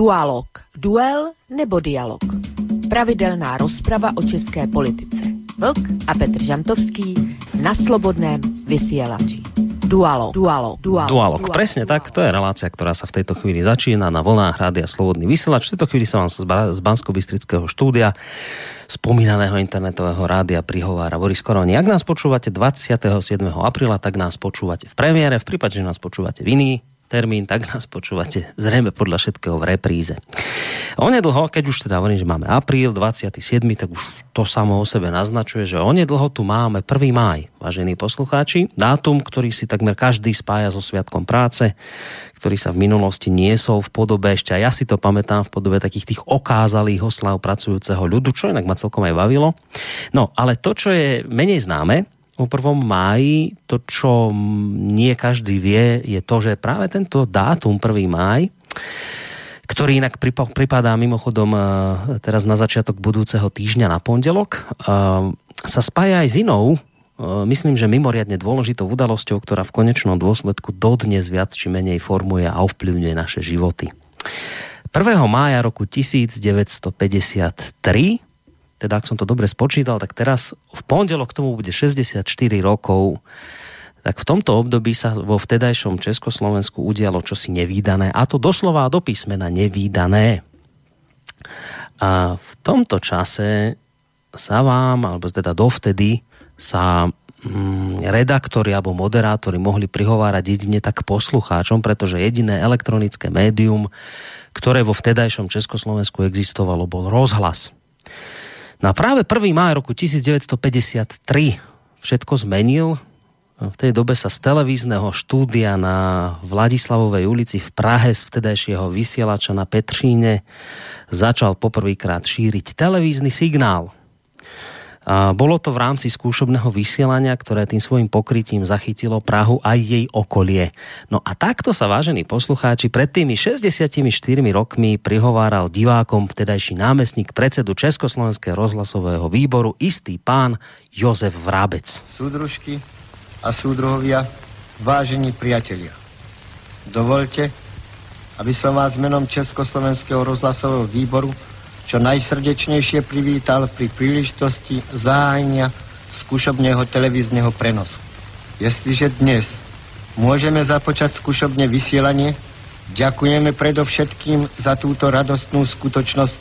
Dualog. Duel nebo dialog. Pravidelná rozprava o české politice. Vlk a Petr Žantovský na slobodném vysielači. Dualog. Dualog. Dualog. Dualog. Presne tak, to je relácia, ktorá sa v tejto chvíli začína na vlnách Rádia Slobodný vysielač. V tejto chvíli sa vám z bansko bystrického štúdia spomínaného internetového rádia prihovára Boris Koroni. Ak nás počúvate 27. apríla, tak nás počúvate v premiére. V prípade, že nás počúvate v iný termín, tak nás počúvate zrejme podľa všetkého v repríze. Onedlho, keď už teda hovorím, že máme apríl 27, tak už to samo o sebe naznačuje, že onedlho tu máme 1. máj, vážení poslucháči, dátum, ktorý si takmer každý spája so Sviatkom práce, ktorý sa v minulosti niesol v podobe, ešte a ja si to pamätám, v podobe takých tých okázalých oslav pracujúceho ľudu, čo inak ma celkom aj bavilo. No, ale to, čo je menej známe, o 1. máji, to, čo nie každý vie, je to, že práve tento dátum 1. máj, ktorý inak pripadá mimochodom eh, teraz na začiatok budúceho týždňa na pondelok, eh, sa spája aj s inou, eh, myslím, že mimoriadne dôležitou udalosťou, ktorá v konečnom dôsledku dodnes viac či menej formuje a ovplyvňuje naše životy. 1. mája roku 1953 teda ak som to dobre spočítal, tak teraz v pondelok tomu bude 64 rokov. Tak v tomto období sa vo vtedajšom Československu udialo čosi nevýdané, a to doslova do písmena nevýdané. A v tomto čase sa vám, alebo teda dovtedy, sa mm, redaktori alebo moderátori mohli prihovárať jedine tak poslucháčom, pretože jediné elektronické médium, ktoré vo vtedajšom Československu existovalo, bol rozhlas. No a práve 1. máj roku 1953 všetko zmenil. V tej dobe sa z televízneho štúdia na Vladislavovej ulici v Prahe z vtedajšieho vysielača na Petříne začal poprvýkrát šíriť televízny signál. A bolo to v rámci skúšobného vysielania, ktoré tým svojim pokrytím zachytilo Prahu aj jej okolie. No a takto sa, vážení poslucháči, pred tými 64 rokmi prihováral divákom vtedajší námestník predsedu Československého rozhlasového výboru istý pán Jozef Vrábec. Súdružky a súdruhovia, vážení priatelia, dovolte, aby som vás menom Československého rozhlasového výboru čo najsrdečnejšie privítal pri príležitosti zahájenia skúšobného televízneho prenosu. Jestliže dnes môžeme započať skúšobne vysielanie, ďakujeme predovšetkým za túto radostnú skutočnosť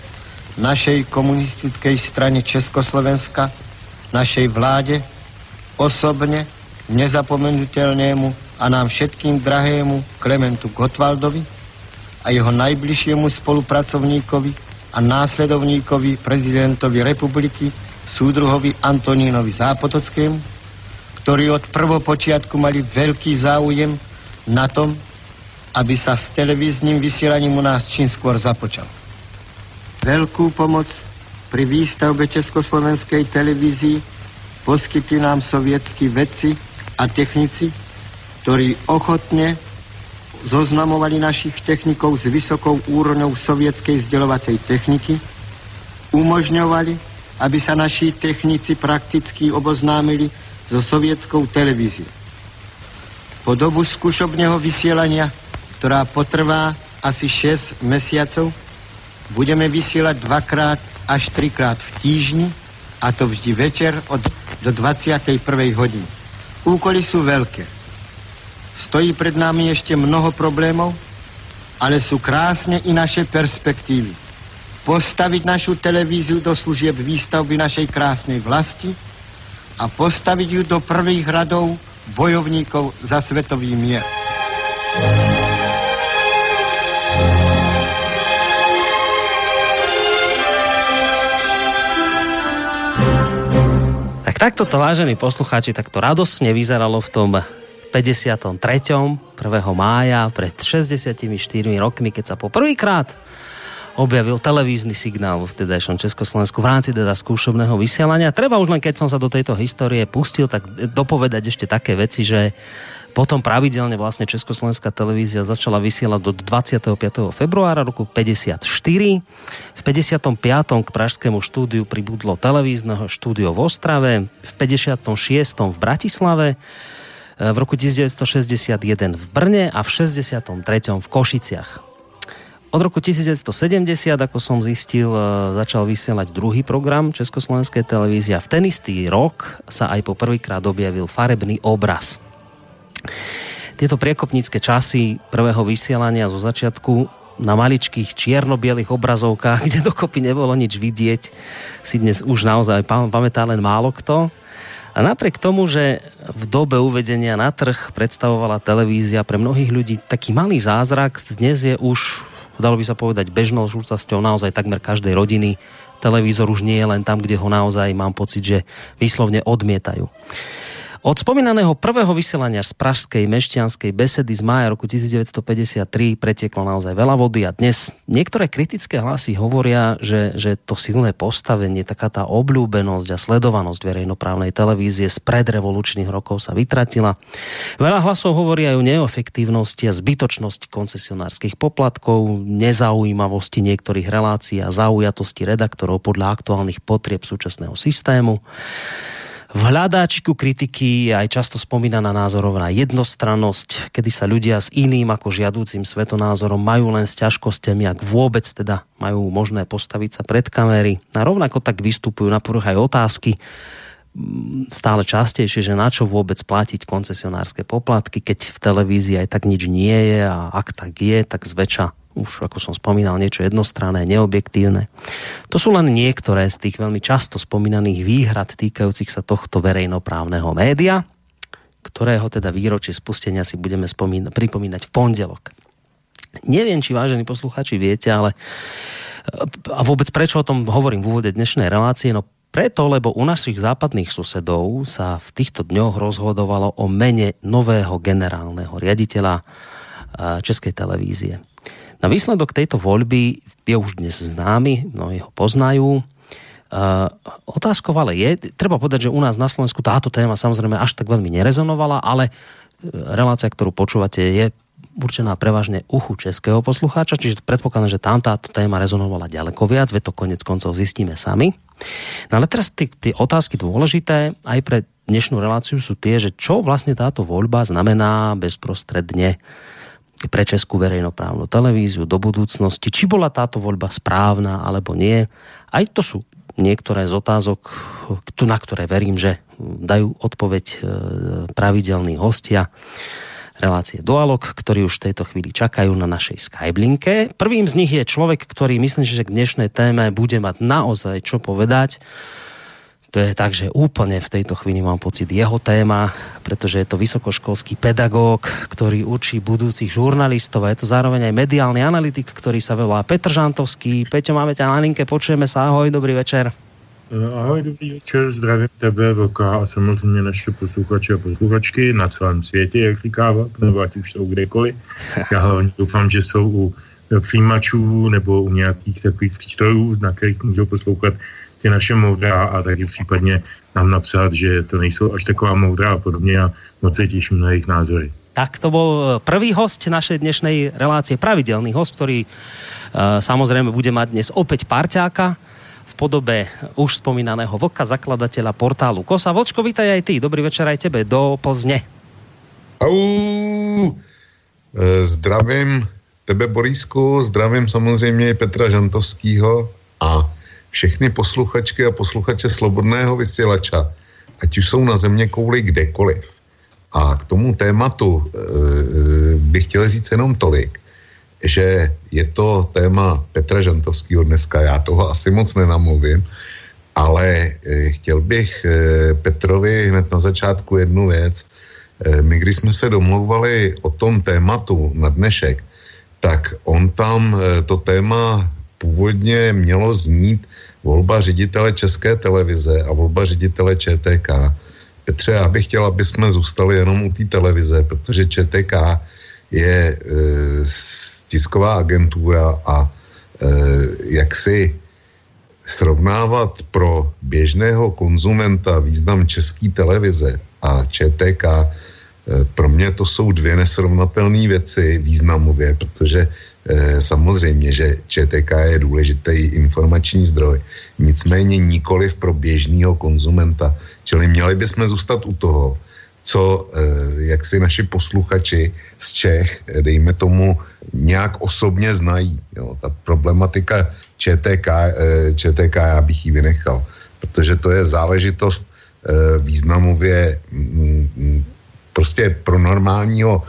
našej komunistickej strane Československa, našej vláde, osobne nezapomenutelnému a nám všetkým drahému Klementu Gotwaldovi a jeho najbližšiemu spolupracovníkovi a následovníkovi prezidentovi republiky, súdruhovi Antonínovi Zápotockému, ktorí od prvopočiatku mali veľký záujem na tom, aby sa s televíznym vysielaním u nás čím skôr započal. Veľkú pomoc pri výstavbe Československej televízii poskytli nám sovietskí vedci a technici, ktorí ochotne zoznamovali našich technikov s vysokou úrovňou sovietskej vzdelovacej techniky, umožňovali, aby sa naši technici prakticky oboznámili so sovietskou televíziou. Po dobu skúšobného vysielania, ktorá potrvá asi 6 mesiacov, budeme vysielať dvakrát až trikrát v týždni, a to vždy večer od do 21. hodiny. Úkoly sú veľké Stojí pred nami ešte mnoho problémov, ale sú krásne i naše perspektívy. Postaviť našu televíziu do služieb výstavby našej krásnej vlasti a postaviť ju do prvých radov bojovníkov za svetový mier. Tak takto to, vážení poslucháči, takto radosne vyzeralo v tom 53. 1. mája pred 64 rokmi, keď sa po prvýkrát objavil televízny signál v vtedajšom Československu v rámci teda skúšobného vysielania. Treba už len, keď som sa do tejto histórie pustil, tak dopovedať ešte také veci, že potom pravidelne vlastne Československá televízia začala vysielať do 25. februára roku 54. V 55. k pražskému štúdiu pribudlo televízneho štúdio v Ostrave, v 56. v Bratislave, v roku 1961 v Brne a v 63. v Košiciach. Od roku 1970, ako som zistil, e, začal vysielať druhý program Československej televízie v ten istý rok sa aj po prvýkrát objavil farebný obraz. Tieto priekopnícke časy prvého vysielania zo začiatku na maličkých čierno-bielých obrazovkách, kde dokopy nebolo nič vidieť, si dnes už naozaj pamätá len málo kto. A napriek tomu, že v dobe uvedenia na trh predstavovala televízia pre mnohých ľudí taký malý zázrak, dnes je už dalo by sa povedať, bežnou súčasťou naozaj takmer každej rodiny. Televízor už nie je len tam, kde ho naozaj mám pocit, že výslovne odmietajú. Od spomínaného prvého vysielania z pražskej mešťanskej besedy z mája roku 1953 pretieklo naozaj veľa vody a dnes niektoré kritické hlasy hovoria, že, že to silné postavenie, taká tá obľúbenosť a sledovanosť verejnoprávnej televízie z predrevolučných rokov sa vytratila. Veľa hlasov hovorí aj o neefektívnosti a zbytočnosti koncesionárskych poplatkov, nezaujímavosti niektorých relácií a zaujatosti redaktorov podľa aktuálnych potrieb súčasného systému. V hľadáčiku kritiky je aj často spomínaná názorová jednostrannosť, kedy sa ľudia s iným ako žiadúcim svetonázorom majú len s ťažkostiami, ak vôbec teda majú možné postaviť sa pred kamery. A rovnako tak vystupujú na aj otázky, mm, stále častejšie, že na čo vôbec platiť koncesionárske poplatky, keď v televízii aj tak nič nie je a ak tak je, tak zväčša už ako som spomínal, niečo jednostranné, neobjektívne. To sú len niektoré z tých veľmi často spomínaných výhrad týkajúcich sa tohto verejnoprávneho média, ktorého teda výročie spustenia si budeme spomínať, pripomínať v pondelok. Neviem, či vážení posluchači viete, ale a vôbec prečo o tom hovorím v úvode dnešnej relácie, no preto, lebo u našich západných susedov sa v týchto dňoch rozhodovalo o mene nového generálneho riaditeľa Českej televízie. Na výsledok tejto voľby je už dnes známy, mnohí ho poznajú. Uh, otázkou ale je, treba povedať, že u nás na Slovensku táto téma samozrejme až tak veľmi nerezonovala, ale e, relácia, ktorú počúvate, je určená prevažne uchu českého poslucháča, čiže predpokladám, že tam táto téma rezonovala ďaleko viac, ve to konec koncov zistíme sami. No ale teraz tie otázky dôležité aj pre dnešnú reláciu sú tie, že čo vlastne táto voľba znamená bezprostredne pre Českú verejnoprávnu televíziu do budúcnosti, či bola táto voľba správna alebo nie. Aj to sú niektoré z otázok, na ktoré verím, že dajú odpoveď e, pravidelní hostia relácie Dualog, ktorí už v tejto chvíli čakajú na našej Skyblinke. Prvým z nich je človek, ktorý myslím, že k dnešnej téme bude mať naozaj čo povedať to je tak, že úplne v tejto chvíli mám pocit jeho téma, pretože je to vysokoškolský pedagóg, ktorý učí budúcich žurnalistov a je to zároveň aj mediálny analytik, ktorý sa volá Petr Žantovský. Peťo, máme ťa na linke, počujeme sa, ahoj, dobrý večer. Ahoj, dobrý večer, zdravím tebe, Vlka a samozřejmě naše posluchače a posluchačky na celém světě, jak říká nebo ať už jsou kdekoliv. Já hlavně doufám, že jsou u přijímačů nebo u nějakých takových přístrojů, na kterých můžou poslouchat ty naše moudrá a taky případně nám napsat, že to nejsou až taková moudrá a podobně a moc se těším na jejich názory. Tak to bol eh, prvý host našej dnešnej relácie, pravidelný host, ktorý uh, samozrejme bude mať dnes opäť parťáka v podobe už spomínaného Vlka, zakladateľa portálu Kosa. Vlčko, vítaj aj ty. Dobrý večer aj tebe do Plzně. Au, eh, zdravím tebe, Borisku, zdravím samozřejmě Petra Žantovského a všechny posluchačky a posluchače Slobodného vysílača, ať už jsou na země kouli kdekoliv. A k tomu tématu e, bych chtěl říct jenom tolik, že je to téma Petra Žantovského dneska, já toho asi moc nenamluvím, ale e, chtěl bych e, Petrovi hned na začátku jednu věc. My, když jsme se domlouvali o tom tématu na dnešek, tak on tam to téma původně mělo znít volba ředitele České televize a volba ředitele ČTK. Petře, já bych chtěl, aby jsme zůstali jenom u té televize, protože ČTK je e, tisková agentura a e, jak si srovnávat pro běžného konzumenta význam české televize a ČTK, e, pro mě to jsou dvě nesrovnatelné věci významově, protože Eh, samozřejmě, že ČTK je důležitý informační zdroj, nicméně nikoliv pro běžného konzumenta. Čili měli bychom zůstat u toho, co jak si naši posluchači z Čech, dejme tomu, nějak osobně znají. Jo. Ta problematika ČTK, ČTK já bych ji vynechal, protože to je záležitost významově mm, mm, prostě pro normálního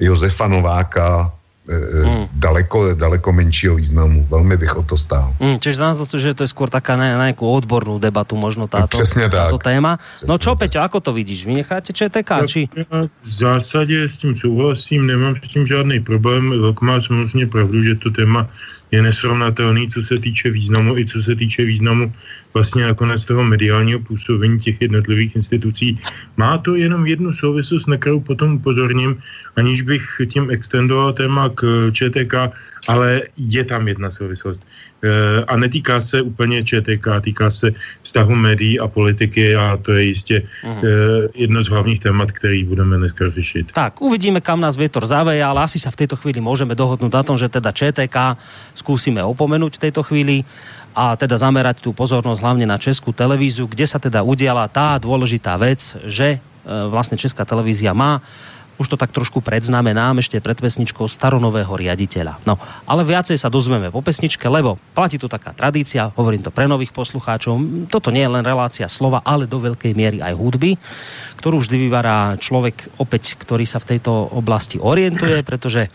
Josefa Nováka mm. daleko, daleko menšího významu. Velmi bych o to stál. Mm, čiže znamená to, že to je skôr taká na, na nejakú odbornú debatu možno táto, Přesně táto tak. téma. Přesně no čo, Peťo, ako to vidíš? necháte ČTK, či? Já v zásadě s tím souhlasím, nemám s tím žádný problém. Vlk má samozřejmě pravdu, že to téma je nesrovnatelný, co se týče významu i co se týče významu vlastně nakonec toho mediálního působení těch jednotlivých institucí. Má to jenom jednu souvislost, na kterou potom upozorním, aniž bych tím extendoval téma k ČTK, ale je tam jedna souvislost. E, a netýká se úplně ČTK, týká se vztahu médií a politiky a to je jistě uh-huh. jedno z hlavních témat, který budeme dneska řešit. Tak, uvidíme, kam nás vietor zaveje, ale asi sa v tejto chvíli môžeme dohodnúť na tom, že teda ČTK skúsime opomenúť v tejto chvíli a teda zamerať tú pozornosť hlavne na českú televíziu, kde sa teda udiala tá dôležitá vec, že e, vlastne česká televízia má už to tak trošku predznamenám ešte pred pesničkou staronového riaditeľa. No, ale viacej sa dozveme po pesničke, lebo platí tu taká tradícia, hovorím to pre nových poslucháčov, toto nie je len relácia slova, ale do veľkej miery aj hudby, ktorú vždy vyvará človek opäť, ktorý sa v tejto oblasti orientuje, pretože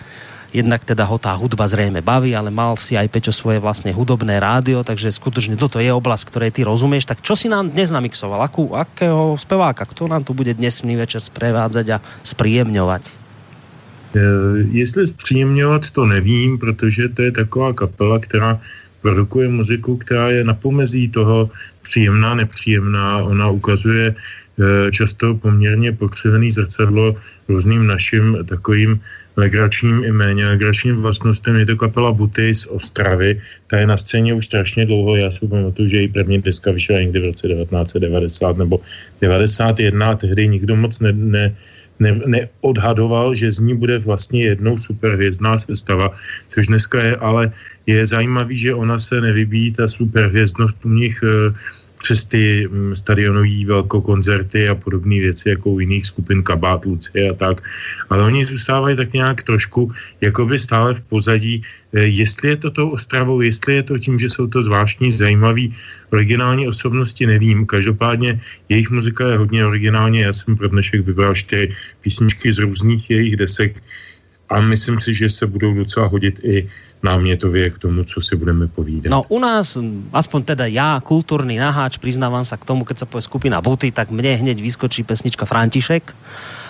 jednak teda ho tá hudba zrejme baví, ale mal si aj Peťo svoje vlastne hudobné rádio, takže skutočne toto je oblasť, ktorej ty rozumieš. Tak čo si nám dnes namixoval? Akú, akého speváka? Kto nám tu bude dnes večer sprevádzať a spríjemňovať? E, jestli zpříjemňovat, to nevím, protože to je taková kapela, která produkuje muziku, která je na pomezí toho příjemná, nepříjemná. Ona ukazuje e, často poměrně pokřivený zrcadlo různým našim takovým legračním i méně legračním vlastnostem. Je to kapela Buty z Ostravy. Ta je na scéně už strašně dlouho. Já si pamatuju, že její první deska vyšla někdy v roce 1990 nebo 91. Tehdy nikdo moc ne, ne, ne, neodhadoval, že z ní bude vlastně jednou superhvězdná sestava, což dneska je, ale je zajímavý, že ona se nevybíjí, ta superhvězdnost u nich e, přes ty mm, stadionové velkokoncerty a podobné věci, jako u jiných skupin Kabát, Lucie a tak. Ale oni zůstávají tak nějak trošku jakoby stále v pozadí, eh, jestli je to tou Ostravou, jestli je to tím, že jsou to zvláštní, zajímaví, originální osobnosti, nevím. Každopádně jejich muzika je hodně originální, já jsem pro dnešek vybral čtyři písničky z různých jejich desek a myslím si, že se budou docela hodit i námětově k tomu, co si budeme povídat. No u nás, aspoň teda já, kulturní naháč, přiznávám se k tomu, keď se povie skupina Buty, tak mne hneď vyskočí pesnička František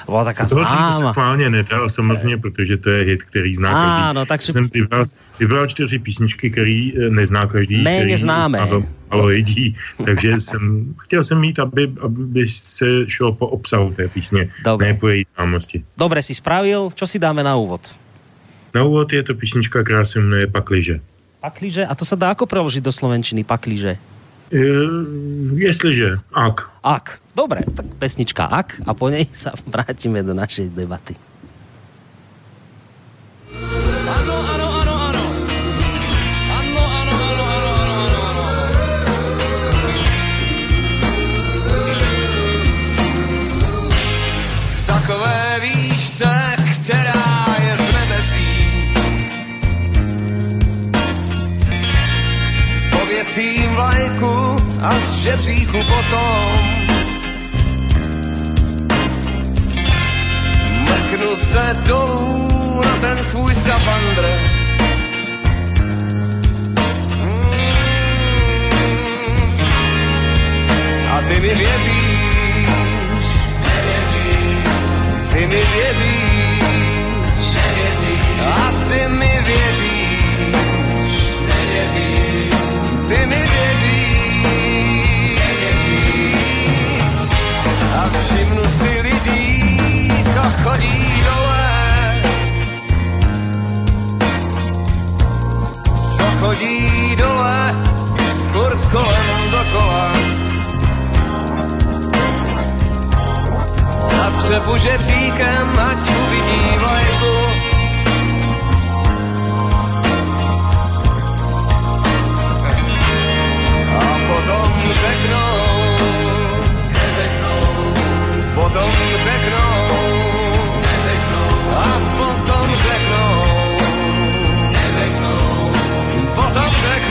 byla taká to známa. To schválně nedal samozřejmě, protože to je hit, který zná každý. Ano, tak si... Jsem vybral, vybral čtyři písničky, který eh, nezná každý. Méně známe. Ale lidí, takže jsem, chtěl jsem mít, aby, aby se šlo po obsahu té písně, Dobre. ne po její známosti. Dobre si spravil, čo si dáme na úvod? Na úvod je to písnička, která se jmenuje Pakliže. Pakliže? A to se dá ako preložiť do slovenčiny? Pakliže? Uh, jestliže, ak. Ak. Dobre, tak pesnička Ak a po nej sa vrátime do našej debaty. vlajku a z žebříku potom mrknu se dolů na ten svůj skafandr. Mm. A ty mi věříš, ty mi věříš, a ty mi chodí dole, furt kolem dokola. Zatřepu žebříkem, ať uvidí vlajku, potom řeknou, potom řeknou, love that.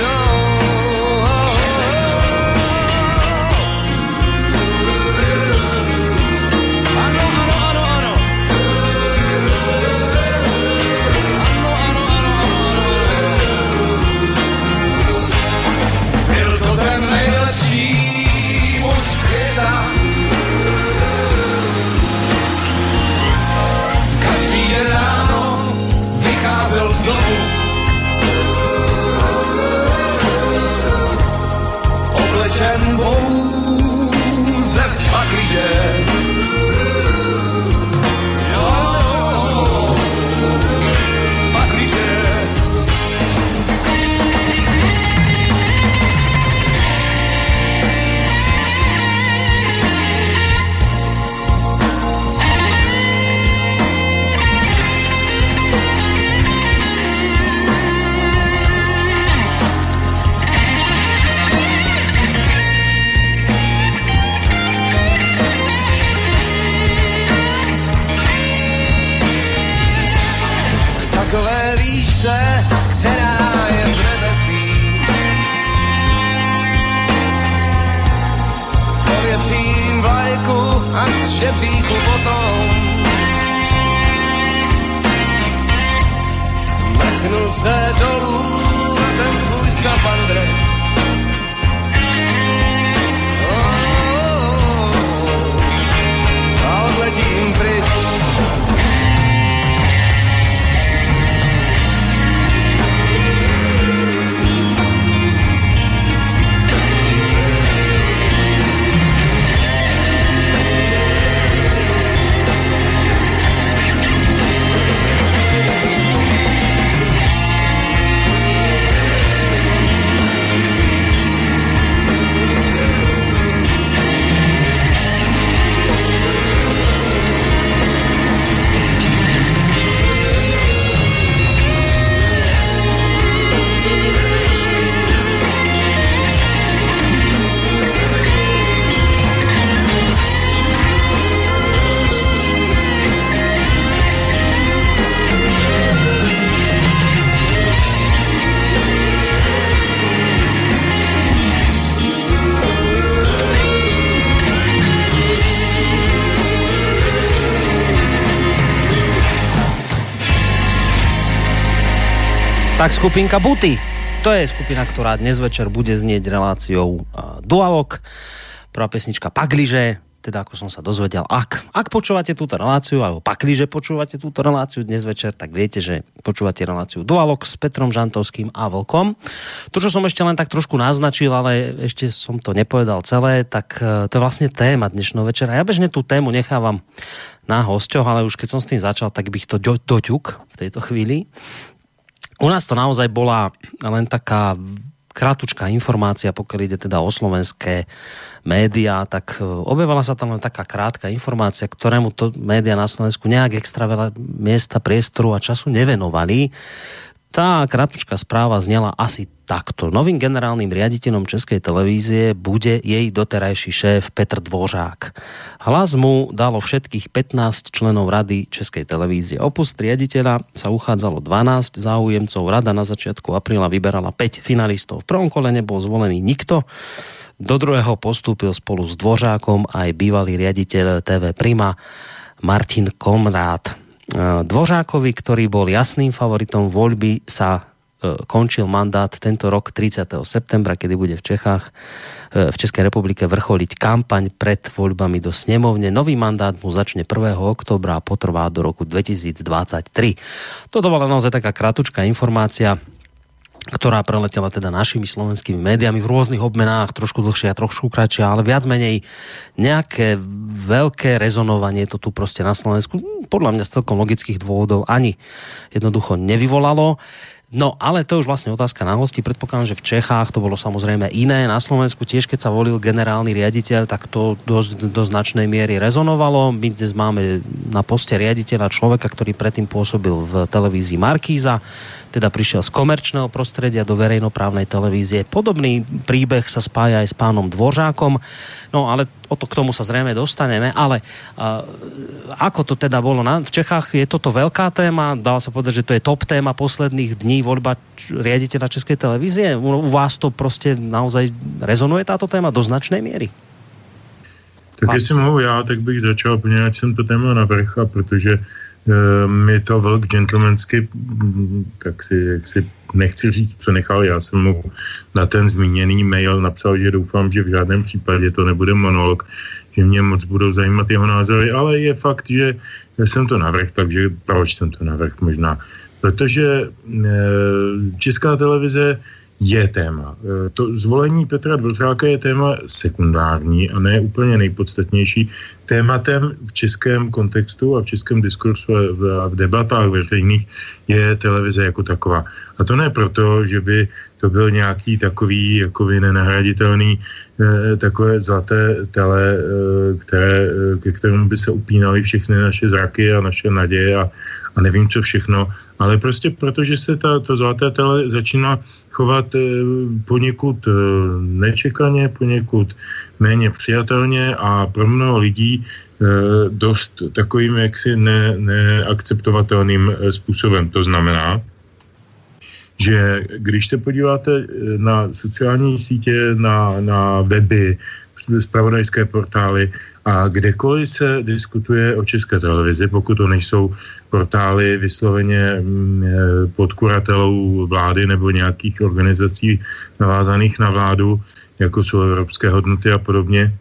Tak skupinka Buty. To je skupina, ktorá dnes večer bude znieť reláciou uh, Dualog. Prvá pesnička Pagliže, teda ako som sa dozvedel, ak, ak počúvate túto reláciu, alebo pakliže počúvate túto reláciu dnes večer, tak viete, že počúvate reláciu Dualog s Petrom Žantovským a Vlkom. To, čo som ešte len tak trošku naznačil, ale ešte som to nepovedal celé, tak uh, to je vlastne téma dnešného večera. Ja bežne tú tému nechávam na hosťoch, ale už keď som s tým začal, tak bych to doťuk v tejto chvíli. U nás to naozaj bola len taká krátučká informácia, pokiaľ ide teda o slovenské médiá, tak e, objavila sa tam len taká krátka informácia, ktorému to média na Slovensku nejak extra veľa miesta, priestoru a času nevenovali. Tá krátučká správa znela asi takto. Novým generálnym riaditeľom Českej televízie bude jej doterajší šéf Petr Dvořák. Hlas mu dalo všetkých 15 členov rady Českej televízie. Opust riaditeľa sa uchádzalo 12 záujemcov. Rada na začiatku apríla vyberala 5 finalistov. V prvom kole nebol zvolený nikto. Do druhého postúpil spolu s Dvořákom aj bývalý riaditeľ TV Prima Martin Komrád. Dvořákovi, ktorý bol jasným favoritom voľby, sa E, končil mandát tento rok 30. septembra, kedy bude v Čechách, e, v Českej republike vrcholiť kampaň pred voľbami do snemovne. Nový mandát mu začne 1. oktobra a potrvá do roku 2023. Toto bola naozaj taká kratučká informácia ktorá preletela teda našimi slovenskými médiami v rôznych obmenách, trošku dlhšie a trošku kratšie, ale viac menej nejaké veľké rezonovanie to tu proste na Slovensku podľa mňa z celkom logických dôvodov ani jednoducho nevyvolalo. No, ale to už vlastne otázka na hosti. Predpokladám, že v Čechách to bolo samozrejme iné. Na Slovensku tiež, keď sa volil generálny riaditeľ, tak to dosť, do značnej miery rezonovalo. My dnes máme na poste riaditeľa človeka, ktorý predtým pôsobil v televízii Markíza teda prišiel z komerčného prostredia do verejnoprávnej televízie. Podobný príbeh sa spája aj s pánom Dvořákom, no ale o to, k tomu sa zrejme dostaneme, ale uh, ako to teda bolo na, v Čechách, je toto veľká téma, dá sa povedať, že to je top téma posledných dní voľba riaditeľa Českej televízie? U, u vás to prostě naozaj rezonuje táto téma do značnej miery? Tak jestli mohu já, tak bych začal, poněvadž jsem to téma navrcha, protože Eh, mi to velk gentlemansky, tak si, jak si nechci říct, co nechal, já jsem mu na ten zmíněný mail napsal, že doufám, že v žádném případě to nebude monolog, že mě moc budou zajímat jeho názory, ale je fakt, že jsem to navrh, takže proč jsem to navrh možná? Protože eh, Česká televize je téma. E, to zvolení Petra Dvořáka je téma sekundární a ne úplně nejpodstatnější. Tématem v českém kontextu a v českém diskursu a v debatách veřejných je televize jako taková. A to ne proto, že by to byl nějaký takový jako nenahraditelný eh, takové zlaté tele, eh, které, ke kterému by se upínaly všechny naše zraky a naše naděje a, a nevím co všechno, ale prostě protože se ta, to zlaté tele začíná chovat eh, poněkud eh, nečekaně, poněkud méně přijatelně a pro mnoho lidí eh, dost takovým jaksi ne, neakceptovatelným způsobem. To znamená, že když se podíváte na sociální sítě, na, na weby, spravodajské portály A kdekoliv se diskutuje o české televizi, pokud to nejsou portály vysloveně mm, eh, pod kuratelou vlády nebo nějakých organizací navázaných na vládu, jako jsou evropské hodnoty a podobně,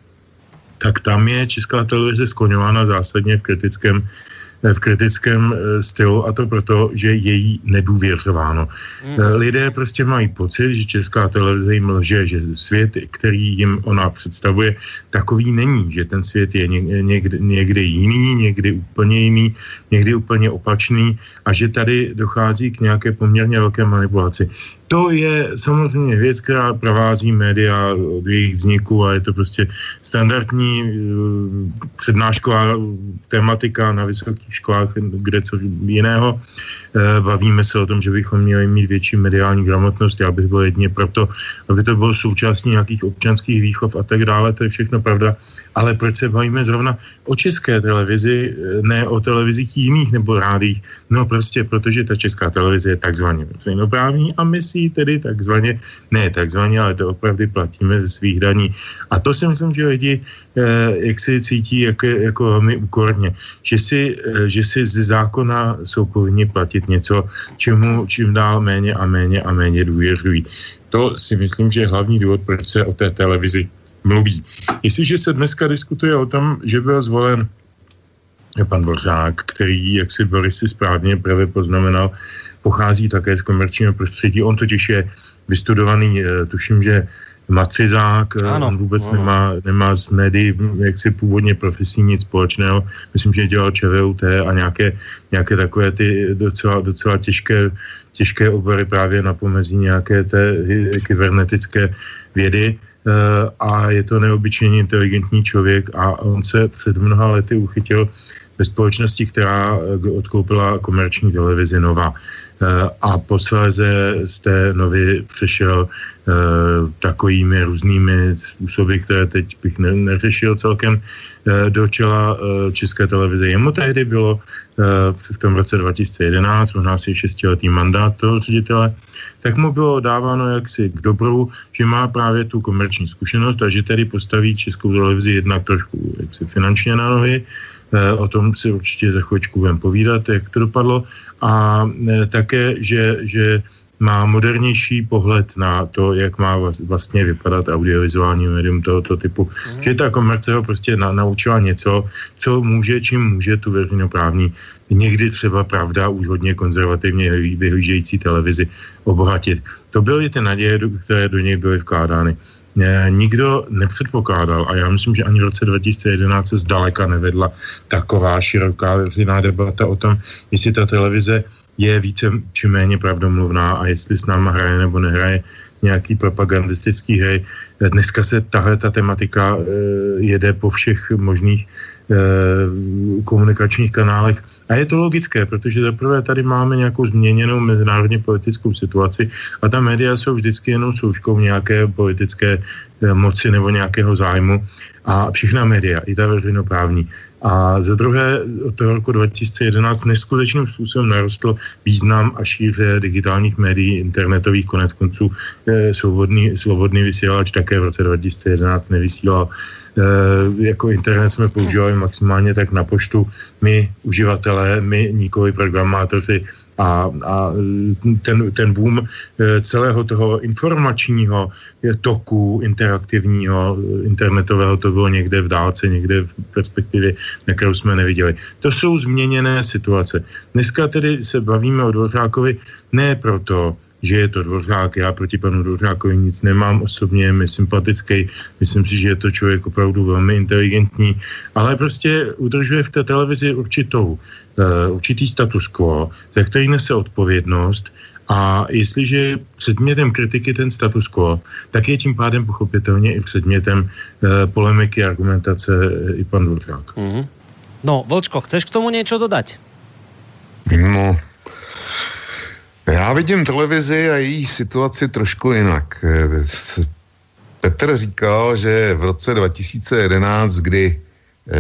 tak tam je česká televize skloňována zásadně v kritickém v kritickém eh, stylu a to proto, že je jí nedůvěřováno. Mm. Lidé prostě mají pocit, že česká televize jim lže, že svět, který jim ona představuje, takový není, že ten svět je někdy, někdy jiný, někdy úplně jiný, někdy úplně opačný a že tady dochází k nějaké poměrně velké manipulaci. To je samozřejmě věc, která provází média od jejich vzniku a je to prostě standardní uh, přednášková tematika na vysokých školách, kde co jiného. Bavíme se o tom, že bychom měli mít větší mediální gramotnost. Já bych byl jedně proto, aby to bylo součástí nějakých občanských výchov a tak dále. To je všechno pravda ale proč se bavíme zrovna o české televizi, ne o televizích jiných nebo rádích? No prostě protože ta česká televize je takzvaně veřejnoprávní a my si tedy takzvaně, ne takzvaně, ale to opravdu platíme ze svých daní. A to si myslím, že lidi eh, jak si cítí jako, jako velmi úkorně, že si, eh, že si z zákona jsou povinni platit něco, čemu čím dál méně a méně a méně důvěřují. To si myslím, že je hlavní důvod, proč se o té televizi mluví. Jestliže se dneska diskutuje o tom, že byl zvolen pan Bořák, který, jak si Boris si správně právě poznamenal, pochází také z komerčního prostředí. On totiž je vystudovaný, eh, tuším, že macizák, eh, ano, on vůbec ano. Nemá, nemá s médií jaksi původně profesí nic společného. Myslím, že dělal ČVUT a nějaké, nějaké takové ty docela, docela těžké, těžké obory právě na pomezí nějaké té kybernetické vědy. Eh, a je to neobyčejně inteligentní člověk a on se před mnoha lety uchytil ve společnosti, která eh, odkoupila komerční televizi Nova. Eh, a posléze z té novy přešel takovými různými způsoby, které teď bych neřešil celkem, do čela České televize. Jemu tehdy bylo v tom roce 2011, možná si šestiletý mandát toho ředitele, tak mu bylo dáváno jaksi k dobru, že má právě tu komerční zkušenost a že tedy postaví českou televizi jednak trošku jaksi finančně na nohy. E, o tom si určitě za chvíličku budeme povídat, jak to dopadlo. A e, také, že, že má modernější pohled na to, jak má vlastně vypadat audiovizuální médium tohoto typu. Mm. Že ta komerce ho prostě na, naučila něco, co může, čím může tu veřejnoprávní, někdy třeba pravda už hodně konzervativně vyhlížející televizi obohatit. To byly ty naděje, které do něj byly vkládány. Nikdo nepředpokládal, a já myslím, že ani v roce 2011 se zdaleka nevedla taková široká veřejná debata o tom, jestli ta televize je více či méně pravdomluvná a jestli s náma hraje nebo nehraje nějaký propagandistický hry. Dneska se tahle ta tematika e, jede po všech možných e, komunikačních kanálech. A je to logické, protože zaprvé tady máme nějakou změněnou mezinárodně politickou situaci a ta média jsou vždycky jenom souškou nějaké politické e, moci nebo nějakého zájmu. A všechna média, i ta veřejnoprávní, a za druhé, od toho roku 2011 neskutečným způsobem narostl význam a šíře digitálních médií, internetových konec konců. Svobodný, svobodný vysílač také v roce 2011 nevysílal. E, jako internet jsme používali maximálně tak na poštu my, uživatelé, my, nikoli programátoři, a, a ten, ten boom eh, celého toho informačního toku interaktivního, internetového, to bylo někde v dálce, někde v perspektivě, na kterou jsme neviděli. To jsou změněné situace. Dneska tedy se bavíme o Dvořákovi ne proto, že je to Dvořák, já proti panu Dvořákovi nic nemám osobně, je mi sympatický, myslím si, že je to člověk opravdu velmi inteligentní, ale prostě udržuje v té televizi určitou uh, určitý status quo, za který nese odpovědnost a jestliže je předmětem kritiky ten status quo, tak je tím pádem pochopitelně i předmětem uh, polemiky, argumentace uh, i pan Dvořák. Mm-hmm. No, Volčko, chceš k tomu něco dodat? No, já vidím televizi a její situaci trošku jinak. Petr říkal, že v roce 2011, kdy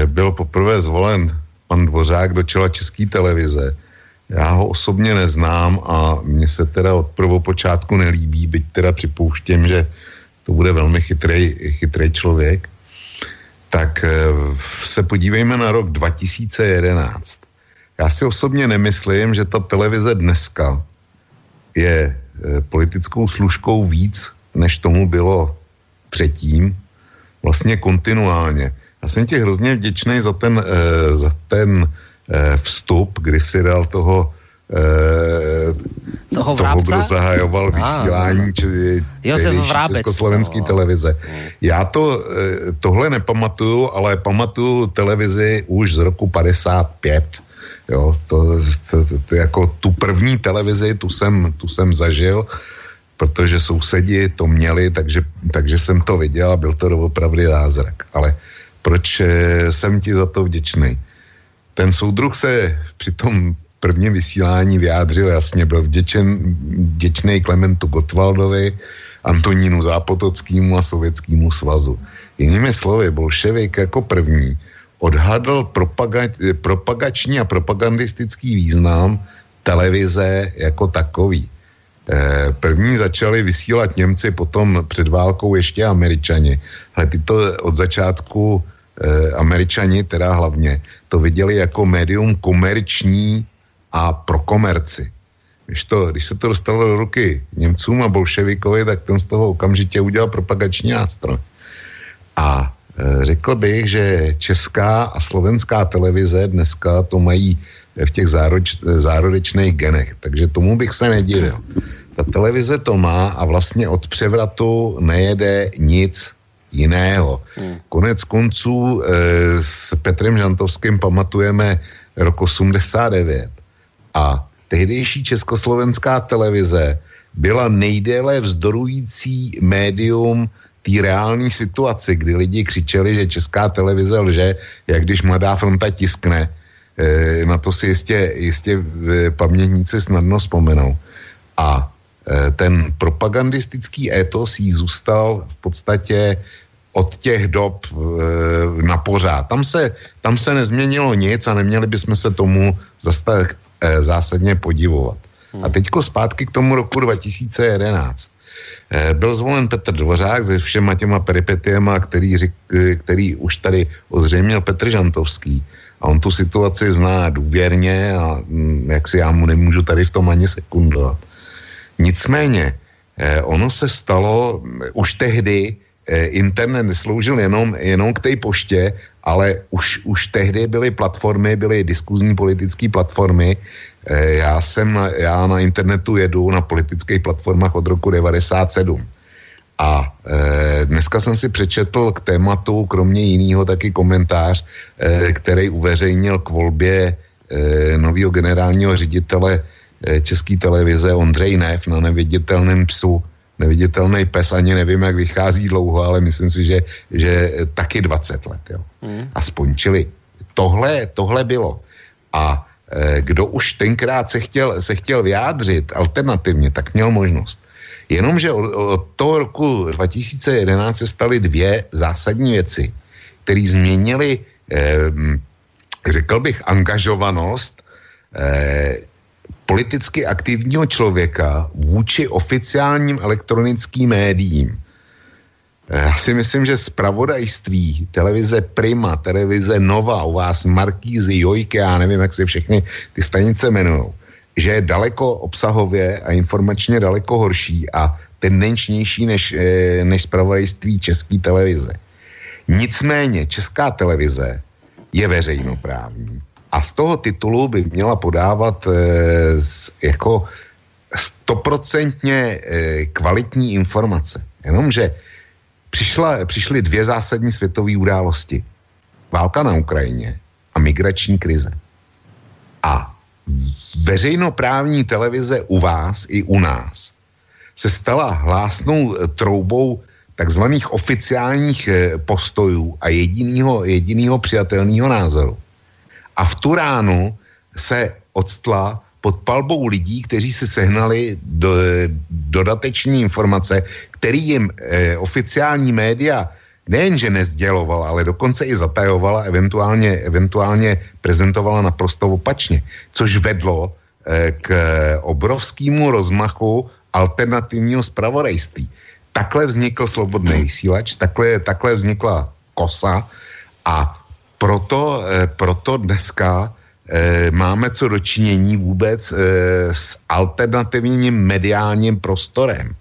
byl poprvé zvolen pan Dvořák do čela české televize. Já ho osobně neznám a mně se teda od prvopočátku nelíbí, byť teda připouštím, že to bude velmi chytrý, chytrý člověk. tak se podívejme na rok 2011. Já si osobně nemyslím, že ta televize dneska je politickou služkou víc, než tomu bylo předtím, vlastně kontinuálně. Já jsem ti hrozně vděčný za ten, eh, za ten eh, vstup, kdy si dal toho toho, toho kdo zahajoval vysílání či, československé no. televize. Já to, tohle nepamatuju, ale pamatuju televizi už z roku 55. Jo, to, to, to, to, jako tu první televizi, tu jsem, tu jsem zažil protože sousedi to měli, takže, takže jsem to viděl a byl to doopravdy zázrak. Ale proč eh, jsem ti za to vděčný? Ten soudruh se při tom prvním vysílání vyjádřil jasně, byl vděčen, vděčný Klementu Gotwaldovi, Antonínu Zápotockýmu a Sovětskému svazu. Jinými slovy, bolševik jako první odhadl propaga, propagační a propagandistický význam televize jako takový. Eh, první začali vysílat Němci, potom před válkou ještě Američani. Ale tyto od začátku eh, Američani, teda hlavně, to viděli jako médium komerční a pro komerci. Když, to, když se to dostalo do ruky Němcům a bolševikovi, tak ten z toho okamžitě udělal propagační nástroj. A e, řekl bych, že česká a slovenská televize dneska to mají v těch zároč, zárodečných genech. Takže tomu bych se nedivil. Ta televize to má a vlastně od převratu nejede nic jiného. Hmm. Konec konců e, s Petrem Žantovským pamatujeme rok 89 a tehdejší československá televize byla nejdéle vzdorující médium té reální situaci, kdy lidi křičeli, že česká televize lže, jak když mladá fronta tiskne, Eh, na to si jistě, jistě eh, pamětníci snadno vzpomenou. A eh, ten propagandistický étos jí zůstal v podstatě od těch dob na pořád. Tam se, tam se nezměnilo nic a neměli bychom se tomu zase zásadně podivovat. A teďko zpátky k tomu roku 2011. Byl zvolen Petr Dvořák se všema těma peripetiema, který, který už tady ozřejmil Petr Žantovský. A on tu situaci zná důvěrně a mm, jak si já mu nemůžu tady v tom ani sekundovat. Nicméně, eh, ono se stalo, už tehdy eh, internet nesloužil jenom, jenom k té poště, ale už, už tehdy byly platformy, byly diskuzní politické platformy. Eh, já jsem, já na internetu jedu na politických platformách od roku 97. A e, dneska jsem si přečetl k tématu, kromě jiného, taky komentář, e, který uveřejnil k volbě e, nového generálního ředitele e, České televize Ondřej Nev na neviditelném psu. Neviditelný pes, ani nevím, jak vychází dlouho, ale myslím si, že, že taky 20 let. Jo. Mm. A spončili. Tohle, tohle bylo. A kdo už tenkrát se chtěl, se chtěl vyjádřit alternativně, tak měl možnost. Jenomže od, od toho roku 2011 se staly dvě zásadní věci, které změnily, eh, řekl bych, angažovanost eh, politicky aktivního člověka vůči oficiálním elektronickým médiím. Eh, já si myslím, že zpravodajství, televize Prima, televize Nova, u vás Markízy, Jojky, já nevím, jak se všechny ty stanice jmenují, že je daleko obsahově a informačně daleko horší a tendenčnější než, eh, než zpravodajství české televize. Nicméně česká televize je veřejnoprávní a z toho titulu by měla podávat e, z, jako stoprocentně e, kvalitní informace. Jenomže přišla, přišly dvě zásadní světové události. Válka na Ukrajině a migrační krize. A veřejnoprávní televize u vás i u nás se stala hlásnou eh, troubou takzvaných oficiálních eh, postojů a jedinýho, jedinýho přijatelného názoru. A v tu ránu se odstla pod palbou lidí, kteří si sehnali do, dodateční informace, který jim eh, oficiální média nejenže nezdělovala, ale dokonce i zatajovala, eventuálně, eventuálně prezentovala naprosto opačně, což vedlo eh, k obrovskému rozmachu alternativního zpravodajství. Takhle vznikl slobodný vysílač, takhle, takhle vznikla kosa A proto, eh, proto dneska eh, máme co dočinění vůbec eh, s alternativním mediálním prostorem.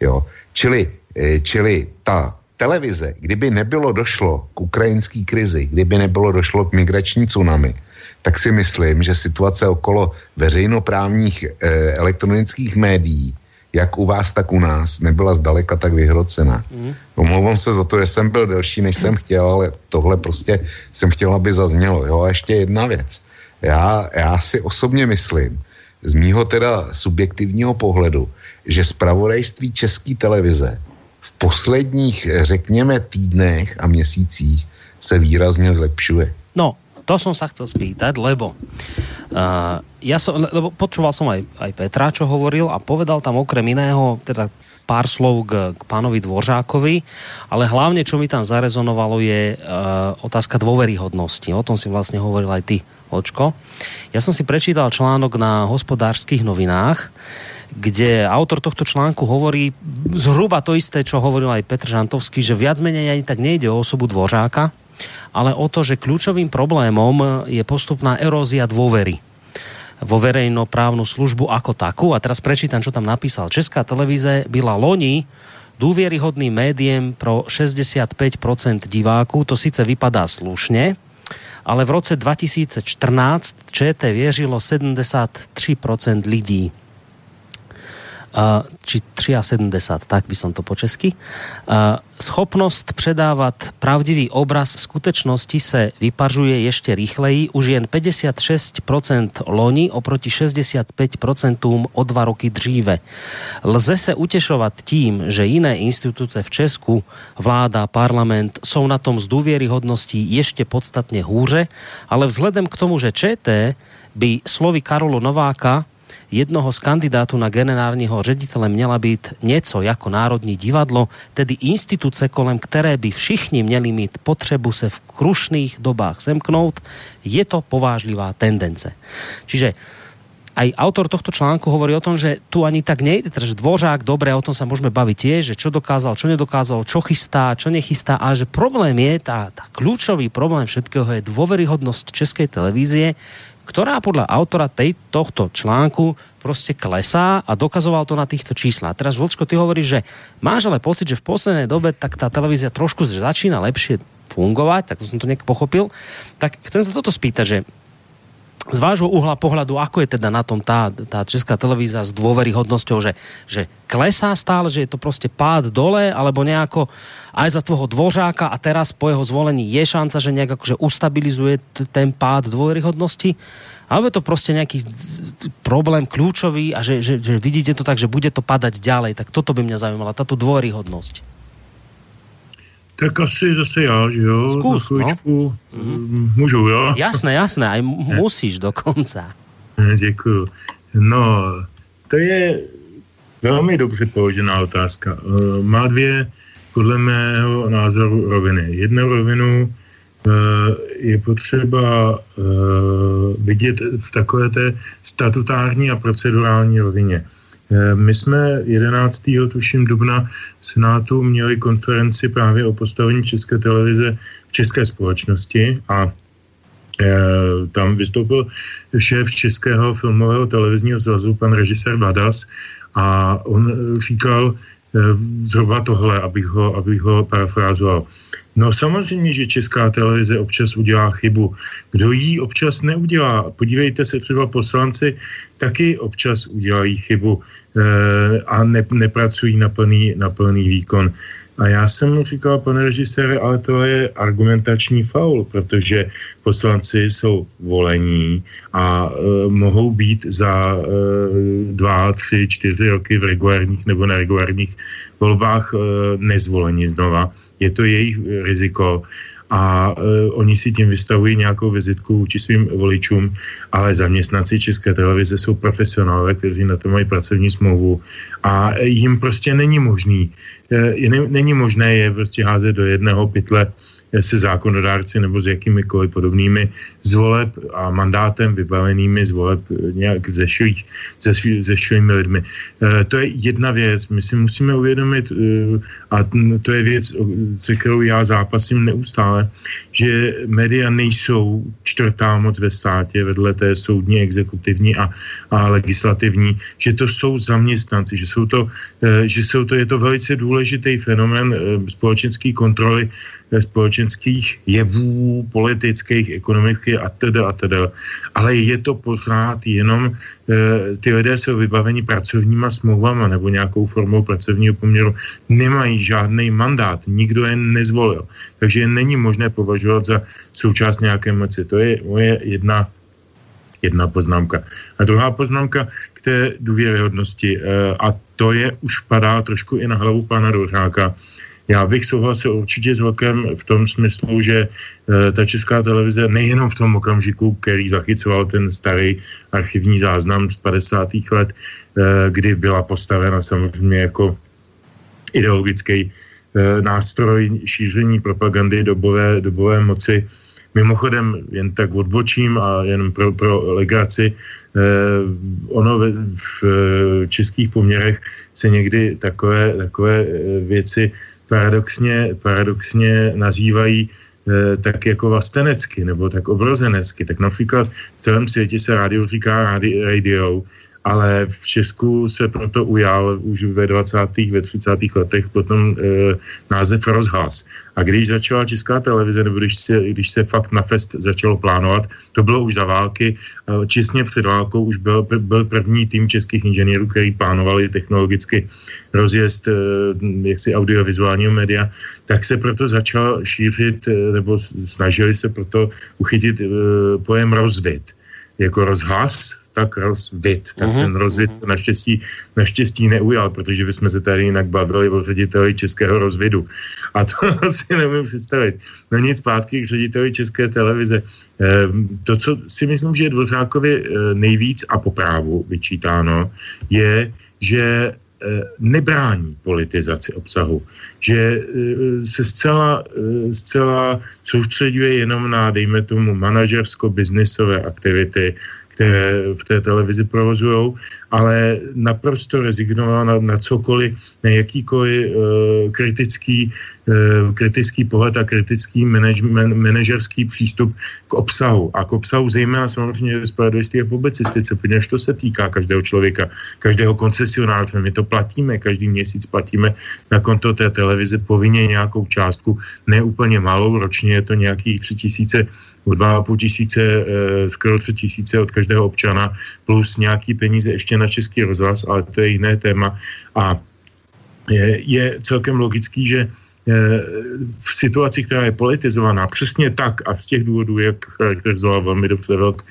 Jo? Čili, eh, čili ta televize, kdyby nebylo došlo k ukrajinské krizi, kdyby nebylo došlo k migrační tsunami, tak si myslím, že situace okolo veřejnoprávních eh, elektronických médií, jak u vás, tak u nás, nebyla zdaleka tak vyhrocená. Mm. Omlouvám se za to, že jsem byl delší, než jsem chtěl, ale tohle prostě jsem chtěl, aby zaznělo. Jo, a ještě jedna věc. Já, já si osobně myslím, z mýho teda subjektivního pohledu, že zpravodajství České televize v posledních, řekněme, týdnech a měsících se výrazně zlepšuje. No, to som sa chcel spýtať, lebo uh, ja som, lebo počúval som aj, aj Petra, čo hovoril a povedal tam okrem iného, teda pár slov k, k pánovi Dvořákovi, ale hlavne, čo mi tam zarezonovalo, je uh, otázka dôveryhodnosti. O tom si vlastne hovoril aj ty, Očko. Ja som si prečítal článok na hospodárskych novinách, kde autor tohto článku hovorí zhruba to isté, čo hovoril aj Petr Žantovský, že viac menej ani tak nejde o osobu Dvořáka, ale o to, že kľúčovým problémom je postupná erózia dôvery vo verejnoprávnu službu ako takú. A teraz prečítam, čo tam napísal. Česká televíze byla loni důvěryhodným médiem pro 65% diváků. To sice vypadá slušne, ale v roce 2014 ČT věřilo 73% lidí či 73, tak by som to po česky. Schopnost předávat pravdivý obraz skutečnosti se vypařuje ještě rychleji, už jen 56% loni oproti 65% o dva roky dříve. Lze se utešovat tím, že jiné instituce v Česku, vláda, parlament, jsou na tom z důvěryhodností ještě podstatně hůře, ale vzhledem k tomu, že ČT by slovy Karolu Nováka jednoho z kandidátu na generálního ředitele měla být něco jako Národní divadlo, tedy instituce, kolem které by všichni měli mít potřebu se v krušných dobách semknout, je to povážlivá tendence. Čiže aj autor tohto článku hovorí o tom, že tu ani tak nejde, že dvořák, dobre, o tom sa môžeme baviť tiež, že čo dokázal, čo nedokázal, čo chystá, čo nechystá, ale že problém je, tá, tá kľúčový problém všetkého je dôveryhodnosť Českej televízie, ktorá podľa autora tej, tohto článku prostě klesá a dokazoval to na týchto číslach. A teraz, Vlčko, ty hovoríš, že máš ale pocit, že v poslednej dobe tak tá televízia trošku začína lepšie fungovať, tak to som to nejak pochopil. Tak chcem sa toto spýtať, že z vášho uhla pohľadu, ako je teda na tom tá, tá česká televízia s dôveryhodnosťou, že, že klesá stále, že je to prostě pád dole, alebo nejako aj za tvojho dvořáka a teraz po jeho zvolení je šanca, že nejak akože ustabilizuje ten pád dôveryhodnosti? Alebo je to prostě nějaký problém kľúčový a že, že, že vidíte to tak, že bude to padať ďalej, tak toto by mě zajímalo, táto dôveryhodnosť. Tak asi zase já, že jo? Zkus, no. chvíličku, mm-hmm. Můžu, jo? Jasné, jasné, aj musíš dokonce. Děkuju. No, to je velmi dobře položená otázka. Eh, má dvě, podle mého názoru, roviny. Jednu rovinu eh, je potřeba eh, vidět v takové té statutární a procedurální rovině. Eh, my jsme 11. tuším dubna v Senátu měli konferenci právě o postavení České televize v české společnosti a eh, tam vystoupil šéf Českého filmového televizního svazu, pan režisér Vadas, a on říkal eh, zhruba tohle, abych ho, abych ho parafrázoval. No samozřejmě, že česká televize občas udělá chybu. Kdo jí občas neudělá? Podívejte se třeba poslanci, taky občas udělají chybu e, a ne, nepracují na plný, na plný výkon. A já jsem mu říkal, pane režisére, ale to je argumentační faul, protože poslanci jsou volení a e, mohou být za e, dva, tři, čtyři roky v regulárních nebo neregulárních volbách e, nezvolení znova je to jejich riziko a e, oni si tím vystavují nějakou vizitku vůči svým voličům, ale zaměstnanci České televize jsou profesionálové, kteří na to mají pracovní smlouvu a jim prostě není možný, e, není možné je prostě házet do jedného pytle se zákonodárci nebo s jakýmikoliv podobnými zvoleb a mandátem vybavenými zvoleb nějak ze svých, ze, ze svými lidmi. To je jedna věc. My si musíme uvědomit, a to je věc, se kterou já zápasím neustále, že média nejsou čtvrtá moc ve státě vedle té soudní, exekutivní a, a legislativní, že to jsou zaměstnanci, že jsou to, že jsou to, je to velice důležitý fenomén společenské kontroly společenských jevů, politických, ekonomických a teda a teda. Ale je to pořád jenom, e, ty lidé jsou vybaveni pracovníma smlouvama nebo nějakou formou pracovního poměru, nemají žádný mandát, nikdo je nezvolil. Takže je není možné považovat za součást nějaké moci. To je moje jedna, jedna poznámka. A druhá poznámka k té důvěryhodnosti. E, a to je, už padá trošku i na hlavu pana Dořáka. Já bych souhlasil určitě s Vlkem v tom smyslu, že e, ta česká televize nejenom v tom okamžiku, který zachycoval ten starý archivní záznam z 50. let, e, kdy byla postavena samozřejmě jako ideologický e, nástroj šíření propagandy dobové, dobové moci. Mimochodem, jen tak odbočím a jen pro, pro legraci, eh, ono v, v českých poměrech se někdy takové, takové věci paradoxně, paradoxně nazývají e, tak jako vlastenecky nebo tak obrozenecky. Tak například v celém světě se rádio říká radio, ale v Česku se proto ujal už ve 20. ve 30. letech potom e, název rozhlas. A když začala Česká televize, nebo když se, když se fakt na fest začalo plánovat, to bylo už za války, e, před válkou už byl, byl první tým českých inženýrů, který plánovali technologicky rozjezd e, jaksi audiovizuálního média, tak se proto začal šířit, e, nebo snažili se proto uchytit e, pojem rozvid jako rozhlas, tak rozvit. Tak uh-huh. ten rozvit se naštěstí, naštěstí neujal, protože bychom se tady jinak bavili o řediteli českého rozvidu. A to si nemůžu představit. No nic zpátky k řediteli české televize. Ehm, to, co si myslím, že je Dvořákovi eh, nejvíc a po právu vyčítáno, je, že nebrání politizaci obsahu, že eh, se zcela, zcela soustředuje jenom na, dejme tomu, manažersko-biznisové aktivity, které v té televizi provozují, ale naprosto rezignovala na, na cokoliv, na jakýkoliv uh, kritický, uh, kritický pohled a kritický manažerský přístup k obsahu. A k obsahu zejména samozřejmě spravedlnosti a publicistice, protože to se týká každého člověka, každého koncesionáře. My to platíme, každý měsíc platíme na konto té televize povinně nějakou částku, ne úplně malou, ročně je to nějakých 3000 o a půl tisíce, eh, skoro tři tisíce od každého občana, plus nějaký peníze ještě na Český rozhlas, ale to je jiné téma. A je, je celkem logický, že eh, v situaci, která je politizovaná, přesně tak a z těch důvodů, jak eh, charakterizoval velmi dobře Velk,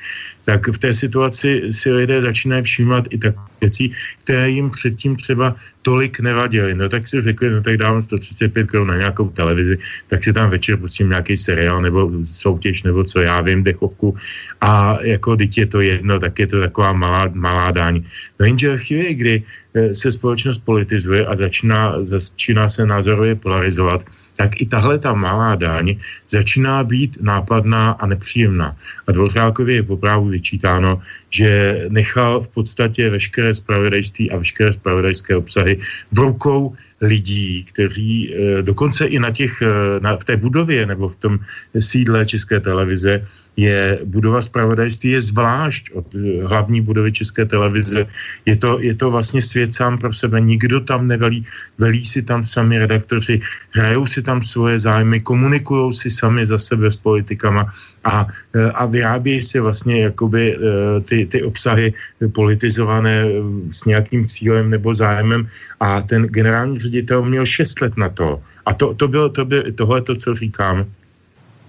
tak v té situaci si lidé začínají všímat i tak věcí, které jim předtím třeba tolik nevadily. No tak si řekli, no tak dávám 135 korun na nějakou televizi, tak si tam večer pustím nějaký seriál nebo soutěž nebo co já vím, dechovku a jako teď je to jedno, tak je to taková malá, malá daň. No jenže v chvíli, kdy eh, se společnost politizuje a začíná, začíná se názorově polarizovat, tak i tahle ta malá daň začíná být nápadná a nepříjemná. A Dvořákovi je poprávu vyčítáno, že nechal v podstatě veškeré spravodajství a veškeré spravodajské obsahy v rukou lidí, kteří eh, dokonce i na těch, eh, na, v té budově nebo v tom sídle České televize je budova zpravodajství je zvlášť od eh, hlavní budovy České televize. Je to, je to vlastně svět sám pro sebe. Nikdo tam nevelí, velí si tam sami redaktoři, hrajou si tam svoje zájmy, komunikují si sami za sebe s politikama a, eh, a vyrábějí si vlastně jakoby eh, ty, ty obsahy politizované s nějakým cílem nebo zájmem a ten generální ředitel měl 6 let na to. A to, to bylo, to by, tohle to, co říkám,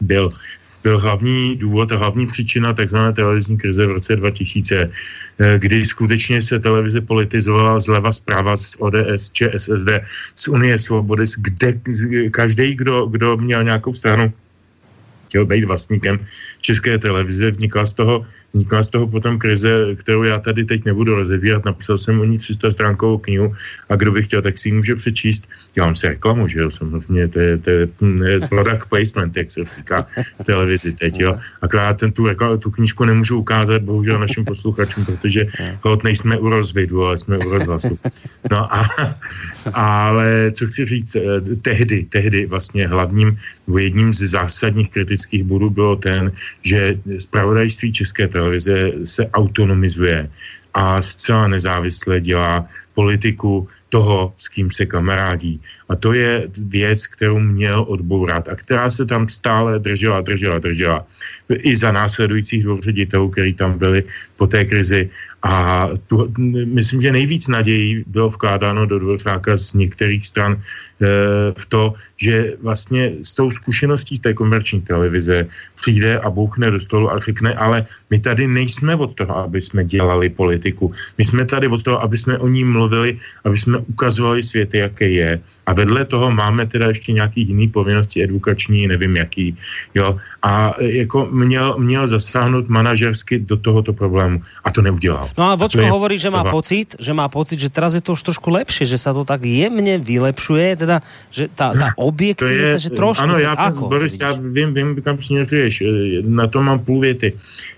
byl byl hlavní důvod a hlavní příčina tzv. televizní krize v roce 2000, eh, kdy skutečně se televize politizovala zleva zprava z ODS, ČSSD, z Unie svobody, kde každý, kdo, kdo měl nějakou stranu, chtěl být vlastníkem české televize. Vznikla z toho vznikla z toho potom krize, kterou já tady teď nebudu rozebírat. Napsal jsem o ní 300 stránkovou knihu a kdo by chtěl, tak si ji může přečíst. Dělám si reklamu, že jo, samozřejmě, to je, to je product placement, jak se říká v televizi teď, jo. Akorát ten, tu, tu knížku nemůžu ukázat, bohužel našim posluchačům, protože hod nejsme u rozvidu, ale jsme u rozhlasu. No a, ale co chci říct, eh, tehdy, tehdy vlastně hlavním, jedním z zásadních kritických bodů bylo ten, že zpravodajství České televize televize se autonomizuje a zcela nezávisle dělá politiku toho, s kým se kamarádí. A to je věc, kterou měl odbourat a která se tam stále držela, držela, držela. I za následujících dvou ředitelů, kteří tam byli po té krizi. A tu, myslím, že nejvíc nadějí bylo vkládáno do Dvořáka z některých stran e, v to, že vlastně s tou zkušeností z té komerční televize přijde a bouchne do stolu a řekne, ale my tady nejsme od toho, aby jsme dělali politiku. My jsme tady od toho, aby jsme o ní mluvili, aby jsme ukazovali svět, jaké je. A vedle toho máme teda ještě nějaký jiný povinnosti edukační, nevím jaký. Jo? A jako měl, měl zasáhnout manažersky do tohoto problému a to neudělal. No a Vočko a hovorí, že má pocit, že má pocit, že teraz je to už trošku lepšie, že sa to tak jemne vylepšuje, teda, že tá, tá objektivita, že trošku. Ano, já, ako, Boris, já vím, vím, kam směřuješ. Na to mám půl věty.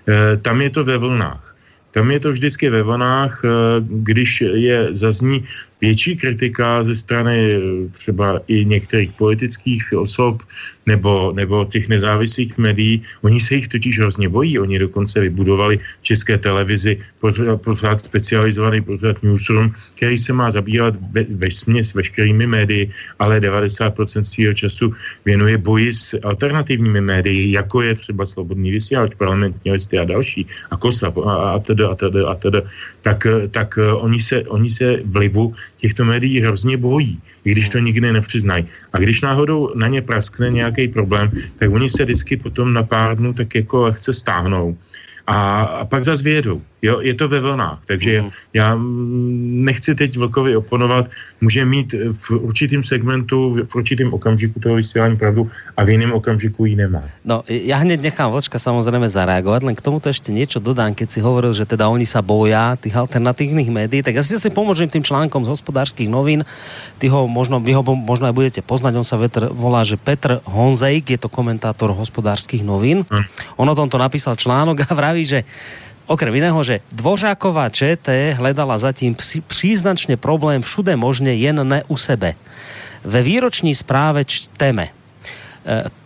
E, tam je to ve vlnách. Tam je to vždycky ve vlnách, e, když je zazní větší kritika ze strany e, třeba i některých politických osob, nebo, nebo těch nezávislých médií, oni se jich totiž hrozně bojí. Oni dokonce vybudovali v české televizi pořád, pořád specializovaný pořád newsroom, který se má zabývat ve, ve směs veškerými médii, ale 90% svého času věnuje boji s alternativními médii, jako je třeba Slobodný vysílač, parlamentní listy a další, a KOSA a, a teda, a teda, a teda, tak, tak eh, oni, se, oni se vlivu těchto médií hrozně bojí i když to nikdy nepřiznají. A když náhodou na ně praskne nějaký problém, tak oni se vždycky potom na pár dnů tak jako lehce stáhnou a, a pak zase vědou. Jo, je to ve vlnách, takže mm. já nechci teď Vlkovi oponovat, může mít v určitém segmentu, v určitém okamžiku toho vysílání pravdu a v jiném okamžiku ji nemá. No, ja hned nechám Vlčka samozrejme zareagovať, len k tomuto ešte niečo dodám, keď si hovoril, že teda oni sa boja tých alternatívnych médií, tak ja si pomôžem tým článkom z hospodárskych novín, ty ho možno, vy ho možno aj budete poznať, on sa vetr, volá, že Petr Honzejk, je to komentátor hospodárskych novín. Mm. On o tomto napísal článok a vraví, že Okrem iného, že Dvořáková ČT hledala zatím příznačně problém všude možně, jen ne u sebe. Ve výroční správe čteme. E,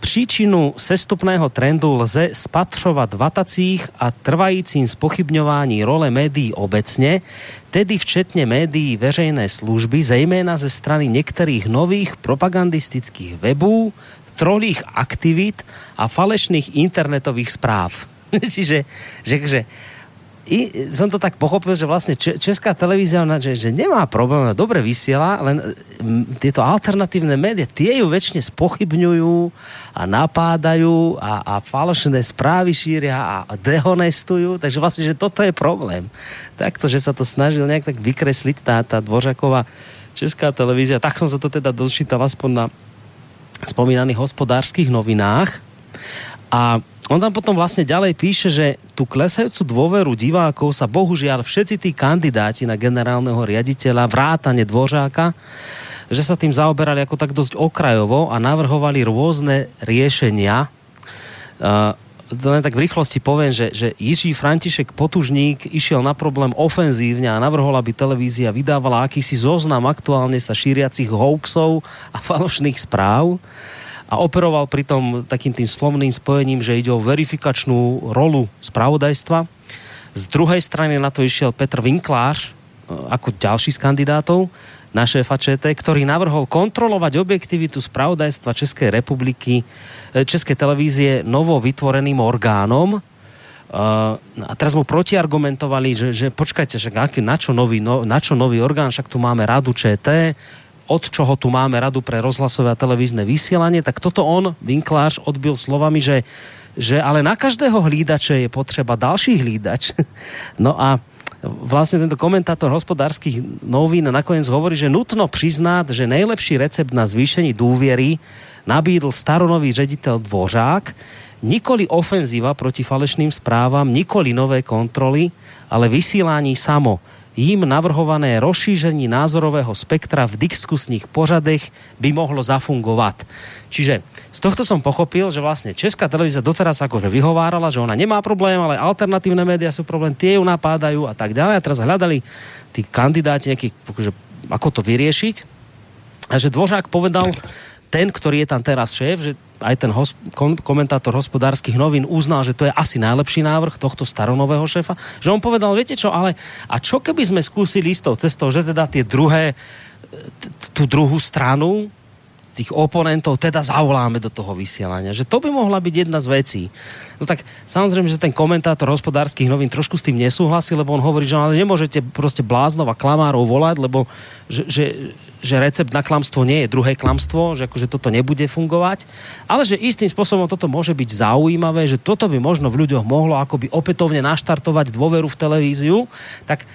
příčinu sestupného trendu lze spatřovat v atacích a trvajícím spochybňování role médií obecně, tedy včetně médií veřejné služby, zejména ze strany některých nových propagandistických webů, trolých aktivit a falešných internetových správ. Čiže že, že i som to tak pochopil, že vlastne Česká televízia, ona, že, že nemá problém, dobre vysiela, len tieto alternatívne médiá, tie ju väčšine spochybňujú a napádajú a, a falošné správy šíria a dehonestujú, takže vlastne, že toto je problém. Takto, že sa to snažil nejak tak vykresliť tá, tá Dvořaková Česká televízia, tak som sa to teda dočítal aspoň na spomínaných hospodárskych novinách a on tam potom vlastne ďalej píše, že tú klesajúcu dôveru divákov sa bohužiaľ všetci tí kandidáti na generálneho riaditeľa, vrátane Dvořáka, že sa tým zaoberali ako tak dosť okrajovo a navrhovali rôzne riešenia. Uh, len tak v rýchlosti poviem, že, že Jiří František Potužník išiel na problém ofenzívne a navrhol, aby televízia vydávala akýsi zoznam aktuálne sa šíriacich hoaxov a falošných správ a operoval pritom takým tým slovným spojením, že ide o verifikačnú rolu spravodajstva. Z druhej strany na to išiel Petr Vinklář, e, ako ďalší z kandidátov na šéfa ČT, ktorý navrhol kontrolovať objektivitu spravodajstva Českej republiky, e, Českej televízie novo vytvoreným orgánom. Uh, a teraz mu protiargumentovali, že, že počkajte, že aký, na, čo nový, no, na čo nový orgán, však tu máme radu ČT, od čoho tu máme radu pre rozhlasové a televízne vysielanie, tak toto on, Vinklář, odbil slovami, že, že ale na každého hlídače je potreba další hlídač. No a vlastne tento komentátor hospodárskych novín nakoniec hovorí, že nutno přiznat, že nejlepší recept na zvýšení důvěry nabídl staronový ředitel Dvořák, nikoli ofenzíva proti falešným správam, nikoli nové kontroly, ale vysílání samo jim navrhované rozšíření názorového spektra v diskusních pořadech by mohlo zafungovat. Čiže z tohto som pochopil, že vlastne Česká televízia doteraz akože vyhovárala, že ona nemá problém, ale alternatívne médiá sú problém, tie ju napádajú a tak ďalej. A teraz hľadali tí kandidáti nejaký, akože, ako to vyriešiť. A že Dvořák povedal, ten, ktorý je tam teraz šéf, že aj ten hos, kom, komentátor hospodárskych novín uznal, že to je asi najlepší návrh tohto staronového šéfa, že on povedal, viete čo, ale a čo keby sme skúsili istou cestou, že teda tie druhé, tú druhú stranu, tých oponentov teda zavoláme do toho vysielania. Že to by mohla byť jedna z vecí. No tak samozrejme, že ten komentátor hospodárskych novín trošku s tým nesúhlasí, lebo on hovorí, že ale nemôžete proste bláznov a klamárov volať, lebo že, že, že recept na klamstvo nie je druhé klamstvo, že akože toto nebude fungovať, ale že istým spôsobom toto môže byť zaujímavé, že toto by možno v ľuďoch mohlo akoby opätovne naštartovať dôveru v televíziu, tak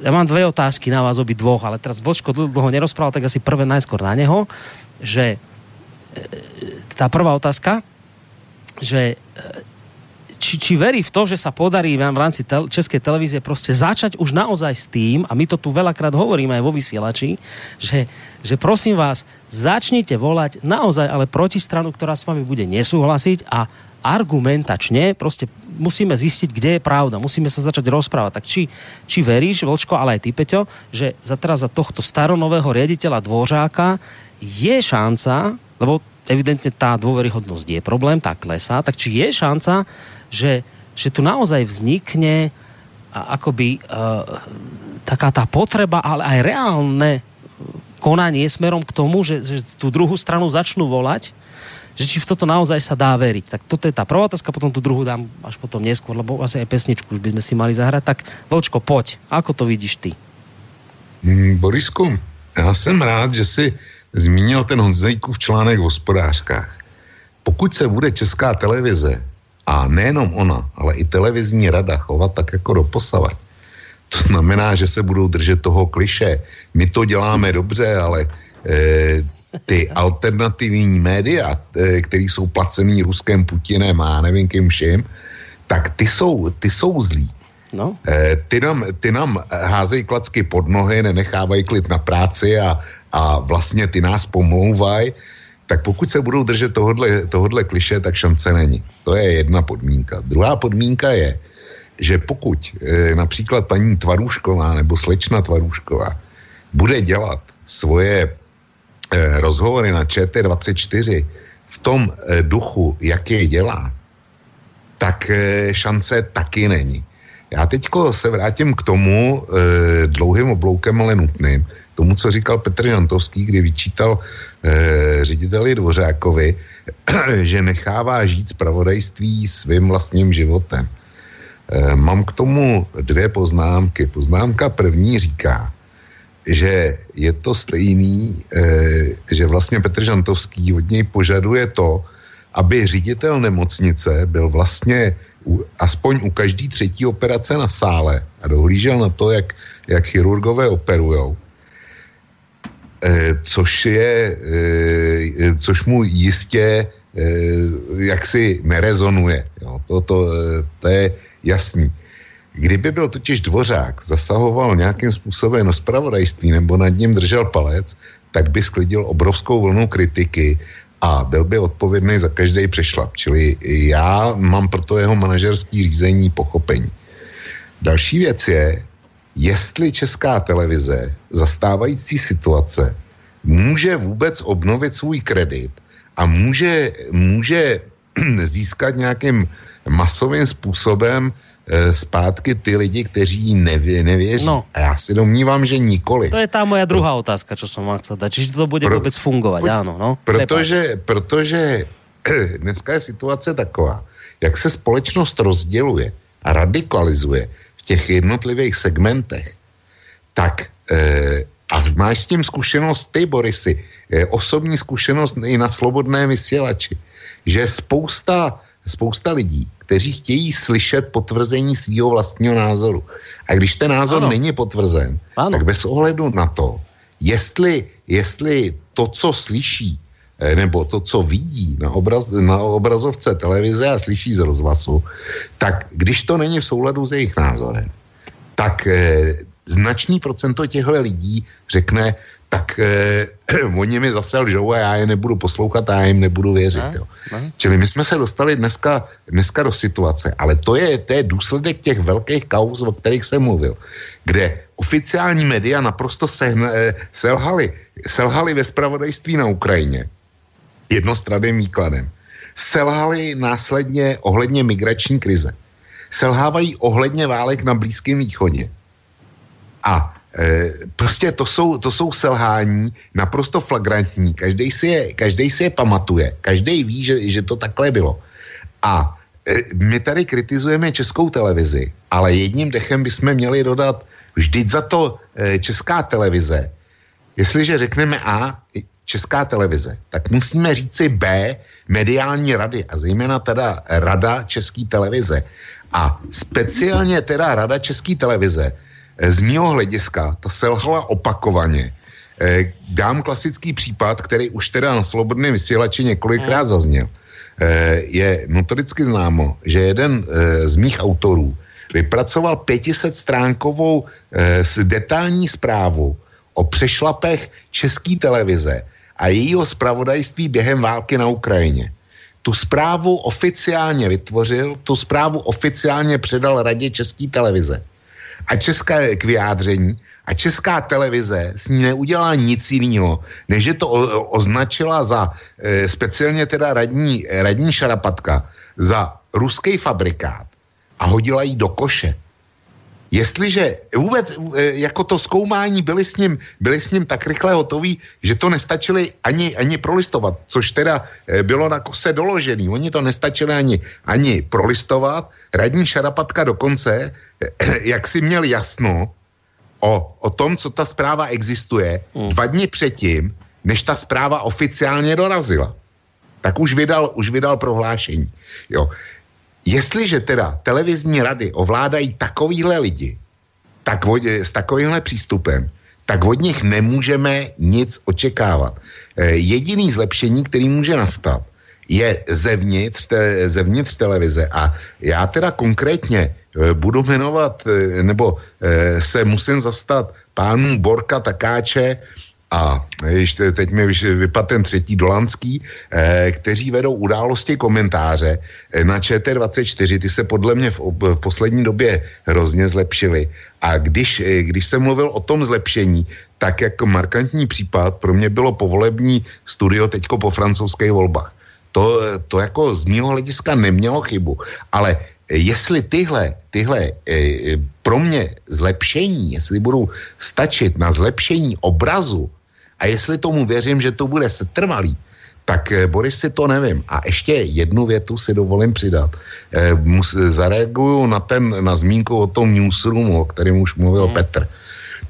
ja mám dve otázky na vás obi dvoch, ale teraz Vočko dlho, nerozprával, tak asi prvé najskôr na neho, že e, tá prvá otázka, že e, či, či verí v to, že sa podarí vám v rámci tel, Českej televízie prostě začať už naozaj s tým, a my to tu veľakrát hovoríme aj vo vysielači, že, že prosím vás, začnite volať naozaj ale proti stranu, ktorá s vami bude nesúhlasiť a argumentačne prostě musíme zistiť, kde je pravda. Musíme sa začať rozprávať. Tak či, či veríš, Vlčko, ale aj ty, Peťo, že za teraz za tohto staronového riaditeľa Dvořáka je šanca, lebo evidentne tá dôveryhodnosť je problém, tá klesá, tak či je šanca, že, že tu naozaj vznikne akoby uh, taká tá potreba, ale aj reálne konanie smerom k tomu, že, že tú druhú stranu začnú volať, že či v toto naozaj sa dá veriť. Tak toto je tá prvá otázka, potom tu druhú dám až potom neskôr, lebo asi aj pesničku už by sme si mali zahrať. Tak Vlčko, poď, ako to vidíš ty? Mm, Borisku, já jsem rád, že si zmínil ten Honzejkův článek v hospodářkách. Pokud se bude česká televize a nejenom ona, ale i televizní rada chovat tak jako doposavat. To znamená, že se budou držet toho kliše. My to děláme dobře, ale e, ty alternativní média, e, které jsou placený Ruskem, Putinem a nevím kým vším, tak ty jsou, ty jsou zlí. No. E, ty, nám, ty nám házejí klacky pod nohy, nenechávají klid na práci a, a vlastně ty nás pomlouvají tak pokud se budou držet tohodle, tohodle kliše, tak šance není. To je jedna podmínka. Druhá podmínka je, že pokud e, například paní Tvarůšková nebo slečna Tvarůšková bude dělat svoje e, rozhovory na ČT24 v tom e, duchu, jak je dělá, tak e, šance taky není. Já teďko se vrátím k tomu e, dlouhým obloukem, ale nutným, tomu, co říkal Petr Jantovský, kdy vyčítal řediteli Dvořákovi, že nechává žít zpravodajství svým vlastním životem. Eh, mám k tomu dvě poznámky. Poznámka první říká, že je to stejný, eh, že vlastně Petr Žantovský od něj požaduje to, aby ředitel nemocnice byl vlastně u, aspoň u každý třetí operace na sále a dohlížel na to, jak, jak chirurgové operujou Eh, což je, eh, což mu jistě eh, jaksi nerezonuje. Jo. To, to, to je jasný. Kdyby byl totiž dvořák, zasahoval nějakým způsobem na spravodajství nebo nad ním držel palec, tak by sklidil obrovskou vlnu kritiky a byl by odpovědný za každý přešlap. Čili já mám pro to jeho manažerský řízení pochopení. Další věc je, jestli česká televize zastávající situace může vůbec obnovit svůj kredit a může, může získat nějakým masovým způsobem e, zpátky ty lidi, kteří nevě, nevěří. No. A já si domnívám, že nikoli. To je ta moja druhá otázka, co jsem vám chcel dát. Čiže to bude Pro, vůbec fungovat, po, ano. No? Protože, protože dneska je situace taková, jak se společnost rozděluje a radikalizuje v těch jednotlivých segmentech, tak e, a máš s tím zkušenost ty, Borisy, osobní zkušenost i na slobodné vysílači, že spousta, spousta lidí, kteří chtějí slyšet potvrzení svého vlastního názoru. A když ten názor ano. není potvrzen, ano. tak bez ohledu na to, jestli, jestli to, co slyší, nebo to, co vidí na, obraz, na obrazovce televize a slyší z rozhlasu, tak když to není v souladu s jejich názorem, tak eh, značný procento těchto lidí řekne, tak eh, oni mi zase lžou a já je nebudu poslouchat a já jim nebudu věřit. Ne, jo. ne. Čili my jsme se dostali dneska, dneska do situace, ale to je, to je důsledek těch velkých kauz, o kterých jsem mluvil, kde oficiální média naprosto sehne, eh, selhali, selhali ve spravodajství na Ukrajině jednostranným výkladem. Selhali následně ohledně migrační krize. Selhávají ohledně válek na Blízkém východě. A e, prostě to jsou, to jsou selhání naprosto flagrantní. Každý si je, každý si je pamatuje. Každý ví, že, že to takhle bylo. A e, my tady kritizujeme českou televizi, ale jedním dechem bychom měli dodat vždyť za to e, česká televize. Jestliže řekneme A, česká televize, tak musíme říci B, mediální rady a zejména teda rada české televize. A speciálně teda rada české televize eh, z mého hlediska, ta selhala opakovaně. Eh, Dám klasický případ, který už teda na slobodném vysílači několikrát zazněl. Eh, Je notoricky známo, že jeden z mých autorů vypracoval 500 stránkovou detailní zprávu o přešlapech české televize a jejího zpravodajství během války na Ukrajině. Tu zprávu oficiálně vytvořil, tu zprávu oficiálně předal radě české televize. A české k vyjádření a česká televize s ní neudělala nic jiného, než že to o, označila za e, speciálně teda radní, radní Šarapatka za ruský fabrikát a hodila ji do koše. Jestliže vůbec e, jako to zkoumání byli s ním, byli s ním tak rychle hotoví, že to nestačili ani, ani prolistovat, což teda e, bylo na kose doložený. Oni to nestačili ani, ani prolistovat. Radní Šarapatka dokonce, e, jak si měl jasno o, o tom, co ta zpráva existuje, dva dny předtím, než ta zpráva oficiálně dorazila. Tak už vydal, už vydal prohlášení. Jo. Jestliže teda televizní rady ovládají takovýhle lidi, tak od, s takovýmhle přístupem, tak od nich nemůžeme nic očekávat. E, jediný zlepšení, který může nastat, je zevnitř, te, zevnitř televize. A já teda konkrétně e, budu jmenovat, nebo se musím zastat pánů Borka Takáče a ještě teď mi vypadl ten třetí Dolanský, eh, kteří vedou události komentáře eh, na ČT24, ty se podle mě v, v poslední době hrozně zlepšily. A když, eh, když jsem mluvil o tom zlepšení, tak jako markantní případ pro mě bylo povolební studio teďko po francouzských volbách. To, to jako z mého hlediska nemělo chybu, ale jestli tyhle, tyhle e, pro mě zlepšení, jestli budou stačit na zlepšení obrazu a jestli tomu věřím, že to bude setrvalý, tak eh, Boris si to nevím. A ještě jednu větu si dovolím přidat. E, mus, zareaguju na, ten, na zmínku o tom newsroomu, o kterém už mluvil hmm. Petr.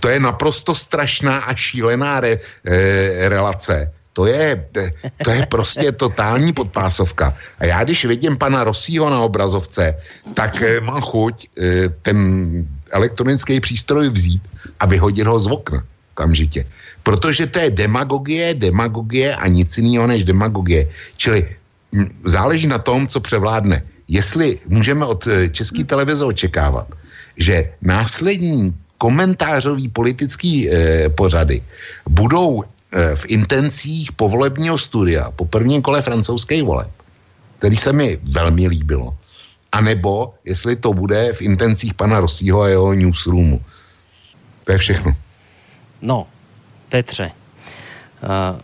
To je naprosto strašná a šílená re, e, relace. To je, to je prostě totální podpásovka. A já když vidím pana Rosího na obrazovce, tak e, mám chuť e, ten elektronický přístroj vzít a vyhodit ho z okna okamžitě. Protože to je demagogie, demagogie a nic jiného než demagogie. Čili záleží na tom, co převládne. Jestli můžeme od e, české televize očekávat, že následní komentářový politický e, pořady budou e, v intencích povolebního studia po prvním kole francouzských voleb, který se mi velmi líbilo, a nebo jestli to bude v intencích pana Rosího a jeho newsroomu. To je všechno. No, Petře, uh,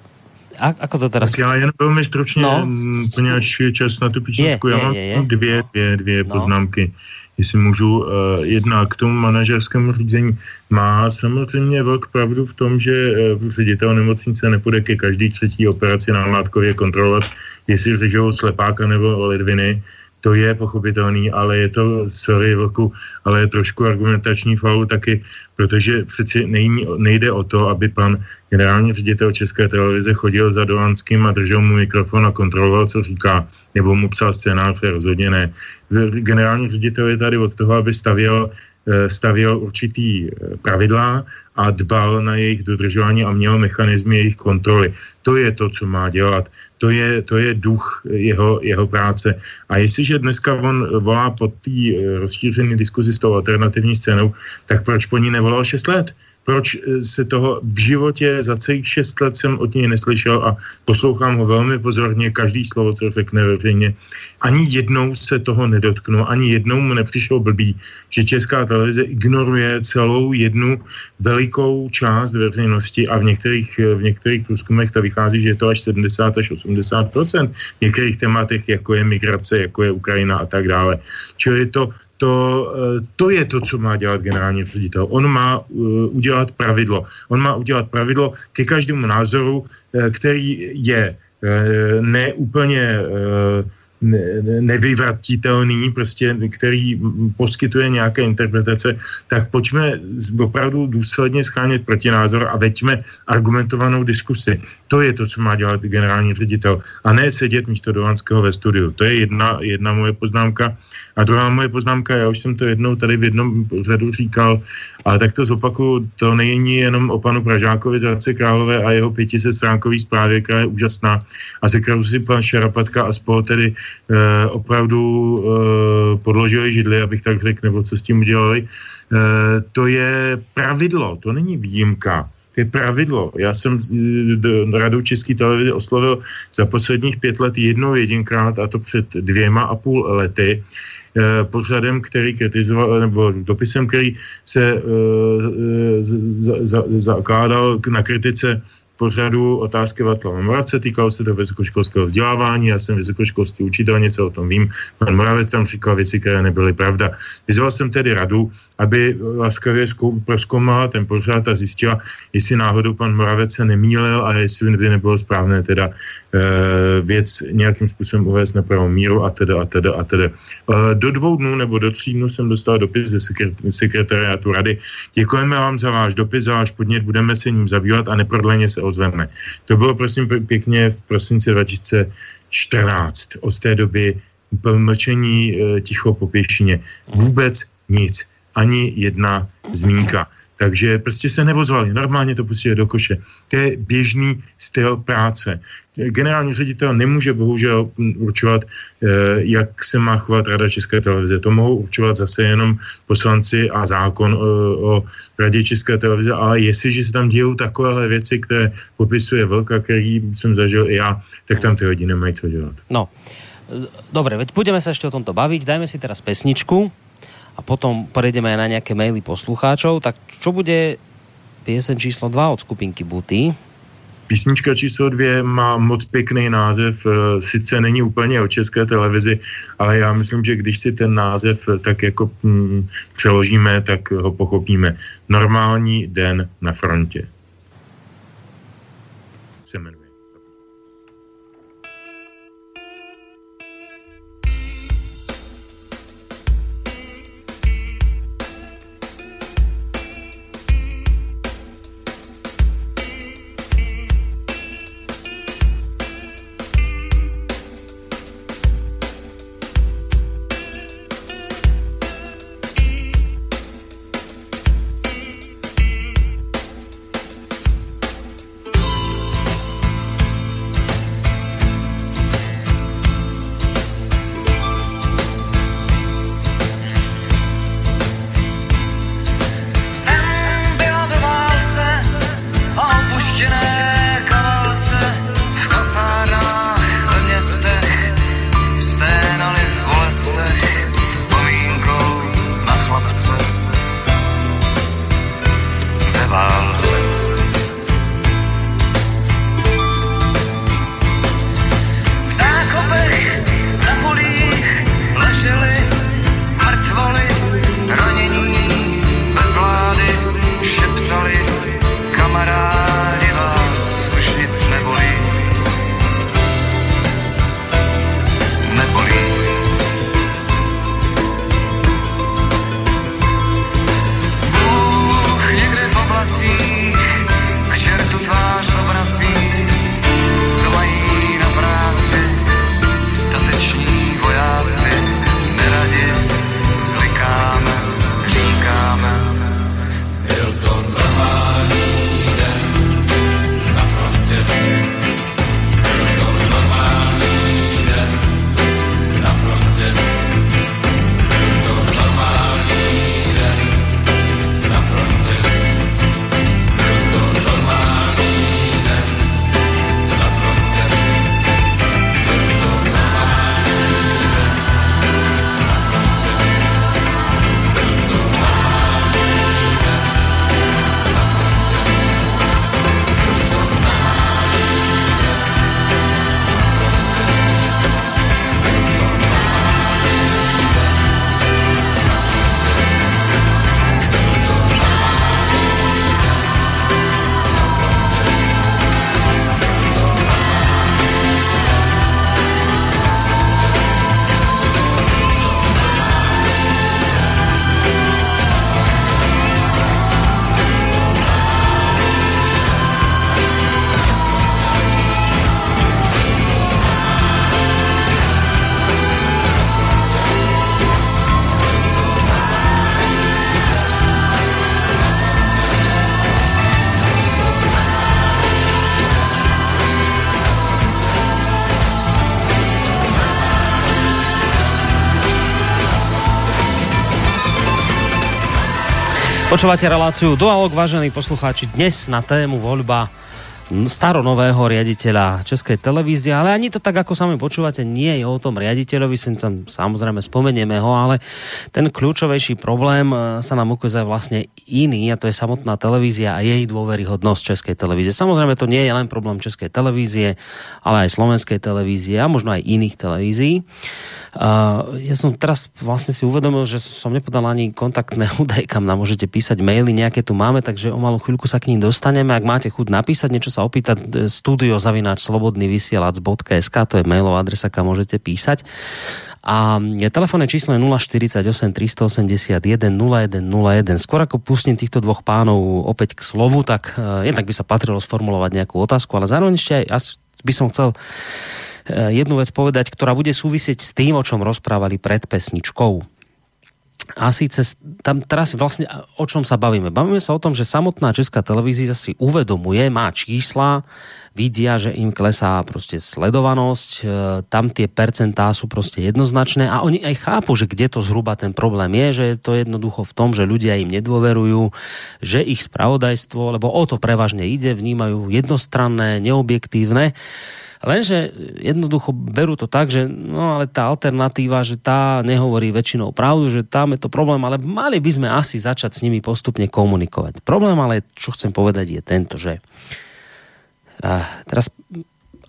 a, ako to teraz... Tak já jen velmi stručně, No. poněvadž je čas na tu písničku, já mám je, je. dvě, dvě, dvě No. poznámky. Jestli můžu, uh, jedna k tomu manažerskému řízení. Má samozřejmě velk pravdu v tom, že uh, ředitel nemocnice nepůjde ke každý třetí operaci na kontrolovat, jestli řežou slepáka nebo ledviny. To je pochopitelný, ale je to, sorry Vlku, ale je trošku argumentační faul taky, protože přeci nejní, nejde o to, aby pan generální ředitel České televize chodil za Dolanským a držel mu mikrofon a kontroloval, co říká, nebo mu psal scénář, rozhodně ne. Generální ředitel je tady od toho, aby stavěl stavěl určitý pravidla a dbal na jejich dodržování a měl mechanizmy jejich kontroly. To je to, co má dělat. To je, to je duch jeho, jeho práce. A jestliže dneska on volá pod té rozšířené diskuzi s tou alternativní scénou, tak proč po ní nevolal 6 let? Proč eh, se toho v životě za celých šest let jsem od něj neslyšel a poslouchám ho velmi pozorně, každý slovo, co řekne veřejně. Ani jednou se toho nedotknu, ani jednou mu nepřišlo blbý, že Česká televize ignoruje celou jednu velikou část veřejnosti a v některých, eh, v některých průzkumech to vychází, že je to až 70 až 80% v některých tématech, jako je migrace, jako je Ukrajina a tak dále. Čili to to, eh, to je to, co má dělat generální ředitel. On má uh, udělat pravidlo. On má udělat pravidlo ke každému názoru, uh, který je uh, neúplně uh, nevyvratitelný, prostě, který poskytuje nějaké interpretace, tak pojďme opravdu důsledně schánět protinázor a veďme argumentovanou diskusi. To je to, co má dělat generální ředitel. A ne sedět místo Dovanského ve studiu. To je jedna, jedna moje poznámka. A druhá moje poznámka, já už jsem to jednou tady v jednom řadu říkal, ale tak to zopakuju, to není jenom o panu Pražákovi z Hradce Králové a jeho stránkový zprávě, která je úžasná a se kterou si pan Šarapatka a spol tedy eh, opravdu eh, podložili židli, abych tak řekl, nebo co s tím udělali. Eh, to je pravidlo, to není výjimka to je pravidlo. Já jsem radu České televize oslovil za posledních pět let jednou jedinkrát, a to před dvěma a půl lety, pořadem, který kritizoval, nebo dopisem, který se eh, zakládal na kritice pořadu otázky Václava Moravce, týkalo se to vysokoškolského vzdělávání, já jsem vysokoškolský učitel, něco o tom vím, pan Moravec tam říkal věci, které nebyly pravda. Vyzval jsem tedy radu, aby laskavě proskoumala ten pořád a zjistila, jestli náhodou pan Moravec se nemýlil a jestli by nebylo správné teda věc nějakým způsobem uvést na pravou míru a teda a teda a teda. E, do dvou dnů nebo do tří dnů jsem dostal dopis ze sekretariátu rady. Děkujeme vám za váš dopis, za váš podnět, budeme se ním zabývat a neprodleně se ozveme. To bylo prosím pěkně v prosinci 2014. Od té doby mlčení e, ticho po pěšině. Vůbec nic ani jedna zmínka. Takže prostě se nevozvali, normálně to pustili do koše. To je běžný styl práce. Generální ředitel nemůže bohužel určovat, eh, jak se má chovat Rada České televize. To mohou určovat zase jenom poslanci a zákon o, eh, o Radě České televize, ale jestliže se tam dějou takovéhle věci, které popisuje Vlka, který jsem zažil i já, tak tam ty lidi nemají co dělat. No, dobre, veď budeme sa ešte o tomto baviť. Dajme si teraz pesničku a potom prejdeme aj na nejaké maily poslucháčov. Tak čo bude piesen číslo 2 od skupinky Buty? Písnička číslo dvě má moc pěkný název, eh, sice není úplně o české televizi, ale já myslím, že když si ten název eh, tak jako mm, přeložíme, tak ho pochopíme. Normální den na frontě. Se jmenuje. Počúvate reláciu Dualog, vážení poslucháči, dnes na tému voľba staronového riaditeľa Českej televízie, ale ani to tak, ako sami počúvate, nie je o tom riaditeľovi, sem samozrejme spomenieme ho, ale ten kľúčovejší problém e, sa nám ukazuje vlastne iný a to je samotná televízia a jej dôveryhodnosť Českej televízie. Samozrejme to nie je len problém Českej televízie, ale aj slovenskej televízie a možno aj iných televízií. Uh, ja som teraz vlastne si uvedomil, že som nepodal ani kontaktné údaj, kam nám môžete písať maily, nejaké tu máme, takže o malú chvíľku sa k ním dostaneme. Ak máte chuť napísať, niečo sa opýtať, e, studio zavináč slobodný vysielač.sk, to je mailová adresa, kam môžete písať. A telefónne číslo je 048 381 0101. Skôr ako pustím týchto dvoch pánov opäť k slovu, tak uh, jednak by sa patrilo sformulovať nejakú otázku, ale zároveň ešte aj by som chcel jednu vec povedať, ktorá bude súvisieť s tým, o čom rozprávali pred pesničkou. A síce tam teraz vlastne o čom sa bavíme? Bavíme sa o tom, že samotná česká televízia si uvedomuje, má čísla, vidia, že im klesá prostě sledovanosť, eh, tam tie percentá sú prostě jednoznačné a oni aj chápu, že kde to zhruba ten problém je, že je to jednoducho v tom, že ľudia im nedôverujú, že ich spravodajstvo, lebo o to prevažne ide, vnímajú jednostranné, neobjektívne Lenže jednoducho berú to tak, že no ale tá alternatíva, že tá nehovorí väčšinou pravdu, že tam je to problém, ale mali by sme asi začať s nimi postupne komunikovať. Problém ale, čo chcem povedať, je tento, že a teraz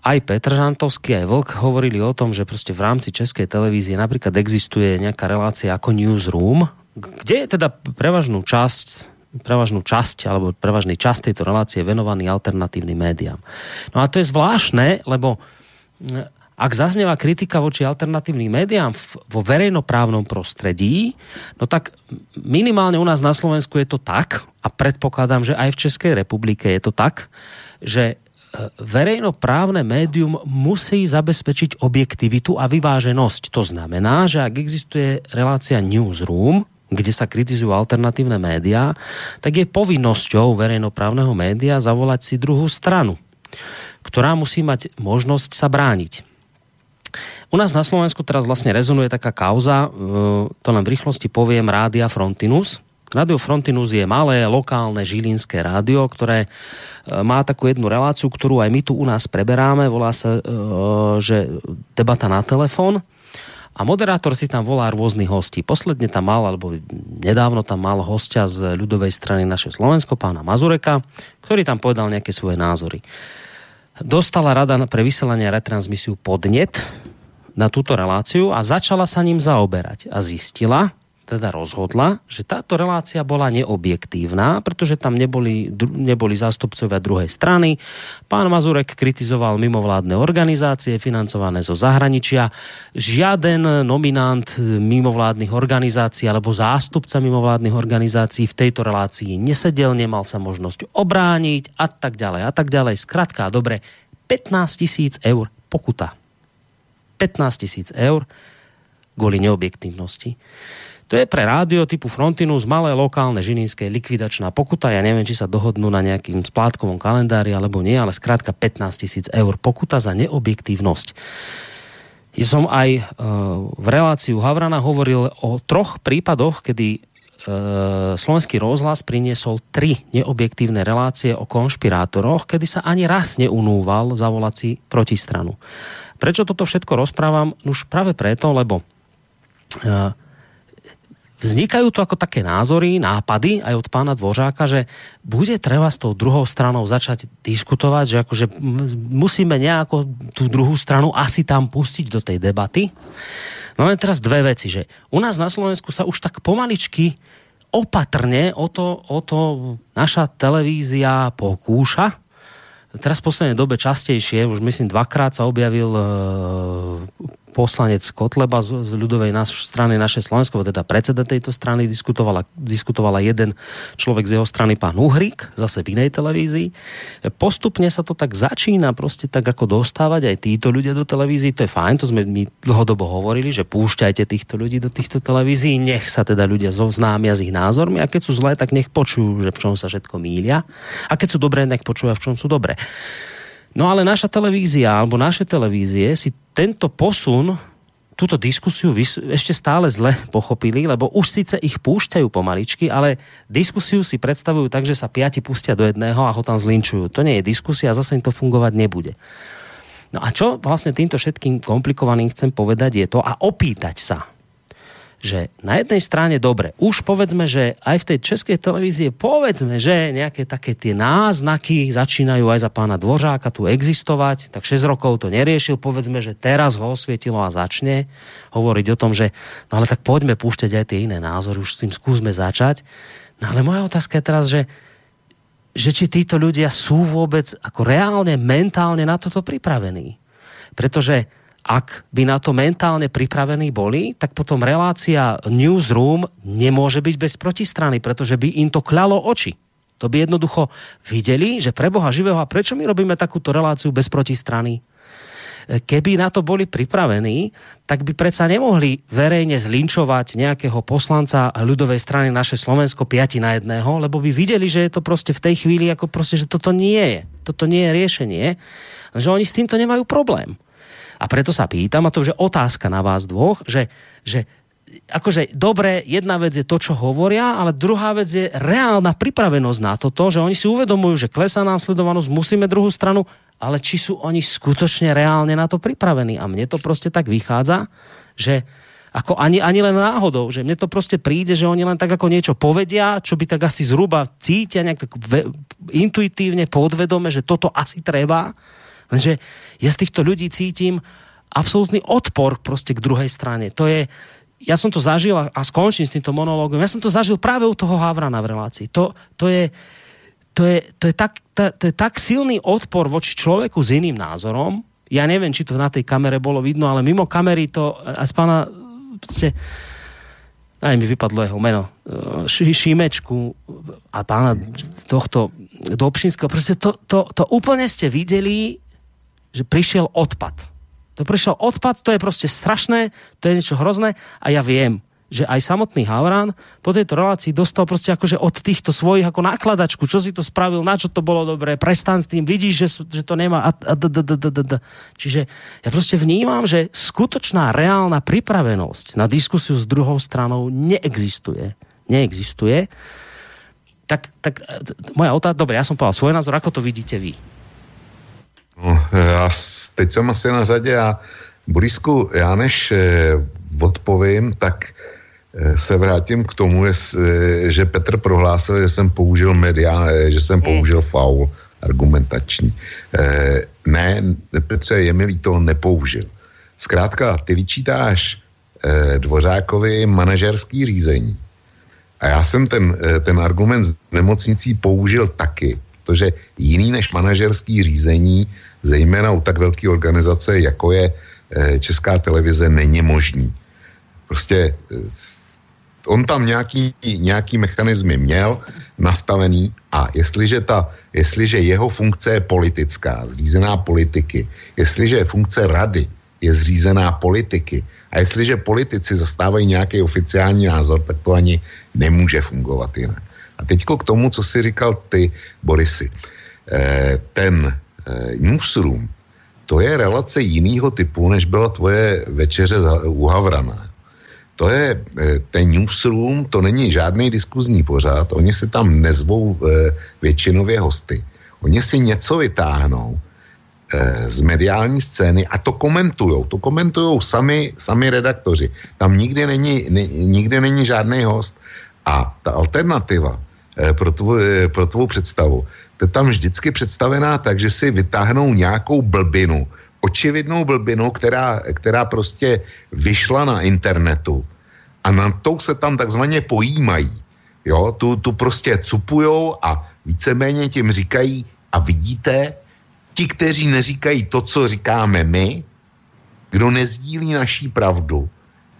aj Petr Žantovský, aj Vlk hovorili o tom, že prostě v rámci Českej televízie napríklad existuje nejaká relácia ako Newsroom, kde je teda prevažnú časť prevažnú časť alebo prevažný časť tejto relácie venovaný alternatívnym médiám. No a to je zvláštne, lebo hm, ak zaznieva kritika voči alternatívnym médiám vo verejnoprávnom prostredí, no tak minimálne u nás na Slovensku je to tak, a predpokladám, že aj v Českej republike je to tak, že e, verejnoprávne médium musí zabezpečiť objektivitu a vyváženosť. To znamená, že ak existuje relácia Newsroom, kde sa kritizujú alternatívne médiá, tak je povinnosťou verejnoprávneho média zavolať si druhú stranu, ktorá musí mať možnosť sa brániť. U nás na Slovensku teraz vlastne rezonuje taká kauza, e, to len v rýchlosti poviem, Rádia Frontinus. Radio Frontinus je malé, lokálne žilinské rádio, ktoré e, má takú jednu reláciu, ktorú aj my tu u nás preberáme, volá sa, e, že debata na telefon a moderátor si tam volá rôznych hostí. Posledne tam mal, alebo nedávno tam mal hostia z ľudovej strany naše Slovensko, pána Mazureka, ktorý tam povedal nejaké svoje názory. Dostala rada pre vyselanie a retransmisiu podnet na túto reláciu a začala sa ním zaoberať. A zistila, teda rozhodla, že táto relácia bola neobjektívna, pretože tam neboli, neboli zástupcovia druhej strany. Pán Mazurek kritizoval mimovládne organizácie financované zo zahraničia. Žiaden nominant mimovládnych organizácií alebo zástupca mimovládnych organizácií v tejto relácii nesedel, nemal sa možnosť obrániť a tak ďalej a tak ďalej. Skratka, dobre, 15 tisíc eur pokuta. 15 tisíc eur kvôli neobjektívnosti. To je pre rádio typu Frontinus malé lokálne žininské likvidačná pokuta. Ja neviem, či sa dohodnú na nejakým splátkovom kalendári alebo nie, ale zkrátka 15 tisíc eur pokuta za neobjektívnosť. Ja som aj uh, v reláciu Havrana hovoril o troch prípadoch, kedy uh, slovenský rozhlas priniesol tri neobjektívne relácie o konšpirátoroch, kedy sa ani raz neunúval zavolať si protistranu. Prečo toto všetko rozprávam? Už práve preto, lebo uh, vznikajú tu ako také názory, nápady aj od pána Dvořáka, že bude treba s tou druhou stranou začať diskutovať, že akože musíme nejako tú druhú stranu asi tam pustiť do tej debaty. No len teraz dve veci, že u nás na Slovensku sa už tak pomaličky opatrne o to, o to naša televízia pokúša. Teraz v poslednej dobe častejšie, už myslím dvakrát sa objavil e, poslanec Kotleba z, z ľudovej naš, strany naše Slovensko, teda predseda tejto strany, diskutovala, diskutovala jeden človek z jeho strany, pán Uhrik, zase v inej televízii. Postupne sa to tak začína prostě tak ako dostávať aj títo ľudia do televízií, to je fajn, to sme my dlhodobo hovorili, že púšťajte týchto ľudí do týchto televízií, nech sa teda ľudia zoznámia s ich názormi a keď sú zlé, tak nech počujú, že v čom sa všetko mília a keď sú dobré, nech počujú, v čom sú dobré. No ale naša televízia alebo naše televízie si tento posun túto diskusiu ešte stále zle pochopili, lebo už síce ich púšťajú pomaličky, ale diskusiu si predstavujú tak, že sa piati pustia do jedného a ho tam zlinčujú. To nie je diskusia, zase im to fungovať nebude. No a čo vlastne týmto všetkým komplikovaným chcem povedať je to a opýtať sa, že na jednej strane dobre, už povedzme, že aj v tej českej televízie povedzme, že nejaké také tie náznaky začínajú aj za pána Dvořáka tu existovať, tak 6 rokov to neriešil, povedzme, že teraz ho osvietilo a začne hovoriť o tom, že no ale tak poďme púšťať aj tie iné názory, už s tým skúsme začať. No ale moja otázka je teraz, že, že či títo ľudia sú vôbec ako reálne, mentálne na toto pripravení. Pretože ak by na to mentálne pripravení boli, tak potom relácia newsroom nemôže byť bez protistrany, pretože by im to kľalo oči. To by jednoducho videli, že pre Boha živého a prečo my robíme takúto reláciu bez protistrany? Keby na to boli pripravení, tak by predsa nemohli verejne zlinčovať nejakého poslanca ľudovej strany naše Slovensko 5 na jedného, lebo by videli, že je to proste v tej chvíli ako proste, že toto nie je. Toto nie je riešenie. Že oni s týmto nemajú problém. A preto sa pýtam, a to už je otázka na vás dvoch, že, že akože dobre, jedna vec je to, čo hovoria, ale druhá vec je reálna pripravenosť na toto, že oni si uvedomujú, že klesá nám sledovanosť, musíme druhú stranu, ale či sú oni skutočne reálne na to pripravení. A mne to prostě tak vychádza, že ako ani, ani len náhodou, že mne to prostě príde, že oni len tak ako niečo povedia, čo by tak asi zhruba cítia nejak tak intuitívne, podvedome, že toto asi treba, Lenže ja z týchto ľudí cítim absolútny odpor prostě k druhej strane. To je, ja som to zažil a, skončím s týmto monológom, ja som to zažil práve u toho Havrana v relácii. To, to je, to je, to je, tak, to, to je tak silný odpor voči človeku s iným názorom, ja neviem, či to na tej kamere bolo vidno, ale mimo kamery to a z pána ste, aj mi vypadlo jeho meno, Šímečku a pána tohto Dobšinského, prostě to, to, to úplne ste videli, že prišiel odpad. To prišiel odpad, to je prostě strašné, to je niečo hrozné a ja viem, že aj samotný Havran po tejto relácii dostal prostě akože od týchto svojich ako nákladačku, čo si to spravil, na čo to bolo dobré, prestan s tým, vidíš, že, že to nemá a, a, d, d, d, d, d. Čiže ja prostě vnímam, že skutočná reálna pripravenosť na diskusiu s druhou stranou neexistuje. Neexistuje. Tak, tak moja otázka, dobre, ja som povedal svoj názor, ako to vidíte vy? No, já teď jsem asi na řadě a Borisku, já než eh, odpovím, tak eh, se vrátím k tomu, eh, že Petr prohlásil, že jsem použil media, že jsem použil faul argumentační. Ne, Petře, je mi líto, nepoužil. Zkrátka, ty vyčítáš Dvořákovi manažerský řízení. A já jsem ten, ten argument s nemocnicí použil taky, protože jiný než manažerský řízení zejména u tak velké organizace, jako je eh, Česká televize, není možný. Prostě eh, on tam nějaký, nějaký mechanizmy měl nastavený a jestliže, ta, jestliže jeho funkce je politická, zřízená politiky, jestliže funkce rady je zřízená politiky a jestliže politici zastávají nějaký oficiální názor, tak to ani nemůže fungovat jinak. A teďko k tomu, co si říkal ty, Borisy. Eh, ten newsroom, to je relace jiného typu, než byla tvoje večeře za, u Havrana. To je eh, ten newsroom, to není žádný diskuzní pořád, oni si tam nezvou eh, většinově hosty. Oni si něco vytáhnou z mediální scény a to komentujou. To komentujou sami, sami redaktoři. Tam nikdy není, ne, nikdy není žádný host. A ta alternativa pro tvou, pro tvou představu tam vždycky představená tak, že si vytáhnou nějakou blbinu, očividnou blbinu, která, která prostě vyšla na internetu a na tou se tam takzvaně pojímají. Jo, tu, tu prostě cupujou a víceméně tím říkají a vidíte, ti, kteří neříkají to, co říkáme my, kdo nezdílí naší pravdu,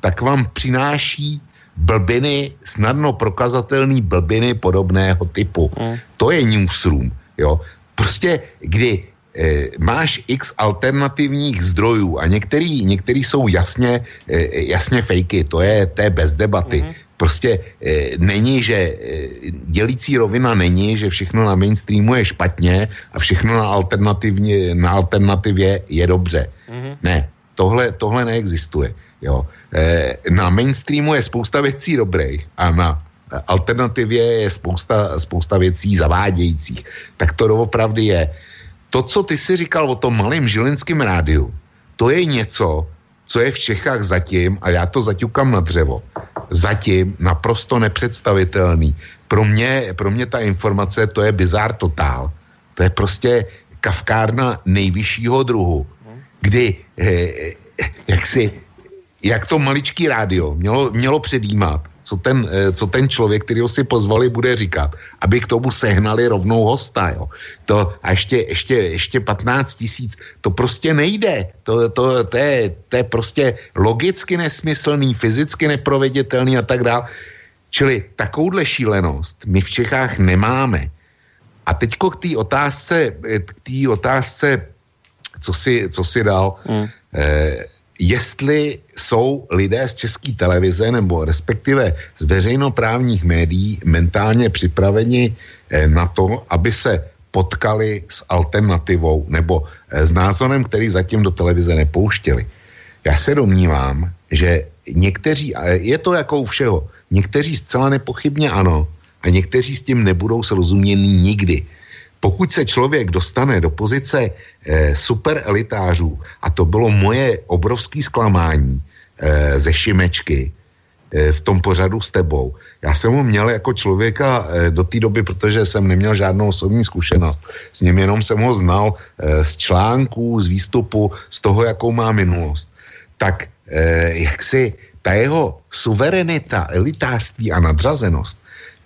tak vám přináší blbiny, snadno prokazatelný blbiny podobného typu. Mm. To je newsroom. Jo? Prostě kdy e, máš x alternativních zdrojů a některý, některý jsou jasně, e, jasně fejky, to je, to je bez debaty. Mm. Prostě e, není, že e, dělící rovina není, že všechno na mainstreamu je špatně a všechno na, alternativně, na alternativě je dobře. Mm. Ne, tohle, tohle neexistuje. Jo. E, na mainstreamu je spousta věcí dobrých a na alternativě je spousta, spousta věcí zavádějících. Tak to doopravdy je. To, co ty si říkal o tom malém žilinském rádiu, to je něco, co je v Čechách zatím, a já to zaťukám na dřevo, zatím naprosto nepředstavitelný. Pro mě, pro mě ta informace, to je bizár totál. To je prostě kavkárna nejvyššího druhu, kdy eh, jak si, jak to maličký rádio mělo, mělo předjímat, co ten, eh, co ten člověk, který ho si pozvali, bude říkat, aby k tomu sehnali rovnou hosta. Jo. To, a ještě, ještě, ještě 15 tisíc, to prostě nejde. To, to, to, je, to je prostě logicky nesmyslný, fyzicky neproveditelný a tak dále. Čili takovouhle šílenost my v Čechách nemáme. A teďko k té otázce, k té otázce, co si, co si dal, mm. eh, jestli jsou lidé z české televize nebo respektive z veřejnoprávních médií mentálně připraveni eh, na to, aby se potkali s alternativou nebo eh, s názorem, který zatím do televize nepouštěli. Já se domnívám, že někteří, je to jako u všeho, někteří zcela nepochybně ano a někteří s tím nebudou srozuměni nikdy pokud se člověk dostane do pozice eh, super elitářů, a to bylo moje obrovské zklamání eh, ze Šimečky eh, v tom pořadu s tebou. Já jsem ho měl jako člověka eh, do té doby, protože jsem neměl žádnou osobní zkušenost. S ním jenom jsem ho znal eh, z článků, z výstupu, z toho, jakou má minulost. Tak eh, jak si ta jeho suverenita, elitářství a nadřazenost,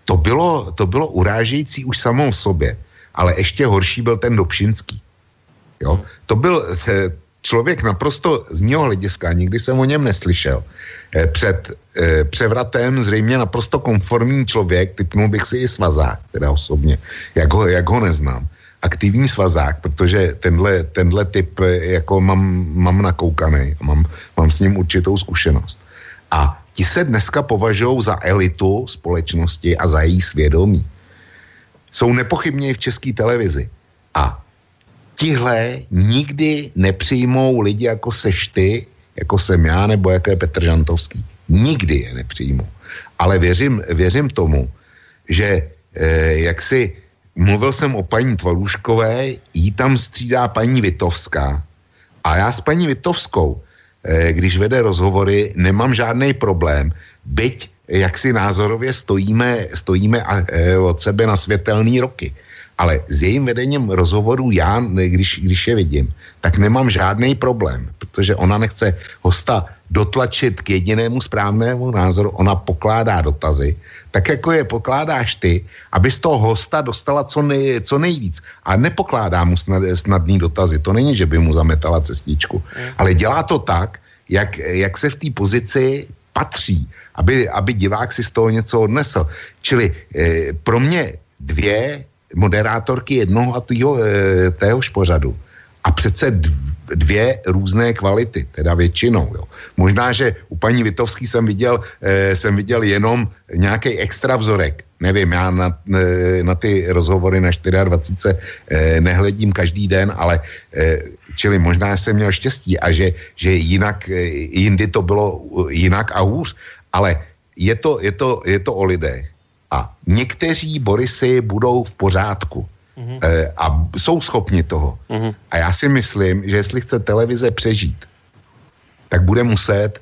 to bylo, to bylo urážející už samou sobě ale ještě horší byl ten Dobšinský. Jo? To byl eh, člověk naprosto z mého hlediska, nikdy jsem o něm neslyšel. Eh, před eh, převratem zřejmě naprosto konformní člověk, typnul bych si i svazák, teda osobně, jak ho, jak ho neznám. Aktivní svazák, protože tenhle, tenhle typ jako mám, mám nakoukaný, mám, mám s ním určitou zkušenost. A ti se dneska považují za elitu společnosti a za její svědomí jsou nepochybně v české televizi. A tihle nikdy nepřijmou lidi jako seš ty, jako jsem já, nebo jako je Petr Žantovský. Nikdy je nepřijmou. Ale věřím, věřím tomu, že eh, jak si mluvil jsem o paní Tvaluškové, jí tam střídá paní Vitovská. A já s paní Vitovskou, eh, když vede rozhovory, nemám žádný problém, byť jak si názorově stojíme, stojíme a, e, od sebe na světelný roky. Ale s jejím vedením rozhovoru já, když, když je vidím, tak nemám žádný problém, protože ona nechce hosta dotlačit k jedinému správnému názoru, ona pokládá dotazy, tak jako je pokládáš ty, aby z toho hosta dostala co, nej, co nejvíc. A nepokládá mu snad, snadný dotazy, to není, že by mu zametala cestičku, mm. ale dělá to tak, jak, jak se v té pozici patří, aby, aby divák si z toho něco odnesl. Čili e, pro mě dvě moderátorky jednoho a týho, e, téhož pořadu a přece dvě různé kvality, teda většinou. Jo. Možná, že u paní Vitovský jsem viděl, e, jsem viděl jenom nějaký extra vzorek. Nevím, já na, na ty rozhovory na 24 e, nehledím každý den, ale e, čili možná jsem měl štěstí a že, že jinak, e, jindy to bylo jinak a hůř, ale je to, je to, je to o lidech. A někteří Borisy budou v pořádku mm-hmm. a jsou schopni toho. Mm-hmm. A já si myslím, že jestli chce televize přežít, tak bude muset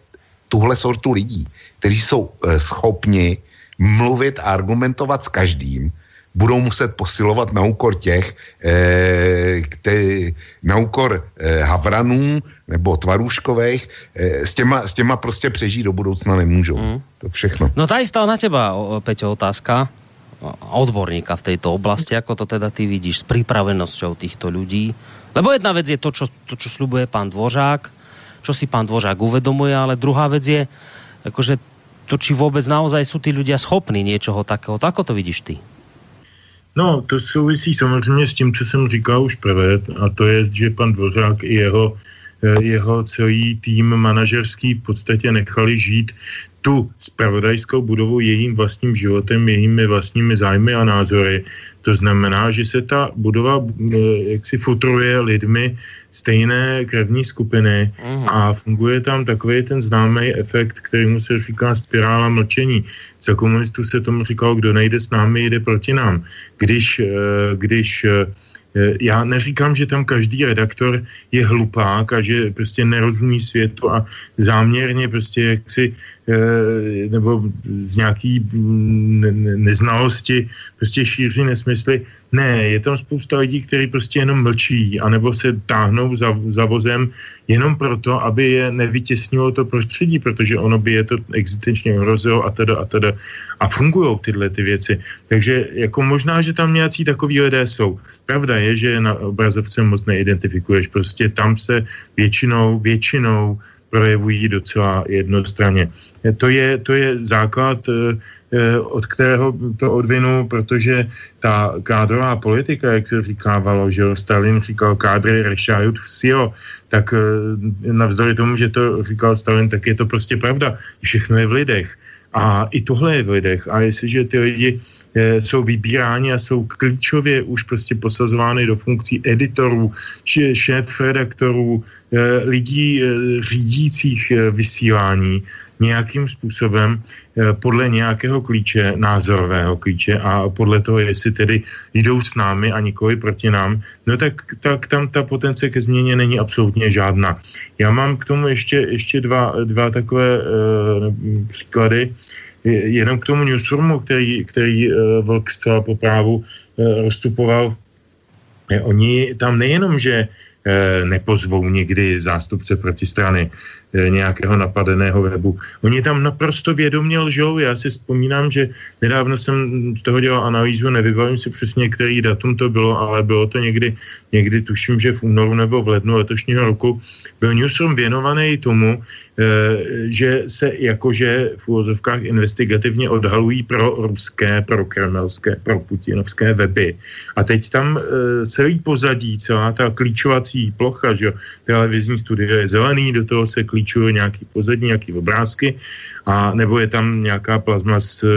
tuhle sortu lidí, kteří jsou schopni mluvit a argumentovat s každým, budou muset posilovat na úkor těch, e, kte, na úkor e, Havranů nebo Tvarůškových, e, s, těma, s těma prostě přežít do budoucna nemůžou. Mm. To všechno. No tady stala na teba, Peťo, otázka odborníka v tejto oblasti, ako to teda ty vidíš s pripravenosťou týchto ľudí. Lebo jedna vec je to, čo, to, čo slubuje pán Dvořák, čo si pán Dvořák uvedomuje, ale druhá vec je, akože to, či vôbec naozaj sú tí ľudia schopní niečoho takého. Ako to vidíš ty? No, to souvisí samozřejmě s tím, co jsem říkal už prvé, a to je, že pan Dvořák i jeho, eh, jeho celý tým manažerský v podstatě nechali žít tu spravodajskou budovu jejím vlastním životem, jejími vlastními zájmy a názory. To znamená, že se ta budova jaksi futruje lidmi stejné krevní skupiny uh-huh. a funguje tam takový ten známý efekt, kterýmu se říká spirála mlčení. Za komunistů se tomu říkalo, kdo nejde s námi, jde proti nám. Když, když Eh, já neříkám, že tam každý redaktor je hlupák a že prostě nerozumí světu a záměrně prostě jaksi Eh, nebo z nějaký mm, neznalosti prostě šíří nesmysly. Ne, je tam spousta lidí, kteří prostě jenom mlčí, anebo se táhnou za, za vozem jenom proto, aby je nevytěsnilo to prostředí, protože ono by je to existenčně ohrozilo a teda a teda. A fungují tyhle ty věci. Takže jako možná, že tam nějací takový lidé jsou. Pravda je, že na obrazovce moc neidentifikuješ. Prostě tam se většinou, většinou projevují docela jednostranně. To je, to je základ, eh, eh, od kterého to odvinu, protože ta kádrová politika, jak se říkávalo, že Stalin říkal kádry rešajut vsio, tak eh, navzdory tomu, že to říkal Stalin, tak je to prostě pravda. Všechno je v lidech. A i tohle je v lidech. A jestliže ty lidi jsou vybíráni a jsou klíčově už prostě posazovány do funkcí editorů, šéf redaktorů, lidí řídících vysílání, nějakým způsobem eh, podle nějakého klíče, názorového klíče a podle toho, jestli tedy jdou s námi a nikoli proti nám, no tak, tak tam ta potence ke změně není absolutně žádná. Já mám k tomu ještě, ještě dva, dva takové uh, příklady. Jenom k tomu newsroomu, který, který uh, Vlk zcela po právu uh, rozstupoval. Oni tam nejenom, že nepozvou někdy zástupce protistrany, nějakého napadeného webu. Oni tam naprosto vědomě lžou. Já si vzpomínám, že nedávno jsem z toho dělal analýzu, nevybavím si přesně, který datum to bylo, ale bylo to někdy, někdy tuším, že v únoru nebo v lednu letošního roku, byl newsroom věnovaný tomu, Eh, že se jakože v úvozovkách investigativně odhalují pro ruské, pro kremelské, pro putinovské weby. A teď tam eh, celý pozadí, celá ta klíčovací plocha, že jo, televizní studio je zelený, do toho se klíčuje nějaký pozadí, nějaký obrázky a nebo je tam nějaká plazma s e,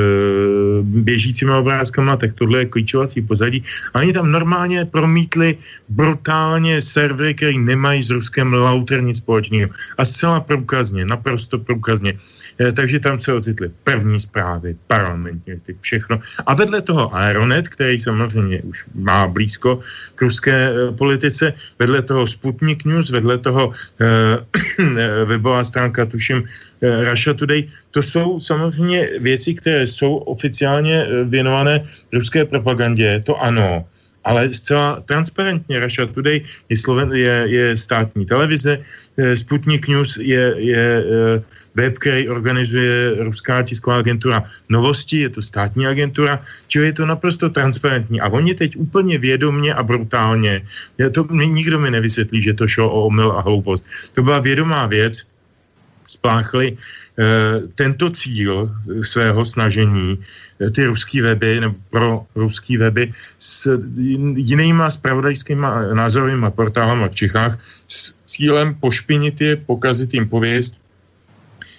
běžícími obrázkama, tak tohle je klíčovací pozadí. A oni tam normálně promítli brutálně servery, které nemají s Ruskem lauter nic společného. A zcela průkazně, naprosto průkazně. E, takže tam se ocitly první zprávy, parlamentní, všechno. A vedle toho Aeronet, který samozřejmě už má blízko k ruské e, politice, vedle toho Sputnik News, vedle toho e, webová stránka, tuším, Eh, Russia Today, to jsou samozřejmě věci, které jsou oficiálně eh, věnované ruské propagandě, to ano, ale zcela transparentně Russia Today je, Sloven, je, je státní televize, eh, Sputnik News je, je web, který organizuje ruská tisková agentura Novosti, je to státní agentura, čili je to naprosto transparentní. A oni teď úplně vědomně a brutálně, to nikdo mi nevysvětlí, že to šlo o omyl a hloupost. To byla vědomá věc, spláchli eh, tento cíl svého snažení, eh, ty ruský weby nebo pro ruský weby s jinýma spravodajskýma názorovými portálama v Čechách s cílem pošpinit je, pokazit jim pověst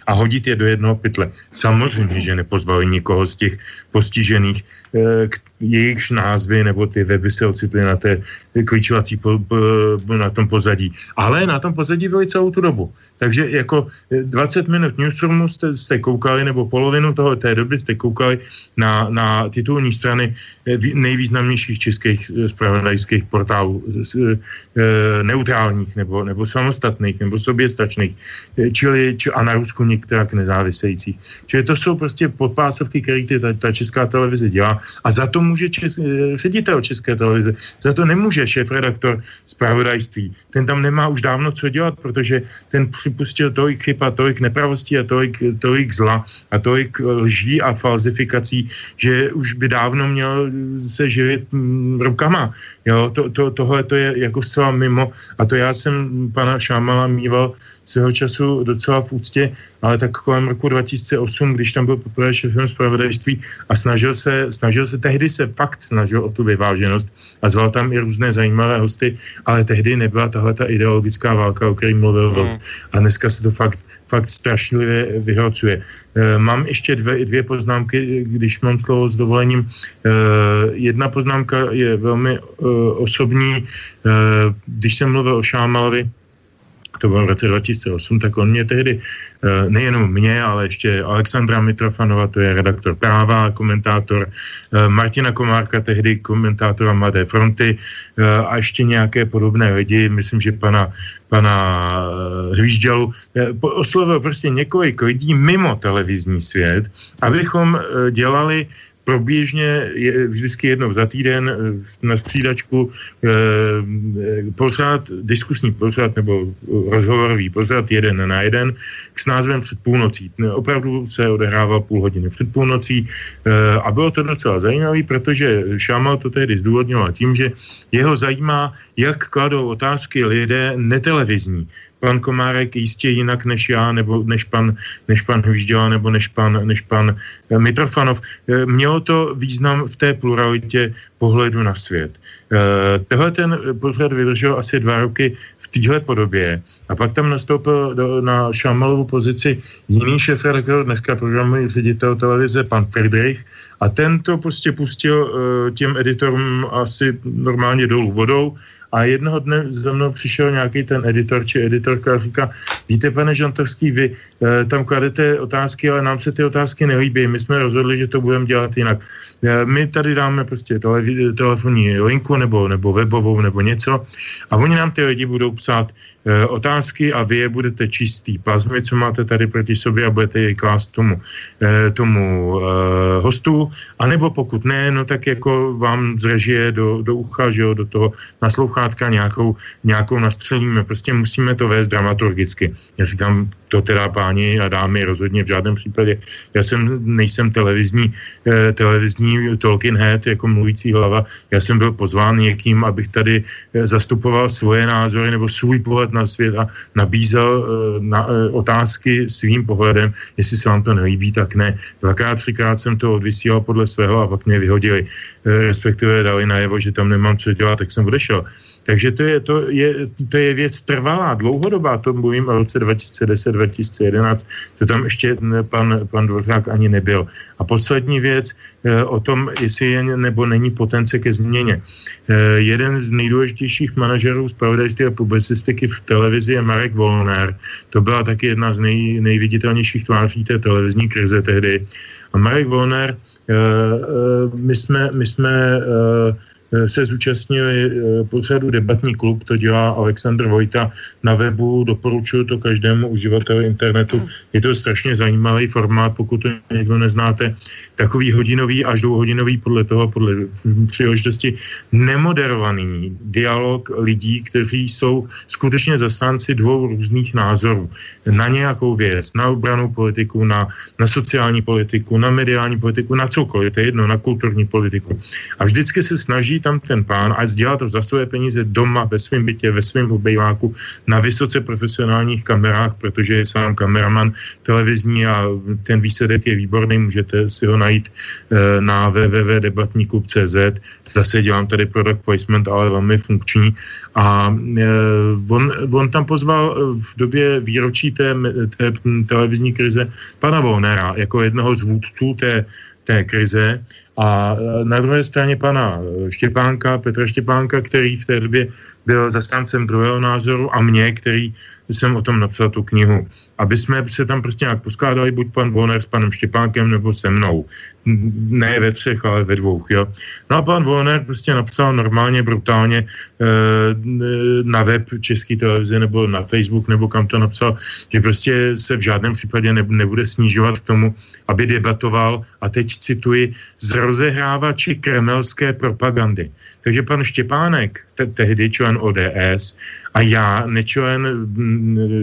a hodit je do jednoho pytle. Samozřejmě, že nepozvali nikoho z těch postižených, eh, jejichž názvy nebo ty weby se ocitly na té klíčovací po, po, na tom pozadí. Ale na tom pozadí byly celou tu dobu. Takže jako 20 minut newsroomu jste, jste koukali, nebo polovinu toho té doby jste koukali na, na titulní strany eh, nejvýznamnějších českých spravodajských portálů, neutrálních nebo, nebo samostatných nebo soběstačných, čili či, a na Rusku některá nezávisejících. Čili to jsou prostě podpásovky, které ta, ta česká televize dělá a za to může čes, ředitel české televize, za to nemůže šéf-redaktor zpravodajství. Ten tam nemá už dávno co dělat, protože ten připustil tolik chyb a tolik nepravostí a tolik, tolik zla a tolik lží a falzifikací, že už by dávno měl se živit mm, rukama. Jo, to, to, tohle to je jako zcela mimo a to já jsem pana Šámala mýval svého času docela v úctě, ale tak kolem roku 2008, když tam byl poprvé šéfem zpravodajství a snažil se, snažil se, tehdy se fakt snažil o tu vyváženost a zval tam i různé zajímavé hosty, ale tehdy nebyla tahle ta ideologická válka, o které mluvil mm. A dneska se to fakt fakt strašlivě vyhrocuje. E, mám ještě dvě, dvě poznámky, když mám slovo s dovolením. E, jedna poznámka je velmi e, osobní. E, když jsem mluvil o Šámalovi, to bylo v roce 2008, tak on mě tehdy, eh, nejenom mě, ale ještě Alexandra Mitrofanova, to je redaktor práva, komentátor, eh, Martina Komárka, tehdy komentátora Mladé fronty eh, a ještě nějaké podobné lidi, myslím, že pana, pana Hvížďalu, oslovil prostě několik lidí mimo televizní svět, abychom dělali proběžně je vždycky jednou za týden eh, na střídačku e, pořád, diskusní pořád nebo rozhovorový pořád jeden na jeden s názvem Před půlnocí. Opravdu se odehrával půl hodiny před půlnocí e, a bylo to docela zajímavé, protože Šamal to tehdy zdůvodňoval tím, že jeho zajímá, jak kladou otázky lidé netelevizní pan Komárek jistě jinak než já, nebo než pan, než pan Hvížděla, nebo než pan, než pan eh, Mitrofanov. Eh, mělo to význam v té pluralitě pohledu na svět. Eh, Tohle ten pořad vydržel asi dva roky v téhle podobě a pak tam nastoupil do, na Šamalovu pozici jiný šéf dneska programový ředitel televize, pan Friedrich, a ten to prostě pustil těm editorům asi normálně dolů vodou a jednoho dne za mnou přišel nějaký ten editor či editorka a říká, víte, pane Žantovský, vy e, tam kladete otázky, ale nám se ty otázky nelíbí. My jsme rozhodli, že to budeme dělat jinak. E, my tady dáme prostě tele, telefonní linku nebo, nebo webovou nebo něco a oni nám ty lidi budou psát otázky a vy je budete čistý plazmy, co máte tady proti sobě a budete je klást tomu, e, tomu e, hostu, anebo pokud ne, no tak jako vám zrežije do, do ucha, že jo, do toho naslouchátka nějakou, nějakou nastřelíme. Prostě musíme to vést dramaturgicky. Já říkám, to teda páni a dámy rozhodně v žádném případě. Já jsem, nejsem televizní, eh, televizní talking head jako mluvící hlava. Já jsem byl pozván někým, abych tady eh, zastupoval svoje názory nebo svůj pohled na svět a nabízel eh, na, eh, otázky svým pohledem. Jestli se vám to nelíbí, tak ne. Dvakrát, třikrát jsem to odvysílal podle svého a pak mě vyhodili. Eh, respektive dali najevo, že tam nemám co dělat, tak jsem odešel. Takže to je, to je, to je věc trvalá, dlouhodobá, to mluvím o roce 2010-2011, to tam ještě pan, pan Dvořák ani nebyl. A poslední věc eh, o tom, jestli je nebo není potence ke změně. Eh, jeden z nejdůležitějších manažerů zpravodajství a publicistiky v televizi je Marek Volner. To byla taky jedna z nej, nejviditelnějších tváří té televizní krize tehdy. A Marek Volner, eh, my jsme, my jsme se zúčastnili eh, pořadu Debatní klub, to dělá Aleksandr Vojta. Na webu, doporučuji to každému uživateli internetu. Je to strašně zajímavý formát, pokud to někdo neznáte takový hodinový až dvouhodinový podle toho, podle příležitosti, nemoderovaný dialog lidí, kteří jsou skutečně zastánci dvou různých názorů na nějakou věc, na obranou politiku, na, na sociální politiku, na mediální politiku, na cokoliv, to je jedno, na kulturní politiku. A vždycky se snaží tam ten pán a dělá to za své peníze doma, ve svém bytě, ve svém obejváku, na vysoce profesionálních kamerách, protože je sám kameraman televizní a ten výsledek je výborný, můžete si ho najít eh, na www.debatníku.cz. Zase dělám tady product placement, ale velmi funkční. A eh, on, on tam pozval eh, v době výročí té, té televizní krize pana Volnera jako jednoho z vůdců té, té krize a na druhé straně pana Štěpánka, Petra Štěpánka, který v té době byl zastáncem druhého názoru a mě, který jsem o tom napsal tu knihu. Aby jsme se tam prostě nějak poskládali, buď pan Volner s panem Štěpánkem nebo se mnou. Ne ve třech, ale ve dvou. Jo. No a pan Volner prostě napsal normálně, brutálně e, na web České televize nebo na Facebook nebo kam to napsal, že prostě se v žádném případě ne, nebude snižovat k tomu, aby debatoval, a teď cituji, z rozehrávači kremelské propagandy. Takže pan Štěpánek, te- tehdy člen ODS, a já, nečlen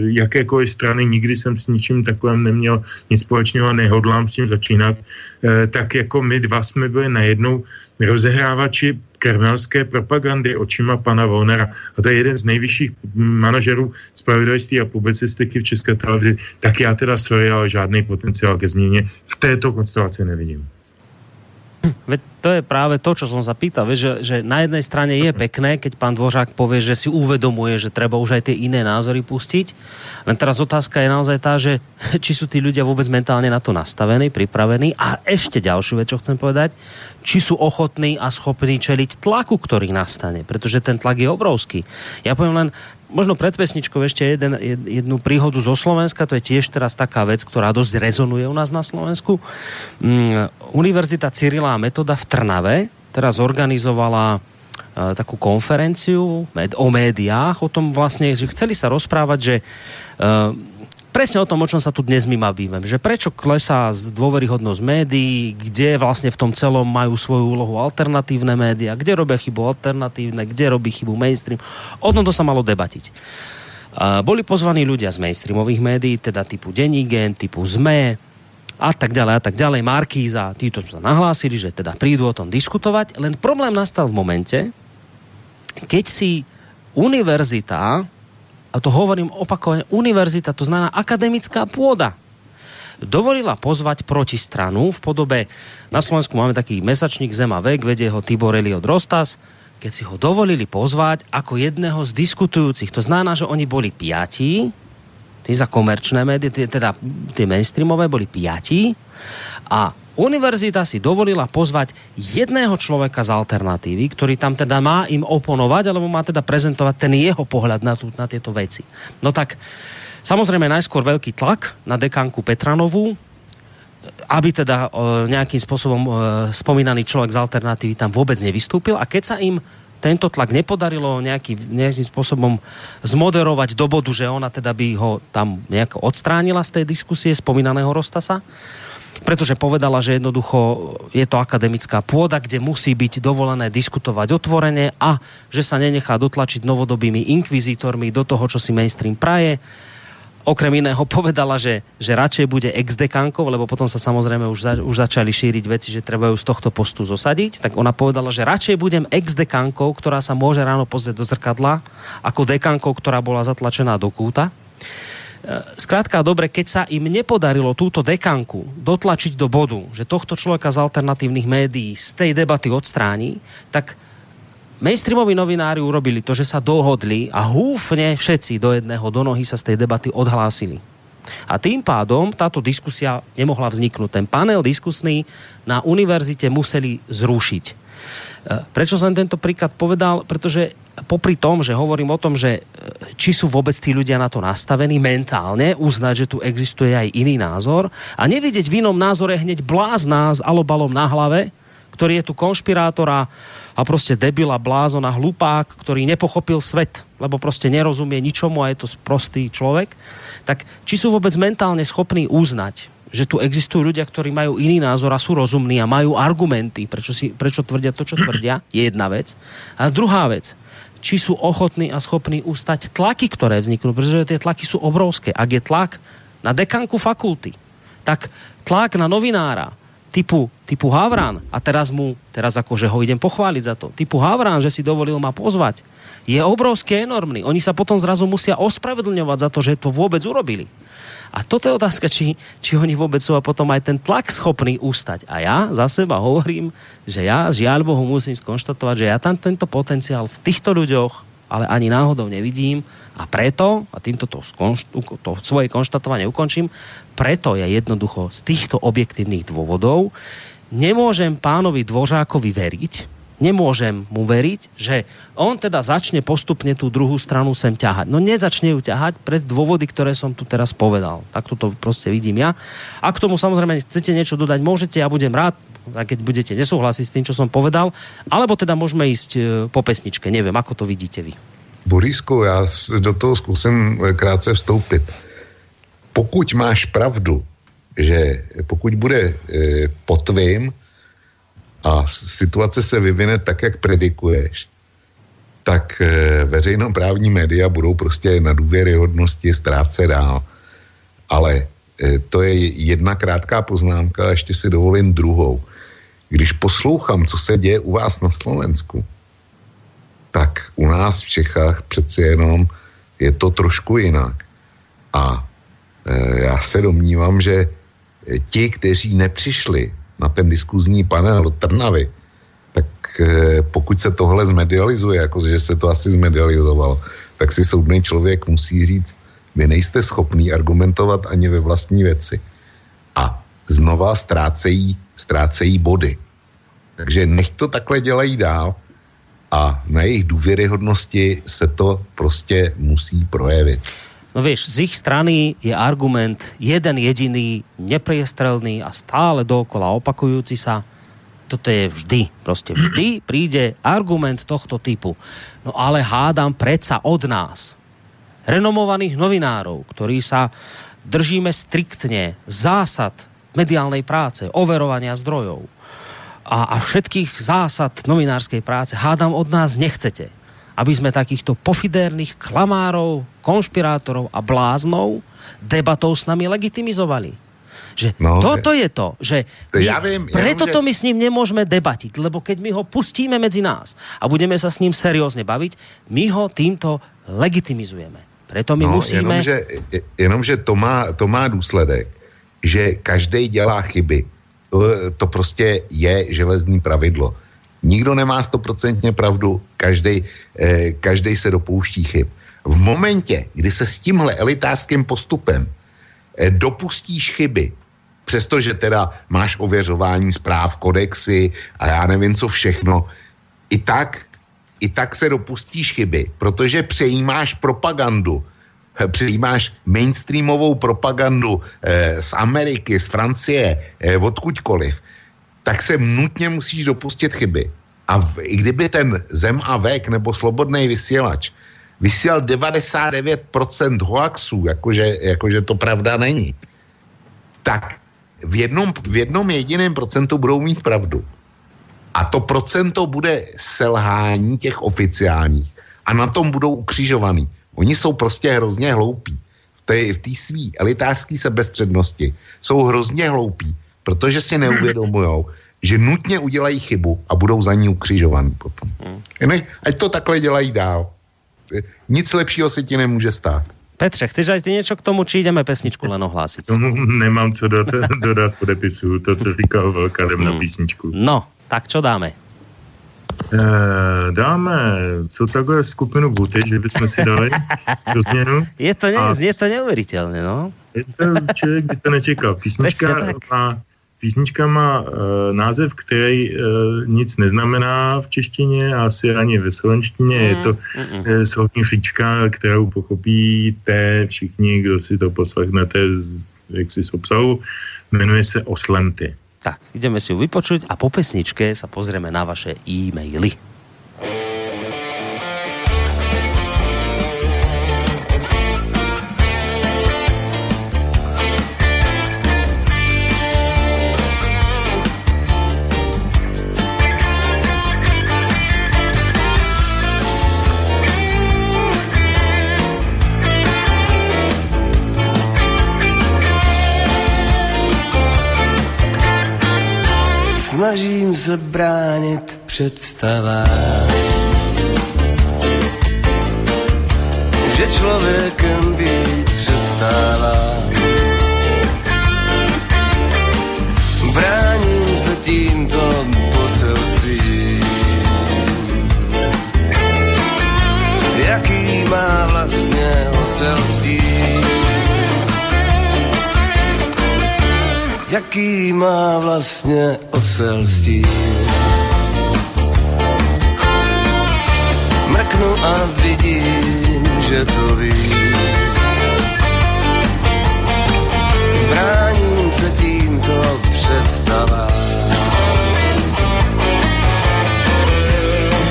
jakékoliv strany, nikdy jsem s ničím takovým neměl nic společného a nehodlám s tím začínat, eh, tak jako my dva jsme byli najednou rozehrávači kremelské propagandy očima pana Volnera. A to je jeden z nejvyšších manažerů spravodajství a publicistiky v České televizi. Tak já teda sorry, ale žádný potenciál ke změně v této konstelaci nevidím. Veď to je práve to, čo som sa pýtal, vieš, že, že na jednej strane je pekné, keď pán Dvořák povie, že si uvedomuje, že treba už aj tie iné názory pustiť. Len teraz otázka je naozaj tá, že či sú tí ľudia vôbec mentálne na to nastavení, pripravení a ešte ďalšiu vec, čo chcem povedať, či sú ochotní a schopní čeliť tlaku, ktorý nastane, pretože ten tlak je obrovský. Ja poviem len, možno pred pesničkou ešte jeden, jednu príhodu zo Slovenska, to je tiež teraz taká vec, ktorá dosť rezonuje u nás na Slovensku. Mm, Univerzita Cyrila a Metoda v Trnave teraz organizovala uh, takú konferenciu o médiách, o tom vlastne, že chceli sa rozprávať, že uh, presne o tom, o čom sa tu dnes my bavíme. Že prečo klesá dôveryhodnosť médií, kde vlastne v tom celom majú svoju úlohu alternatívne médiá, kde robia chybu alternatívne, kde robí chybu mainstream. O tom to sa malo debatiť. A boli pozvaní ľudia z mainstreamových médií, teda typu Denigen, typu ZME, a tak ďalej a tak ďalej, Markíza, títo sa nahlásili, že teda prídu o tom diskutovať, len problém nastal v momente, keď si univerzita a to hovorím opakovane, univerzita, to znamená akademická pôda, dovolila pozvať protistranu v podobe, na Slovensku máme taký mesačník Zema vek, vedie ho Tibor Eliot Rostas, keď si ho dovolili pozvať ako jedného z diskutujúcich. To znamená, že oni boli piatí, tí za komerčné médiá, teda tie mainstreamové boli piatí a Univerzita si dovolila pozvať jedného človeka z alternatívy, ktorý tam teda má im oponovať, alebo má teda prezentovať ten jeho pohľad na, tú, na tieto veci. No tak, samozrejme najskôr veľký tlak na dekanku Petranovú, aby teda e, nejakým spôsobom e, spomínaný človek z alternatívy tam vôbec nevystúpil a keď sa im tento tlak nepodarilo nejaký, nejakým spôsobom zmoderovať do bodu, že ona teda by ho tam nejako odstránila z tej diskusie spomínaného Rostasa, pretože povedala, že jednoducho je to akademická pôda, kde musí byť dovolené diskutovať otvorene a že sa nenechá dotlačiť novodobými inkvizítormi do toho, čo si mainstream praje. Okrem iného povedala, že, že radšej bude ex-dekánkou, lebo potom sa samozrejme už, za, už začali šíriť veci, že treba ju z tohto postu zosadiť. Tak ona povedala, že radšej budem ex-dekánkou, ktorá sa môže ráno pozrieť do zrkadla, ako dekánkou, ktorá bola zatlačená do kúta. Skrátka, dobre, keď sa im nepodarilo túto dekanku dotlačiť do bodu, že tohto človeka z alternatívnych médií z tej debaty odstráni, tak mainstreamoví novinári urobili to, že sa dohodli a húfne všetci do jedného do nohy sa z tej debaty odhlásili. A tým pádom táto diskusia nemohla vzniknúť. Ten panel diskusný na univerzite museli zrušiť. E, prečo som tento príklad povedal? Pretože popri tom, že hovorím o tom, že e, či sú vôbec tí ľudia na to nastavení mentálne, uznať, že tu existuje aj iný názor a nevidieť v inom názore hneď blázna s alobalom na hlave, ktorý je tu konšpirátor a, a proste debil a blázon a hlupák, ktorý nepochopil svet, lebo proste nerozumie ničomu a je to prostý človek, tak či sú vôbec mentálne schopní uznať, že tu existujú ľudia, ktorí majú iný názor a sú rozumní a majú argumenty, prečo, si, prečo tvrdia to, čo tvrdia, je jedna vec. A druhá vec, či sú ochotní a schopní ustať tlaky, ktoré vzniknú, pretože tie tlaky sú obrovské. Ak je tlak na dekanku fakulty, tak tlak na novinára typu, typu Havran, a teraz mu, teraz akože ho idem pochváliť za to, typu Havran, že si dovolil ma pozvať, je obrovský, enormný. Oni sa potom zrazu musia ospravedlňovať za to, že to vôbec urobili. A toto je otázka, či, či oni vôbec sú a potom aj ten tlak schopný ústať. A ja za seba hovorím, že ja žiaľ Bohu musím skonštatovať, že ja tam tento potenciál v týchto ľuďoch ale ani náhodou nevidím a preto, a týmto to, to svoje konštatovanie ukončím, preto ja jednoducho z týchto objektívnych dôvodov nemôžem pánovi Dvořákovi veriť, nemôžem mu veriť, že on teda začne postupne tú druhú stranu sem ťahať. No nezačne ju ťahať pre dôvody, ktoré som tu teraz povedal. Tak to proste vidím ja. A k tomu samozrejme chcete niečo dodať, môžete, ja budem rád, a keď budete nesúhlasiť s tým, čo som povedal, alebo teda môžeme ísť e, po pesničke. Neviem, ako to vidíte vy. Borisku, já do toho zkusím e, krátce vstoupit. Pokud máš pravdu, že pokud bude e, po tvým, a situace se vyvine tak, jak predikuješ, tak e, veřejnoprávní média budou prostě na důvěryhodnosti ztrácet dál. Ale e, to je jedna krátká poznámka a ještě si dovolím druhou. když poslouchám, co se děje u vás na Slovensku, tak u nás v Čechách přeci jenom je to trošku jinak. A e, já se domnívám, že ti, kteří nepřišli na ten diskuzní panel Trnavy, tak e, pokud se tohle zmedializuje, jakože se to asi zmedializovalo, tak si soudný člověk musí říct, vy nejste schopný argumentovat ani ve vlastní věci. A znova ztrácejí, ztrácejí body. Takže nech to takhle dělají dál a na jejich důvěryhodnosti se to prostě musí projevit. No vieš, z ich strany je argument jeden jediný, nepriestrelný a stále dookola opakujúci sa. Toto je vždy, proste vždy príde argument tohto typu. No ale hádam predsa od nás, renomovaných novinárov, ktorí sa držíme striktne zásad mediálnej práce, overovania zdrojov a, a všetkých zásad novinárskej práce, hádam od nás nechcete aby sme takýchto pofidérnych klamárov, konšpirátorov a bláznov debatou s nami legitimizovali. Že no, toto je to, že my, ja viem, ja preto viem, to že... my s ním nemôžeme debatiť, lebo keď my ho pustíme medzi nás a budeme sa s ním seriózne baviť, my ho týmto legitimizujeme. Preto my no, musíme... Jenomže, jenomže to, má, to má důsledek, že každý dělá chyby. To, to prostě je železný pravidlo. Nikdo nemá stoprocentně pravdu, každý, eh, se dopouští chyb. V momentě, kdy se s tímhle elitářským postupem eh, dopustíš chyby, přestože teda máš ověřování zpráv, kodexy a já nevím co všechno, i tak, i tak se dopustíš chyby, protože přejímáš propagandu, eh, přejímáš mainstreamovou propagandu eh, z Ameriky, z Francie, eh, odkudkoliv, tak se nutně musíš dopustit chyby. A v, i kdyby ten Zem a Vek nebo Slobodný vysílač vysílal 99% hoaxů, jakože, jakože to pravda není, tak v jednom, v jednom jediném procentu budou mít pravdu. A to procento bude selhání těch oficiálních. A na tom budou ukřižovaný. Oni jsou prostě hrozně hloupí. V té svý elitářské sebestřednosti jsou hrozně hloupí, protože si neuvědomují, že nutně udělají chybu a budou za ní ukřižovaní potom. Hmm. Ať to takhle dělají dál. Nic lepšího se ti nemůže stát. Petře, chceš aj ty něco k tomu, či jdeme pesničku len ohlásit? Tomu nemám co dodat, dodat podepisu, to, co říkal Velká, jdem hmm. na písničku. No, tak čo dáme? E, dáme, co takové skupinu Buty, že bychom si dali do změnu. Je to, ne, a... je to neuvěřitelné, no. Je to člověk by to nečekal. Písnička má Písnička má uh, název, který uh, nic neznamená v češtině a asi ani ve slovenštině. Mm, je to mm, mm. slovní frička, kterou pochopíte všichni, kdo si to poslechnete jak si z obsahu. Jmenuje se Oslenty. Tak, ideme si ju vypočuť a po pesničke sa pozrieme na vaše e-maily. Snažím se bránit představám, že člověkem být přestává. Jaký má vlastně oselstí. Mrknu a vidím, že to ví. Bráním se tímto představám.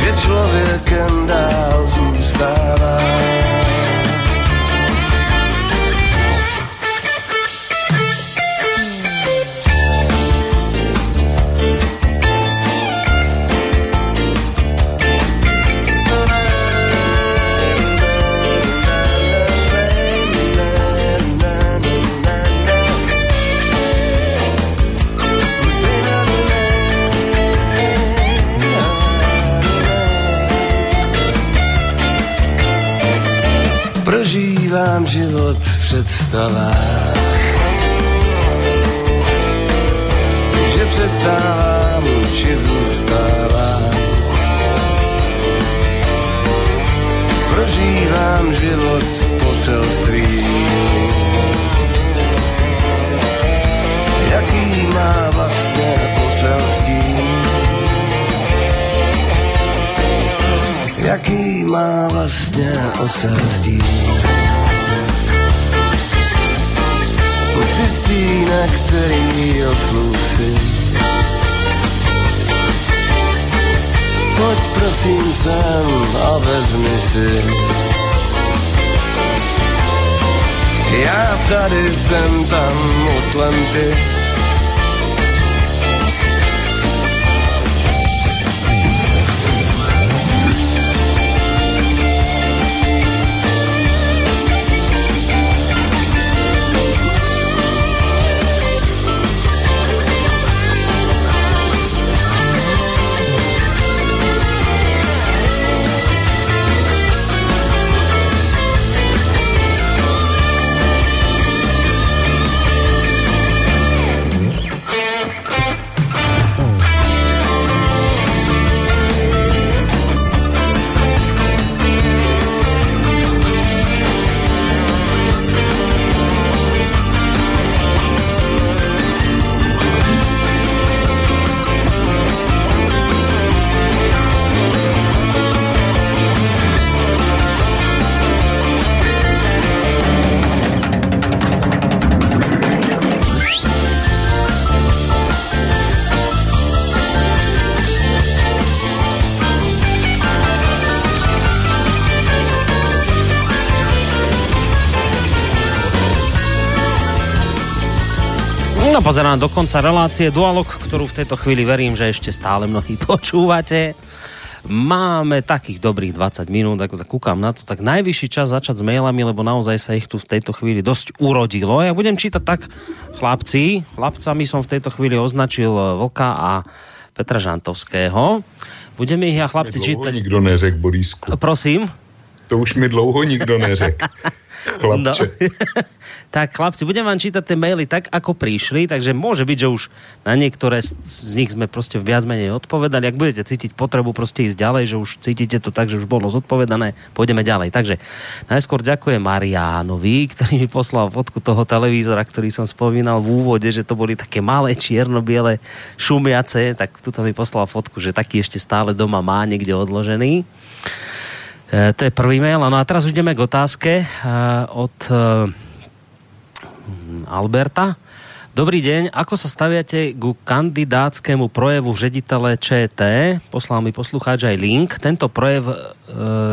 Že člověkem dál představách. Že přestávám, či zůstávám. Prožívám život poselství. Jaký má vlastně poselství? Jaký má vlastně poselství? Ty stíne, který osluci Pojď prosím sem a vezmi si. Já tady jsem tam muslim ty Pozerám do konca relácie Dualog, ktorú v tejto chvíli verím, že ešte stále mnohí počúvate. Máme takých dobrých 20 minút, ako tak kúkam na to, tak najvyšší čas začať s mailami, lebo naozaj sa ich tu v tejto chvíli dosť urodilo. Ja budem čítať tak, chlapci, chlapcami som v tejto chvíli označil Vlka a Petra Žantovského. Budeme ich ja chlapci čítať... nikdo neřekl, Borísku. Prosím? To už mi dlouho nikdo neřekl. Chlapče. No. Tak chlapci, budem vám čítať tie maily tak, ako prišli, takže môže byť, že už na niektoré z nich sme proste viac menej odpovedali. Ak budete cítiť potrebu proste ísť ďalej, že už cítite to tak, že už bolo zodpovedané, pôjdeme ďalej. Takže najskôr ďakujem Mariánovi, ktorý mi poslal fotku toho televízora, ktorý som spomínal v úvode, že to boli také malé čierno-biele šumiace, tak tuto mi poslal fotku, že taký ešte stále doma má niekde odložený. E, to je prvý mail. No a teraz ideme k otázke e, od e, Alberta. Dobrý deň, ako sa staviate ku kandidátskému projevu ředitele ČT? Poslal mi poslucháč aj link. Tento projev e,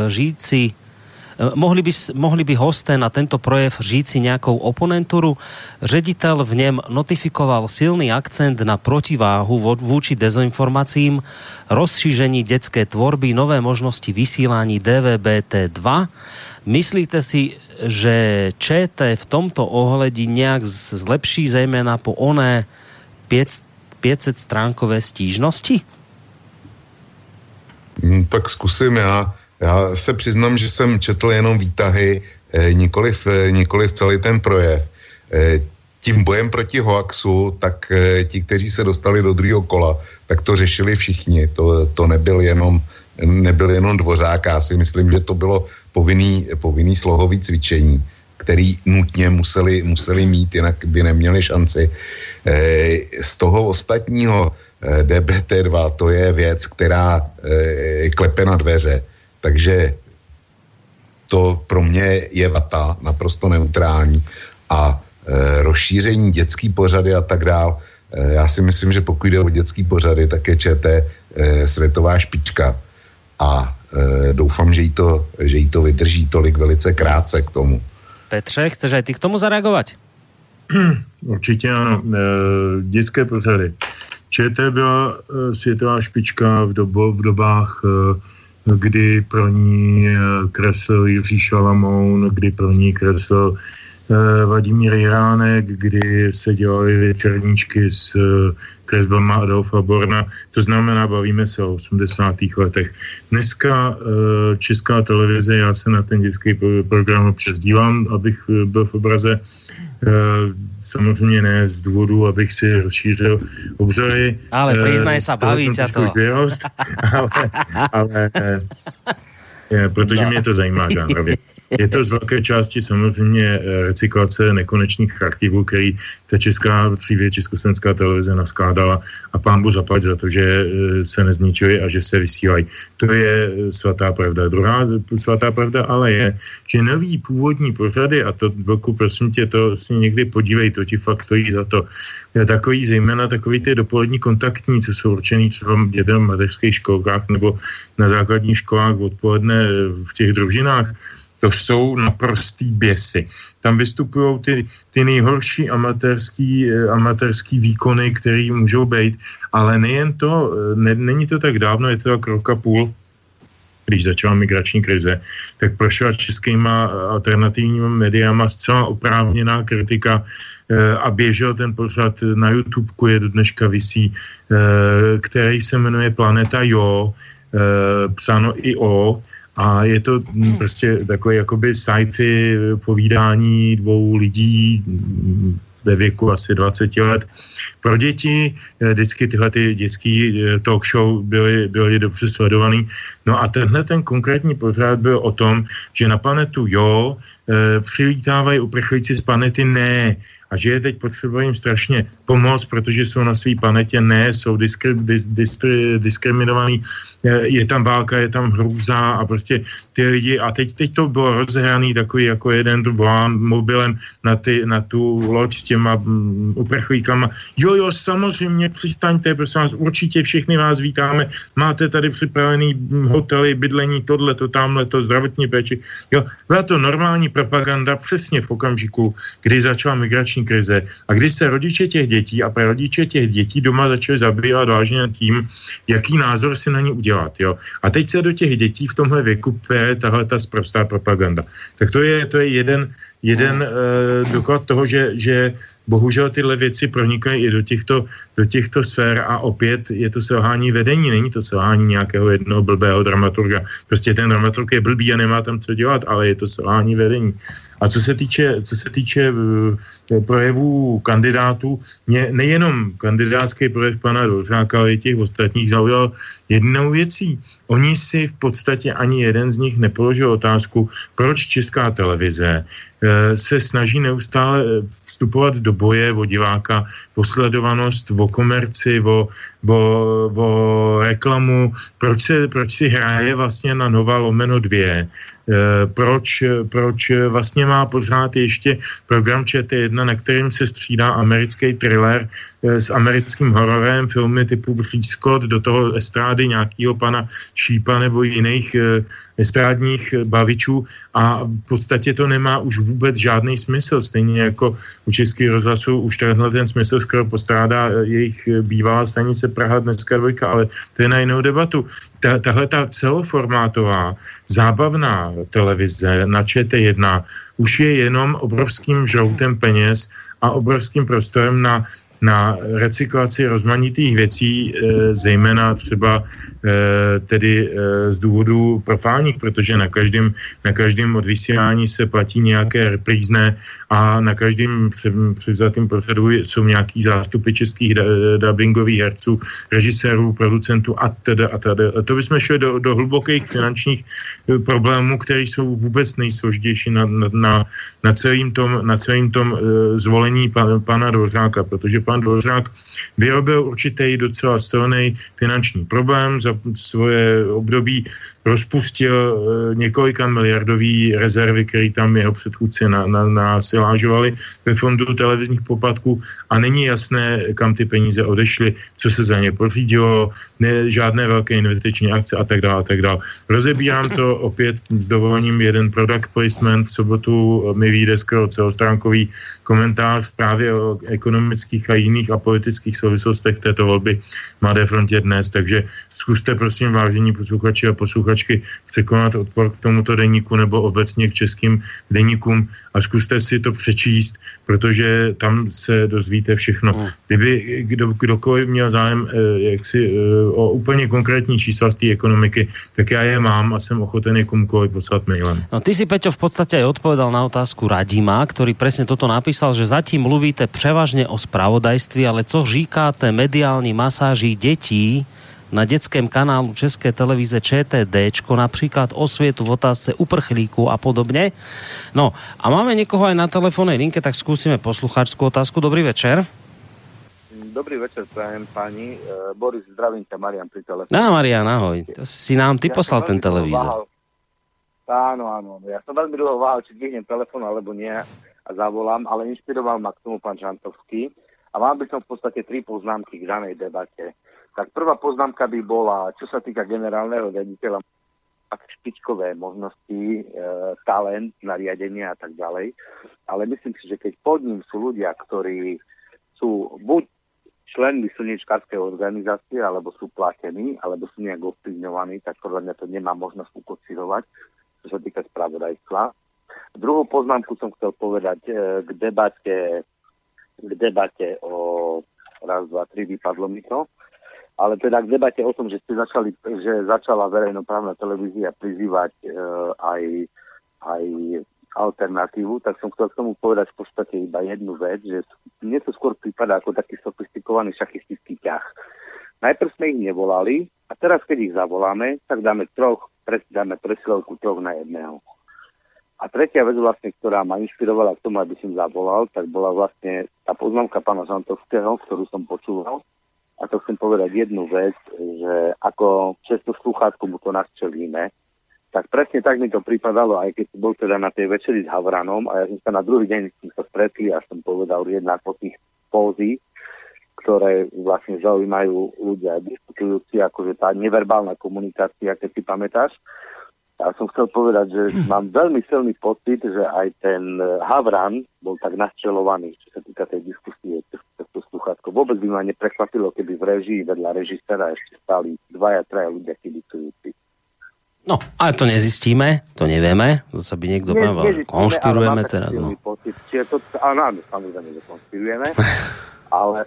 žijíci e, mohli by, mohli by hosté na tento projev říci nějakou oponenturu. Ředitel v něm notifikoval silný akcent na protiváhu vůči dezinformacím, rozšíření dětské tvorby, nové možnosti vysílání DVB-T2. Myslíte si, že ČT v tomto ohledí nějak zlepší zejména po oné 500 stránkové stížnosti? Hmm, tak zkusím já. Já se přiznám, že jsem četl jenom výtahy, eh, nikoliv, eh, nikoliv celý ten projev. Eh, tím bojem proti hoaxu, tak eh, ti, kteří se dostali do druhého kola, tak to řešili všichni. To, to nebyl jenom nebyl jenom dvořák, já si myslím, že to bylo povinný, povinný slohový cvičení, který nutně museli, museli mít, jinak by neměli šanci. Eh, z toho ostatního eh, DBT2 to je věc, která eh, klepe na dveře, takže to pro mě je vata, naprosto neutrální a rozšíření dětský pořady a tak dál. E, já si myslím, že pokud jde o dětský pořady, tak je ČT světová špička a e, doufám, že jí, to, že jí to vydrží tolik velice krátce k tomu. Petře, chceš aj ty k tomu zareagovat? Určitě ano. E, dětské pořady. ČT byla e, světová špička v, dobo, v dobách, e, kdy pro ní e, kresl Jiří Šalamoun, kdy pro ní kresl Vladimír Jiránek, kdy se dělaly večerníčky s kresbama Adolfa Borna. To znamená, bavíme se o 80. letech. Dneska česká televize, já se na ten dětský program občas dívám, abych byl v obraze, samozřejmě ne z důvodu, abych si rozšířil obzory. Ale přiznaj se, baví tě to. Vyrost, ale, ale je, protože no. mě to zajímá žánrově. Je to z velké části samozřejmě eh, recyklace nekonečných archivů, který ta česká, dříve československá televize naskládala a pán Bohu zaplať za to, že eh, se nezničili a že se vysílají. To je eh, svatá pravda. Druhá svatá pravda ale je, že nový původní pořady, a to velkou prosím tě, to si někdy podívej, to ti fakt stojí za to, takový, zejména takový ty dopolední kontaktní, co jsou určený třeba dětem v mateřských školkách nebo na základních školách odpoledne v těch družinách, to jsou naprostý běsy. Tam vystupují ty, ty nejhorší amatérský, eh, amatérský výkony, které můžou být, ale nejen to, eh, ne, není to tak dávno, je to tak roka půl, když začala migrační krize, tak prošla českýma alternativními mediama zcela oprávněná kritika eh, a běžel ten pořad na YouTube, je do dneška visí, který se jmenuje Planeta Jo, psáno i o, a je to mm, prostě takové jakoby sci-fi povídání dvou lidí mm, ve věku asi 20 let. Pro děti eh, vždycky tyhle ty dětský eh, talk show byly, byly dobře sledovaný. No a tenhle ten konkrétní pořád byl o tom, že na planetu jo, e, přilítávají uprchlíci z planety ne a že je teď potřeba jim strašně pomoct, protože jsou na své planetě, ne, jsou diskri, dis, distri, diskriminovaní, je tam válka, je tam hrůza a prostě ty lidi, a teď, teď to bylo rozehraný takový jako jeden volán mobilem na, ty, na tu loď s těma um, uprchlíkama. Jo, jo, samozřejmě přistaňte, prosím vás, určitě všechny vás vítáme, máte tady připravený hotely, bydlení, tohle, to, tamhle, to, zdravotní péči. Jo, byla to normální propaganda přesně v okamžiku, kdy začala migrační krize a kdy se rodiče těch dětí a rodiče těch dětí doma začali zabývat vážně tím, jaký názor si na ně udělat. Jo? A teď se do těch dětí v tomhle věku pere tahle ta sprostá propaganda. Tak to je, to je jeden, jeden uh, doklad toho, že, že bohužel tyhle věci pronikají i do těchto, do těchto sfér a opět je to selhání vedení, není to selhání nějakého jednoho blbého dramaturga. Prostě ten dramaturg je blbý a nemá tam co dělat, ale je to selhání vedení. A co se týče, co se týče uh, projevů kandidátů, mě nejenom kandidátský projev pana Dvořáka, ale i těch ostatních zaujal jednou věcí. Oni si v podstatě ani jeden z nich nepoložil otázku, proč česká televize uh, se snaží neustále uh, vstupovat do boje o diváka, o sledovanost, o komerci, o, o, o reklamu, proč, se, proč si hraje vlastně na Nova Lomeno 2, Eh, proč, proč vlastně má pořád ještě program ČT1, na kterým se střídá americký thriller eh, s americkým hororem, filmy typu Scott, do toho estrády nějakého pana Šípa nebo jiných eh, estrádních bavičů a v podstatě to nemá už vůbec žádný smysl. Stejně jako u Českého rozhlasu už tenhle ten smysl skoro postrádá jejich bývalá stanice Praha dneska dvojka, ale to je na jinou debatu. Ta, tahle ta celoformátová zábavná televize na ČT1 už je jenom obrovským žroutem peněz a obrovským prostorem na na recyklaci rozmanitých věcí, e, zejména třeba e, tedy e, z důvodu profálních, protože na každém, na každém odvysílání se platí nějaké reprízné a na každém převzatém pořadu jsou nějaký zástupy českých dubbingových herců, režisérů, producentů a teda a teda. To bychom šli do, do hlubokých finančních problémů, které jsou vůbec nejsložitější na, na, na, na celým tom, na celým tom zvolení pana, pana Dvořáka, protože pan Dvořák vyrobil určitý docela silný finanční problém. Za svoje období rozpustil eh, několika miliardový rezervy, které tam jeho předchůdci na, na, nasilážovali ve fondu televizních poplatků a není jasné, kam ty peníze odešly, co se za ně pořídilo, ne, žádné velké investiční akce a tak dále. A tak dále. Rozebírám to opět s dovolením jeden product placement. V sobotu mi vyjde skoro celostránkový komentář právě o ekonomických a jiných apolitických souvislostech této volby Mladé frontě dnes, takže zkuste prosím vážení posluchači a posluchačky překonat odpor k tomuto deníku nebo obecně k českým deníkům a zkuste si to přečíst, protože tam se dozvíte všechno. Hmm. Kdyby kdo, kdokoliv měl zájem eh, jaksi, eh, o úplně konkrétní čísla z té ekonomiky, tak já je mám a jsem ochoten je komukoliv poslat mailem. No ty si, Peťo, v podstatě odpovedal na otázku Radima, který přesně toto napísal, že zatím mluvíte převážně o spravodajství, ale co říkáte mediální masáži dětí, na detském kanálu České televize ČTD, například o světu v otázce uprchlíků a podobně. No a máme někoho aj na telefónnej linke, tak skúsime posluchačskú otázku. Dobrý večer. Dobrý večer, prajem pani. E, Boris, zdravím ťa, Marian pri telefóne. No, Marian, ahoj. To si nám ty ja poslal ten televízor. Áno, áno. Ja som veľmi dlho váhal, či dvihnem telefon alebo nie a zavolám, ale inšpiroval ma k tomu pán Žantovský. A mám by som v podstate tri poznámky k danej debate. Tak prvá poznámka by bola, čo sa týka generálneho vediteľa, špičkové možnosti, e, talent, nariadenia a tak ďalej. Ale myslím si, že keď pod ním sú ľudia, ktorí sú buď členmi slnečkárskej organizácie, alebo sú platení, alebo sú nejak ovplyvňovaní, tak podľa mňa to nemá možnosť ukocirovať, čo sa týka spravodajstva. Druhú poznámku som chcel povedať e, k debate, k debate o raz, dva, tri, vypadlo mi to ale teda k debate o tom, že ste začali, že začala verejnoprávna televízia prizývať e, aj, aj alternatívu, tak som chcel k tomu povedať v podstate iba jednu vec, že mne to skôr prípada ako taký sofistikovaný šachistický ťah. Najprv sme ich nevolali a teraz, keď ich zavoláme, tak dáme troch, dáme presilovku troch na jedného. A tretia vec vlastne, ktorá ma inšpirovala k tomu, aby som zavolal, tak bola vlastne tá poznámka pána Žantovského, ktorú som počúval, a to chcem povedať jednu vec, že ako často sluchátku mu to nastrelíme, tak presne tak mi to pripadalo, aj keď bol teda na tej večeri s Havranom a ja som sa na druhý deň s tým sa stretli a som povedal jednak po tých pózy, ktoré vlastne zaujímajú ľudia diskutujúci, akože tá neverbálna komunikácia, keď si pamätáš, ja som chcel povedať, že mám veľmi silný pocit, že aj ten eh, Havran bol tak nastrelovaný, čo sa týka tej diskusie to sluchátko. Vôbec by ma neprekvapilo, keby v režii vedľa režisera ešte stali dvaja, traja ľudia kibicujúci. No, ale to nezistíme, to nevieme, zase by niekto ne, povedal, že konšpirujeme teraz. No. Pocit, čiže to, áno, áno, samozrejme, že konšpirujeme, ale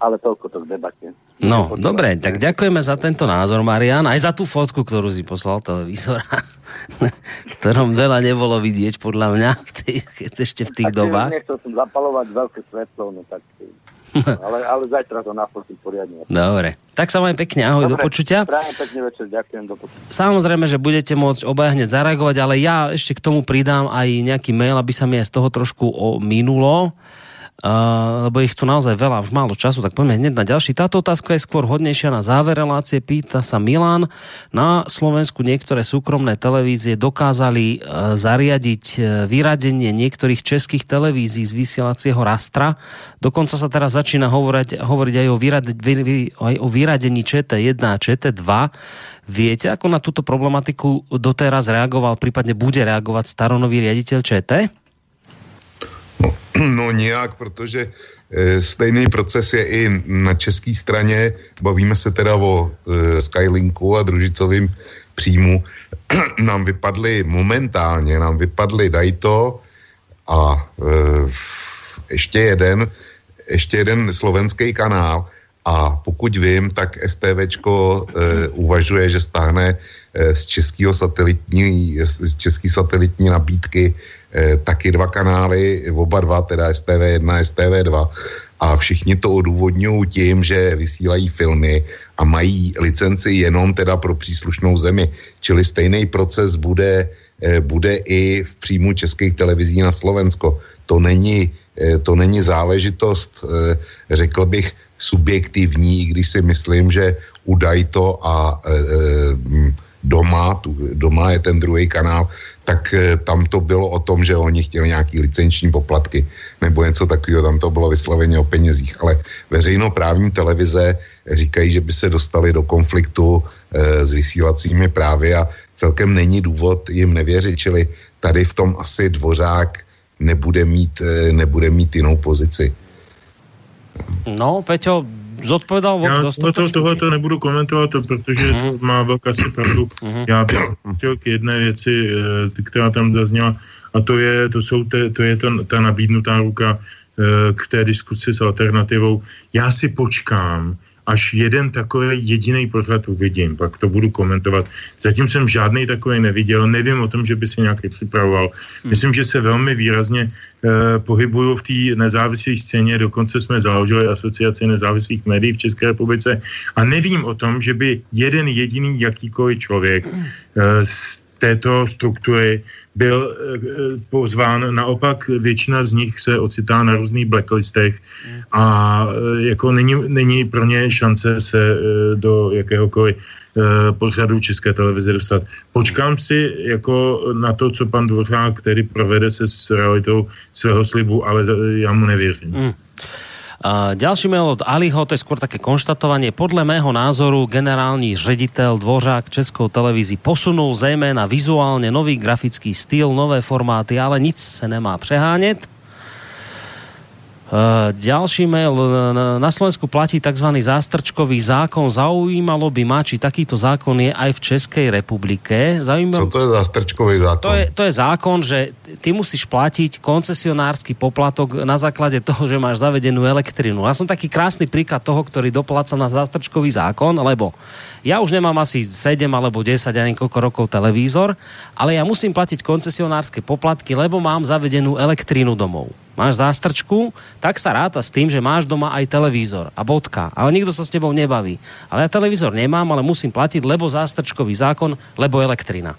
ale toľko to k debate. No, dobre, tak ďakujeme za tento názor, Marian, aj za tú fotku, ktorú si poslal televízora, ktorom veľa nebolo vidieť, podľa mňa, v tej, ešte v tých tak, dobách. Nechcel som zapalovať veľké svetlo, no tak... ale, ale zajtra to nafotím poriadne. Dobre, tak sa vám pekne, ahoj, Dobre, do počutia. Prajem pekne večer, ďakujem, do počutia. Samozrejme, že budete môcť obaja hneď zareagovať, ale ja ešte k tomu pridám aj nejaký mail, aby sa mi aj z toho trošku o minulo. Uh, lebo ich tu naozaj veľa, už málo času, tak poďme hneď na ďalší. Táto otázka je skôr hodnejšia na záver relácie. Pýta sa Milan. Na Slovensku niektoré súkromné televízie dokázali uh, zariadiť uh, vyradenie niektorých českých televízií z vysielacieho rastra. Dokonca sa teraz začína hovoriť, hovoriť aj, o vyrade, vy, vy, aj o vyradení ČT1 a ČT2. Viete, ako na túto problematiku doteraz reagoval, prípadne bude reagovať staronový riaditeľ ČT? No nějak, protože e, stejný proces je i na české straně. Bavíme se teda o e, Skylinku a družicovým příjmu. nám vypadly momentálně, nám vypadly Dajto a e, ještě jeden, ještě jeden slovenský kanál a pokud vím, tak STVčko e, uvažuje, že stáhne e, z českého satelitní, z české satelitní nabídky taky dva kanály, oba dva, teda STV1 a STV2 a všichni to odůvodňují tím, že vysílají filmy a mají licenci jenom teda pro příslušnou zemi. Čili stejný proces bude, eh, bude i v příjmu českých televizí na Slovensko. To není, eh, to není záležitost, řekl bych, subjektivní, když si myslím, že udaj to a doma, tu, doma je ten druhý kanál, tak eh, tam to bylo o tom, že oni chtěli nějaký licenční poplatky nebo něco takového, tam to bylo vysloveně o penězích. Ale veřejnoprávní televize říkají, že by se dostali do konfliktu e, s vysílacími právy a celkem není důvod jim nevěřit, čili tady v tom asi dvořák nebude mít, e, nebude mít jinou pozici. No, Peťo, zodpovedal Já dostatečně. tohle to nebudu komentovat, protože uh-huh. má velká si pravdu. Uh-huh. Já bych chtěl k jedné věci, eh, která tam zazněla, a to je, to jsou te, to je ta, ta nabídnutá ruka eh, k té diskusi s alternativou. Já si počkám, až jeden takový jediný pořad uvidím, pak to budu komentovat. Zatím jsem žádný takový neviděl, nevím o tom, že by se nějaký připravoval. Myslím, že se velmi výrazně eh, pohybuju v té nezávislé scéně, dokonce jsme založili asociaci nezávislých médií v České republice a nevím o tom, že by jeden jediný jakýkoliv člověk eh, z této struktury byl eh, pozván. Naopak většina z nich se ocitá na různých blacklistech a eh, jako není, není pro ně šance se eh, do jakéhokoliv pořadu České televize dostat. Počkám si jako na to, co pan Dvořák, který provede se s realitou svého slibu, ale já mu nevěřím. Mm. Ďalší mail od Aliho, to je skôr také konštatovanie. Podľa mého názoru generálny ředitel Dvořák Českou televízii posunul zejména vizuálne nový grafický styl, nové formáty, ale nic se nemá přehánět. Uh, ďalší mail. Na Slovensku platí tzv. zástrčkový zákon. Zaujímalo by ma, či takýto zákon je aj v Českej republike. Zaujímalo... Co to je zástrčkový zákon? To je, to je zákon, že ty musíš platiť koncesionársky poplatok na základe toho, že máš zavedenú elektrinu. Ja som taký krásny príklad toho, ktorý dopláca na zástrčkový zákon, lebo ja už nemám asi 7 alebo 10, ja koľko rokov televízor, ale ja musím platiť koncesionárske poplatky, lebo mám zavedenú elektrínu domov máš zástrčku, tak sa ráta s tým, že máš doma aj televízor a bodka. Ale nikto sa s tebou nebaví. Ale ja televízor nemám, ale musím platiť, lebo zástrčkový zákon, lebo elektrina.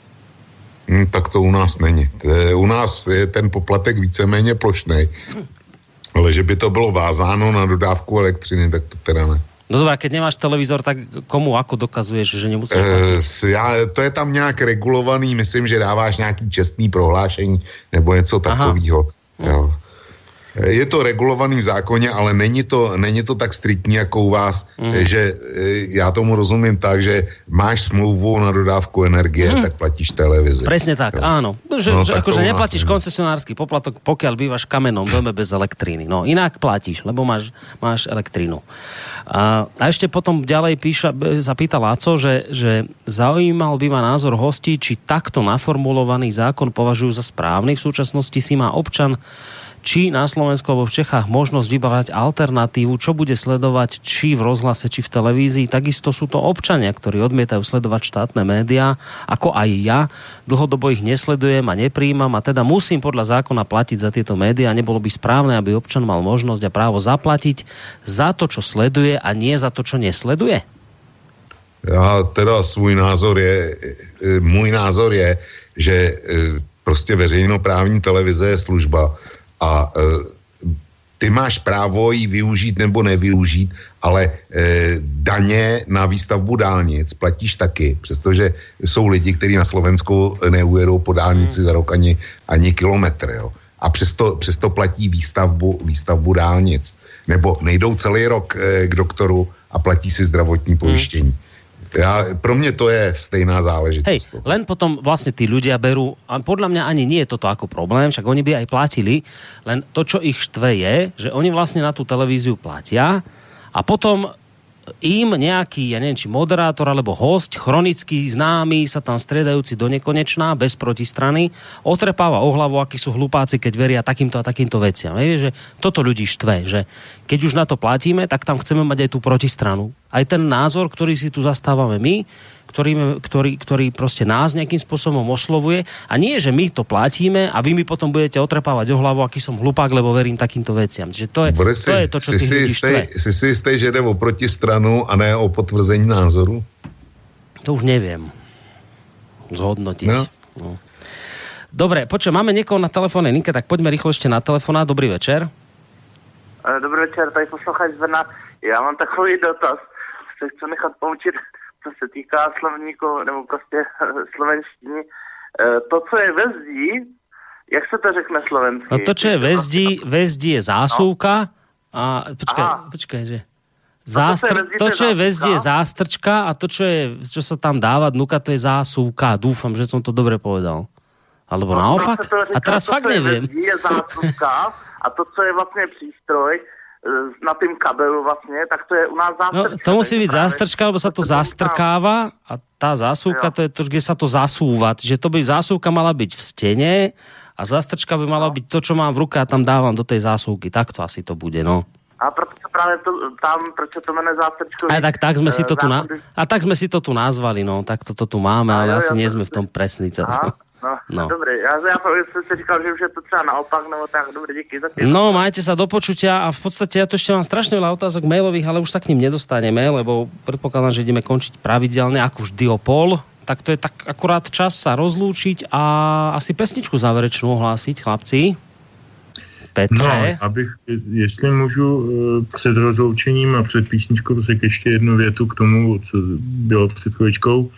Hmm, tak to u nás není. U nás je ten poplatek víceméně plošný. Ale že by to bylo vázáno na dodávku elektřiny, tak to teda ne. No dobré, keď nemáš televizor, tak komu ako dokazuješ, že nemusíš platit? E, já, to je tam nějak regulovaný, myslím, že dáváš nějaký čestný prohlášení nebo něco takového. Jo. Je to regulovaný v zákoně, ale není to, není to tak striktní jako u vás, mm. že eh, já tomu rozumím tak, že máš smlouvu na dodávku energie, mm. tak platíš televizi. Presne tak, jo. áno. Že, no, že akože neplatíš koncesionársky poplatok, pokiaľ bývaš v kamennom dome bez elektriny. No inak platíš, lebo máš, máš elektrínu. A, a ešte potom ďalej píša, zapýta Láco, že, že zaujímal by ma názor hostí, či takto naformulovaný zákon považujú za správny. V súčasnosti si má občan či na Slovensku alebo v Čechách možnosť vybrať alternatívu, čo bude sledovať či v rozhlase, či v televízii. Takisto sú to občania, ktorí odmietajú sledovať štátne médiá, ako aj ja. Dlhodobo ich nesledujem a nepríjmam a teda musím podľa zákona platiť za tieto médiá. Nebolo by správne, aby občan mal možnosť a právo zaplatiť za to, čo sleduje a nie za to, čo nesleduje? Já teda svůj názor je, e, můj názor je, že e, prostě veřejnoprávní televize je služba, a e, ty máš právo ji využít nebo nevyužít, ale e, daně na výstavbu dálnic platíš taky, přestože jsou lidi, kteří na Slovensku neujedou po dálnici hmm. za rok ani, ani kilometr, jo. A přesto, přesto platí výstavbu, výstavbu dálnic. Nebo nejdou celý rok e, k doktoru a platí si zdravotní pojištění. Hmm ja, pro mňa to je stejná záležitosť. Hej, len potom vlastne tí ľudia berú, a podľa mňa ani nie je toto ako problém, však oni by aj platili, len to, čo ich štve je, že oni vlastne na tú televíziu platia a potom im nejaký, ja neviem, či moderátor alebo host, chronický známy, sa tam stredajúci do nekonečná, bez protistrany, otrepáva o hlavu, akí sú hlupáci, keď veria takýmto a takýmto veciam. Vie, že toto ľudí štve, že keď už na to platíme, tak tam chceme mať aj tú protistranu. Aj ten názor, ktorý si tu zastávame my, ktorý, ktorý, ktorý prostě nás nejakým spôsobom oslovuje a nie, že my to platíme a vy mi potom budete otrepávať o hlavu, aký som hlupák, lebo verím takýmto veciam. Že to je, Borisi, to, je to, čo si, si, jistý, si si jistý, že jde o protistranu a ne o potvrzení názoru? To už neviem zhodnotiť. No. No. Dobre, počujem, máme niekoho na telefónnej linke, tak poďme rýchlo ešte na telefona. Dobrý večer. Eh, dobrý večer, tady posluchač z Brna. Já mám takový dotaz. Se chci nechat poučit co se týká slovníku nebo prostě slovenštiny, eh, to, co je ve zdí, jak se to řekne slovensky? No to, čo je ve zdí, ve zdí je zásuvka a počkaj, Aha. počkaj, že Zástr... To, čo je ve zdí, je zástrčka a to, čo, je, čo sa tam dáva dnuka, to je zásuvka. Dúfam, že som to dobre povedal. Alebo no, naopak? Říká, a teraz fakt neviem. Je zásuvka a to, co je vlastně přístroj, na tým kabelu vlastně, tak to je u nás zástrčka. No, to musí být zástrčka, lebo sa to zastrkáva a tá zásuvka, to je to, kde sa to zasúva. Že to by zásuvka mala byť v stene a zástrčka by mala byť to, čo mám v ruke a tam dávam do tej zásuvky. Tak to asi to bude, no. A proto se právě to, tam, proč se to jmenuje zástrčko? A tak, tak jsme si to tu na, a tak jsme si to tu nazvali, no, tak to, to tu máme, ale asi nie jsme v tom presní celkom. No, no. dobrý. Já, já jsem si říkal, že už je to třeba naopak, nebo tak, dobrý, díky za tým. No, majte sa do počutia a v podstate ja tu ešte mám strašne veľa otázok mailových, ale už sa k ním nedostaneme, lebo predpokladám, že ideme končiť pravidelne, ako vždy o pol, tak to je tak akurát čas sa rozlúčiť a asi pesničku záverečnú ohlásiť, chlapci. Petře. No, abych, jestli můžu eh, před rozloučením a před písničkou řekl ještě jednu větu k tomu, co bylo před chvíličkou,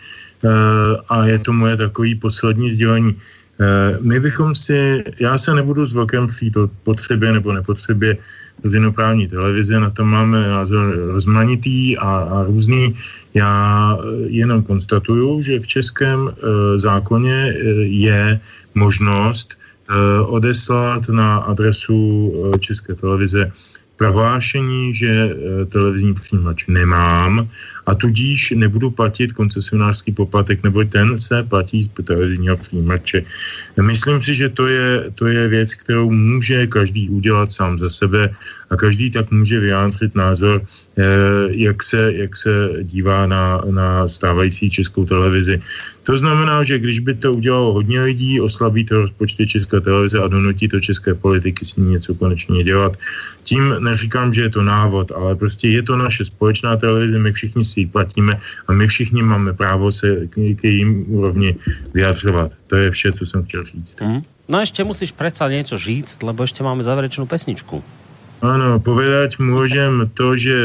a je to moje takový poslední sdělení. Eh, my bychom si, já se nebudu s velkém přijít o potřebě nebo nepotřebě veřejnoprávní televize, na to máme názor rozmanitý a, a různý. Já jenom konstatuju, že v českém zákoně je možnost Eh, odeslat na adresu eh, České televize prohlášení, že eh, televizní přijímač nemám a tudíž nebudu platit koncesionářský poplatek, nebo ten se platí z televizního přijímače. Myslím si, že to je, to je věc, kterou může každý udělat sám za sebe a každý tak může vyjádřit názor, jak se, jak se dívá na, na stávající českou televizi. To znamená, že když by to udělalo hodně lidí, oslabí to rozpočty České televize a donutí to české politiky s ní něco konečně dělat. Tím neříkám, že je to návod, ale prostě je to naše společná televize, my všichni si ji platíme a my všichni máme právo se k, k jejím úrovni vyjadřovat. To je vše, co jsem chtěl říct. Mm. No ještě musíš přece něco říct, lebo ještě máme závěrečnou pesničku. Ano, povedať můžem to, že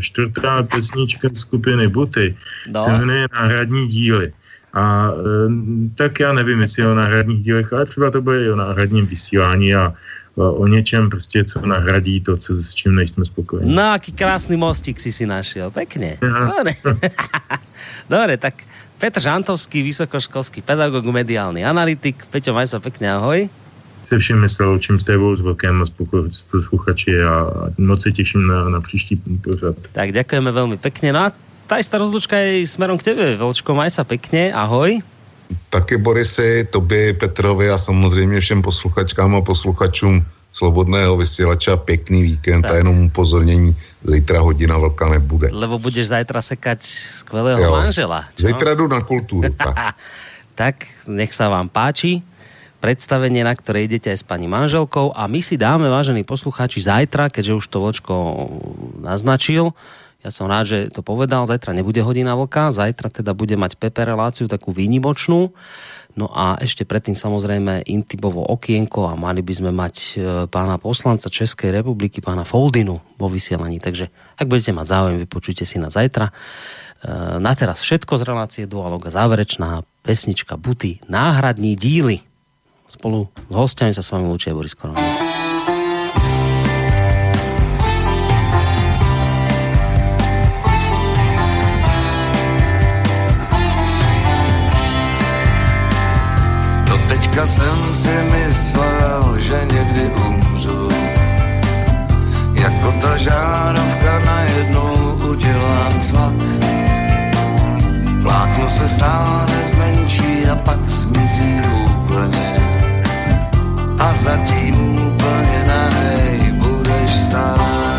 čtvrtá pesnička skupiny Buty no. se jmenuje Náhradní díly. A e, tak já nevím, jestli o náhradních dílech, ale třeba to bude i o náhradním vysílání a o něčem prostě, co nahradí to, co, s čím nejsme spokojení. No, aký krásný mostík si si našel, pekne. Dobre. Dobre, tak Petr Žantovský, vysokoškolský pedagog, mediálny analytik. Peťo, maj sa pekne, ahoj. Se všem myslel, čím s tebou, s velkým posluchači a moc se těším na, na příští pořad. Tak ďakujeme veľmi pekne. No a tá istá rozlučka je smerom k tebe. Velčko, maj sa pekne, ahoj. Taky Borisy, tobě, Petrovi a samozřejmě všem posluchačkám a posluchačům Slobodného vysílača pěkný víkend tak. a jenom upozornění, zítra hodina velká nebude. Lebo budeš zajtra sekať skvelého jo. manžela. Čo? Zítra jdu na kulturu. tak. tak nech sa vám páči predstavenie, na ktoré idete aj s pani manželkou a my si dáme, vážení poslucháči, zajtra, keďže už to Vočko naznačil, ja som rád, že to povedal. Zajtra nebude hodina vlka, zajtra teda bude mať Pepe reláciu takú výnimočnú. No a ešte predtým samozrejme Intibovo okienko a mali by sme mať e, pána poslanca Českej republiky, pána Foldinu vo vysielaní. Takže ak budete mať záujem, vypočujte si na zajtra. E, na teraz všetko z relácie Dualoga. Záverečná pesnička Buty, náhradní díly. Spolu s hostiami sa s vami lúčia Boris Korona. Teďka jsem si myslel, že někdy umřu. Jako ta žárovka najednou udělám cvak. Vlákno se stále zmenší a pak zmizí úplně. A zatím úplně nahej budeš stát.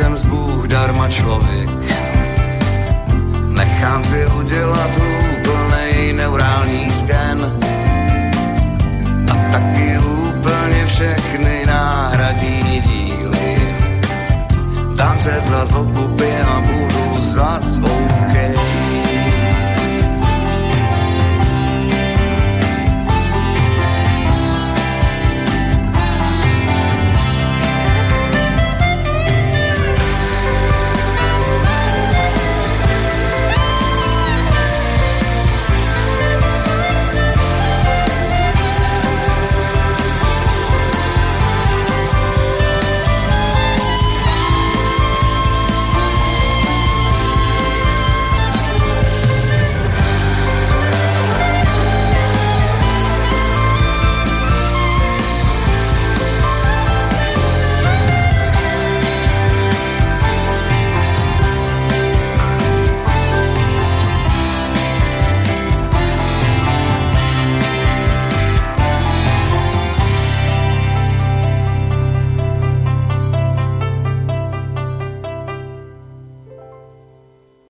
Jsem z Bůh darma člověk. Nechám si udělat úplný neurální sken a taky úplně všechny náhradní díly. Dám se zas do a budu zas OK.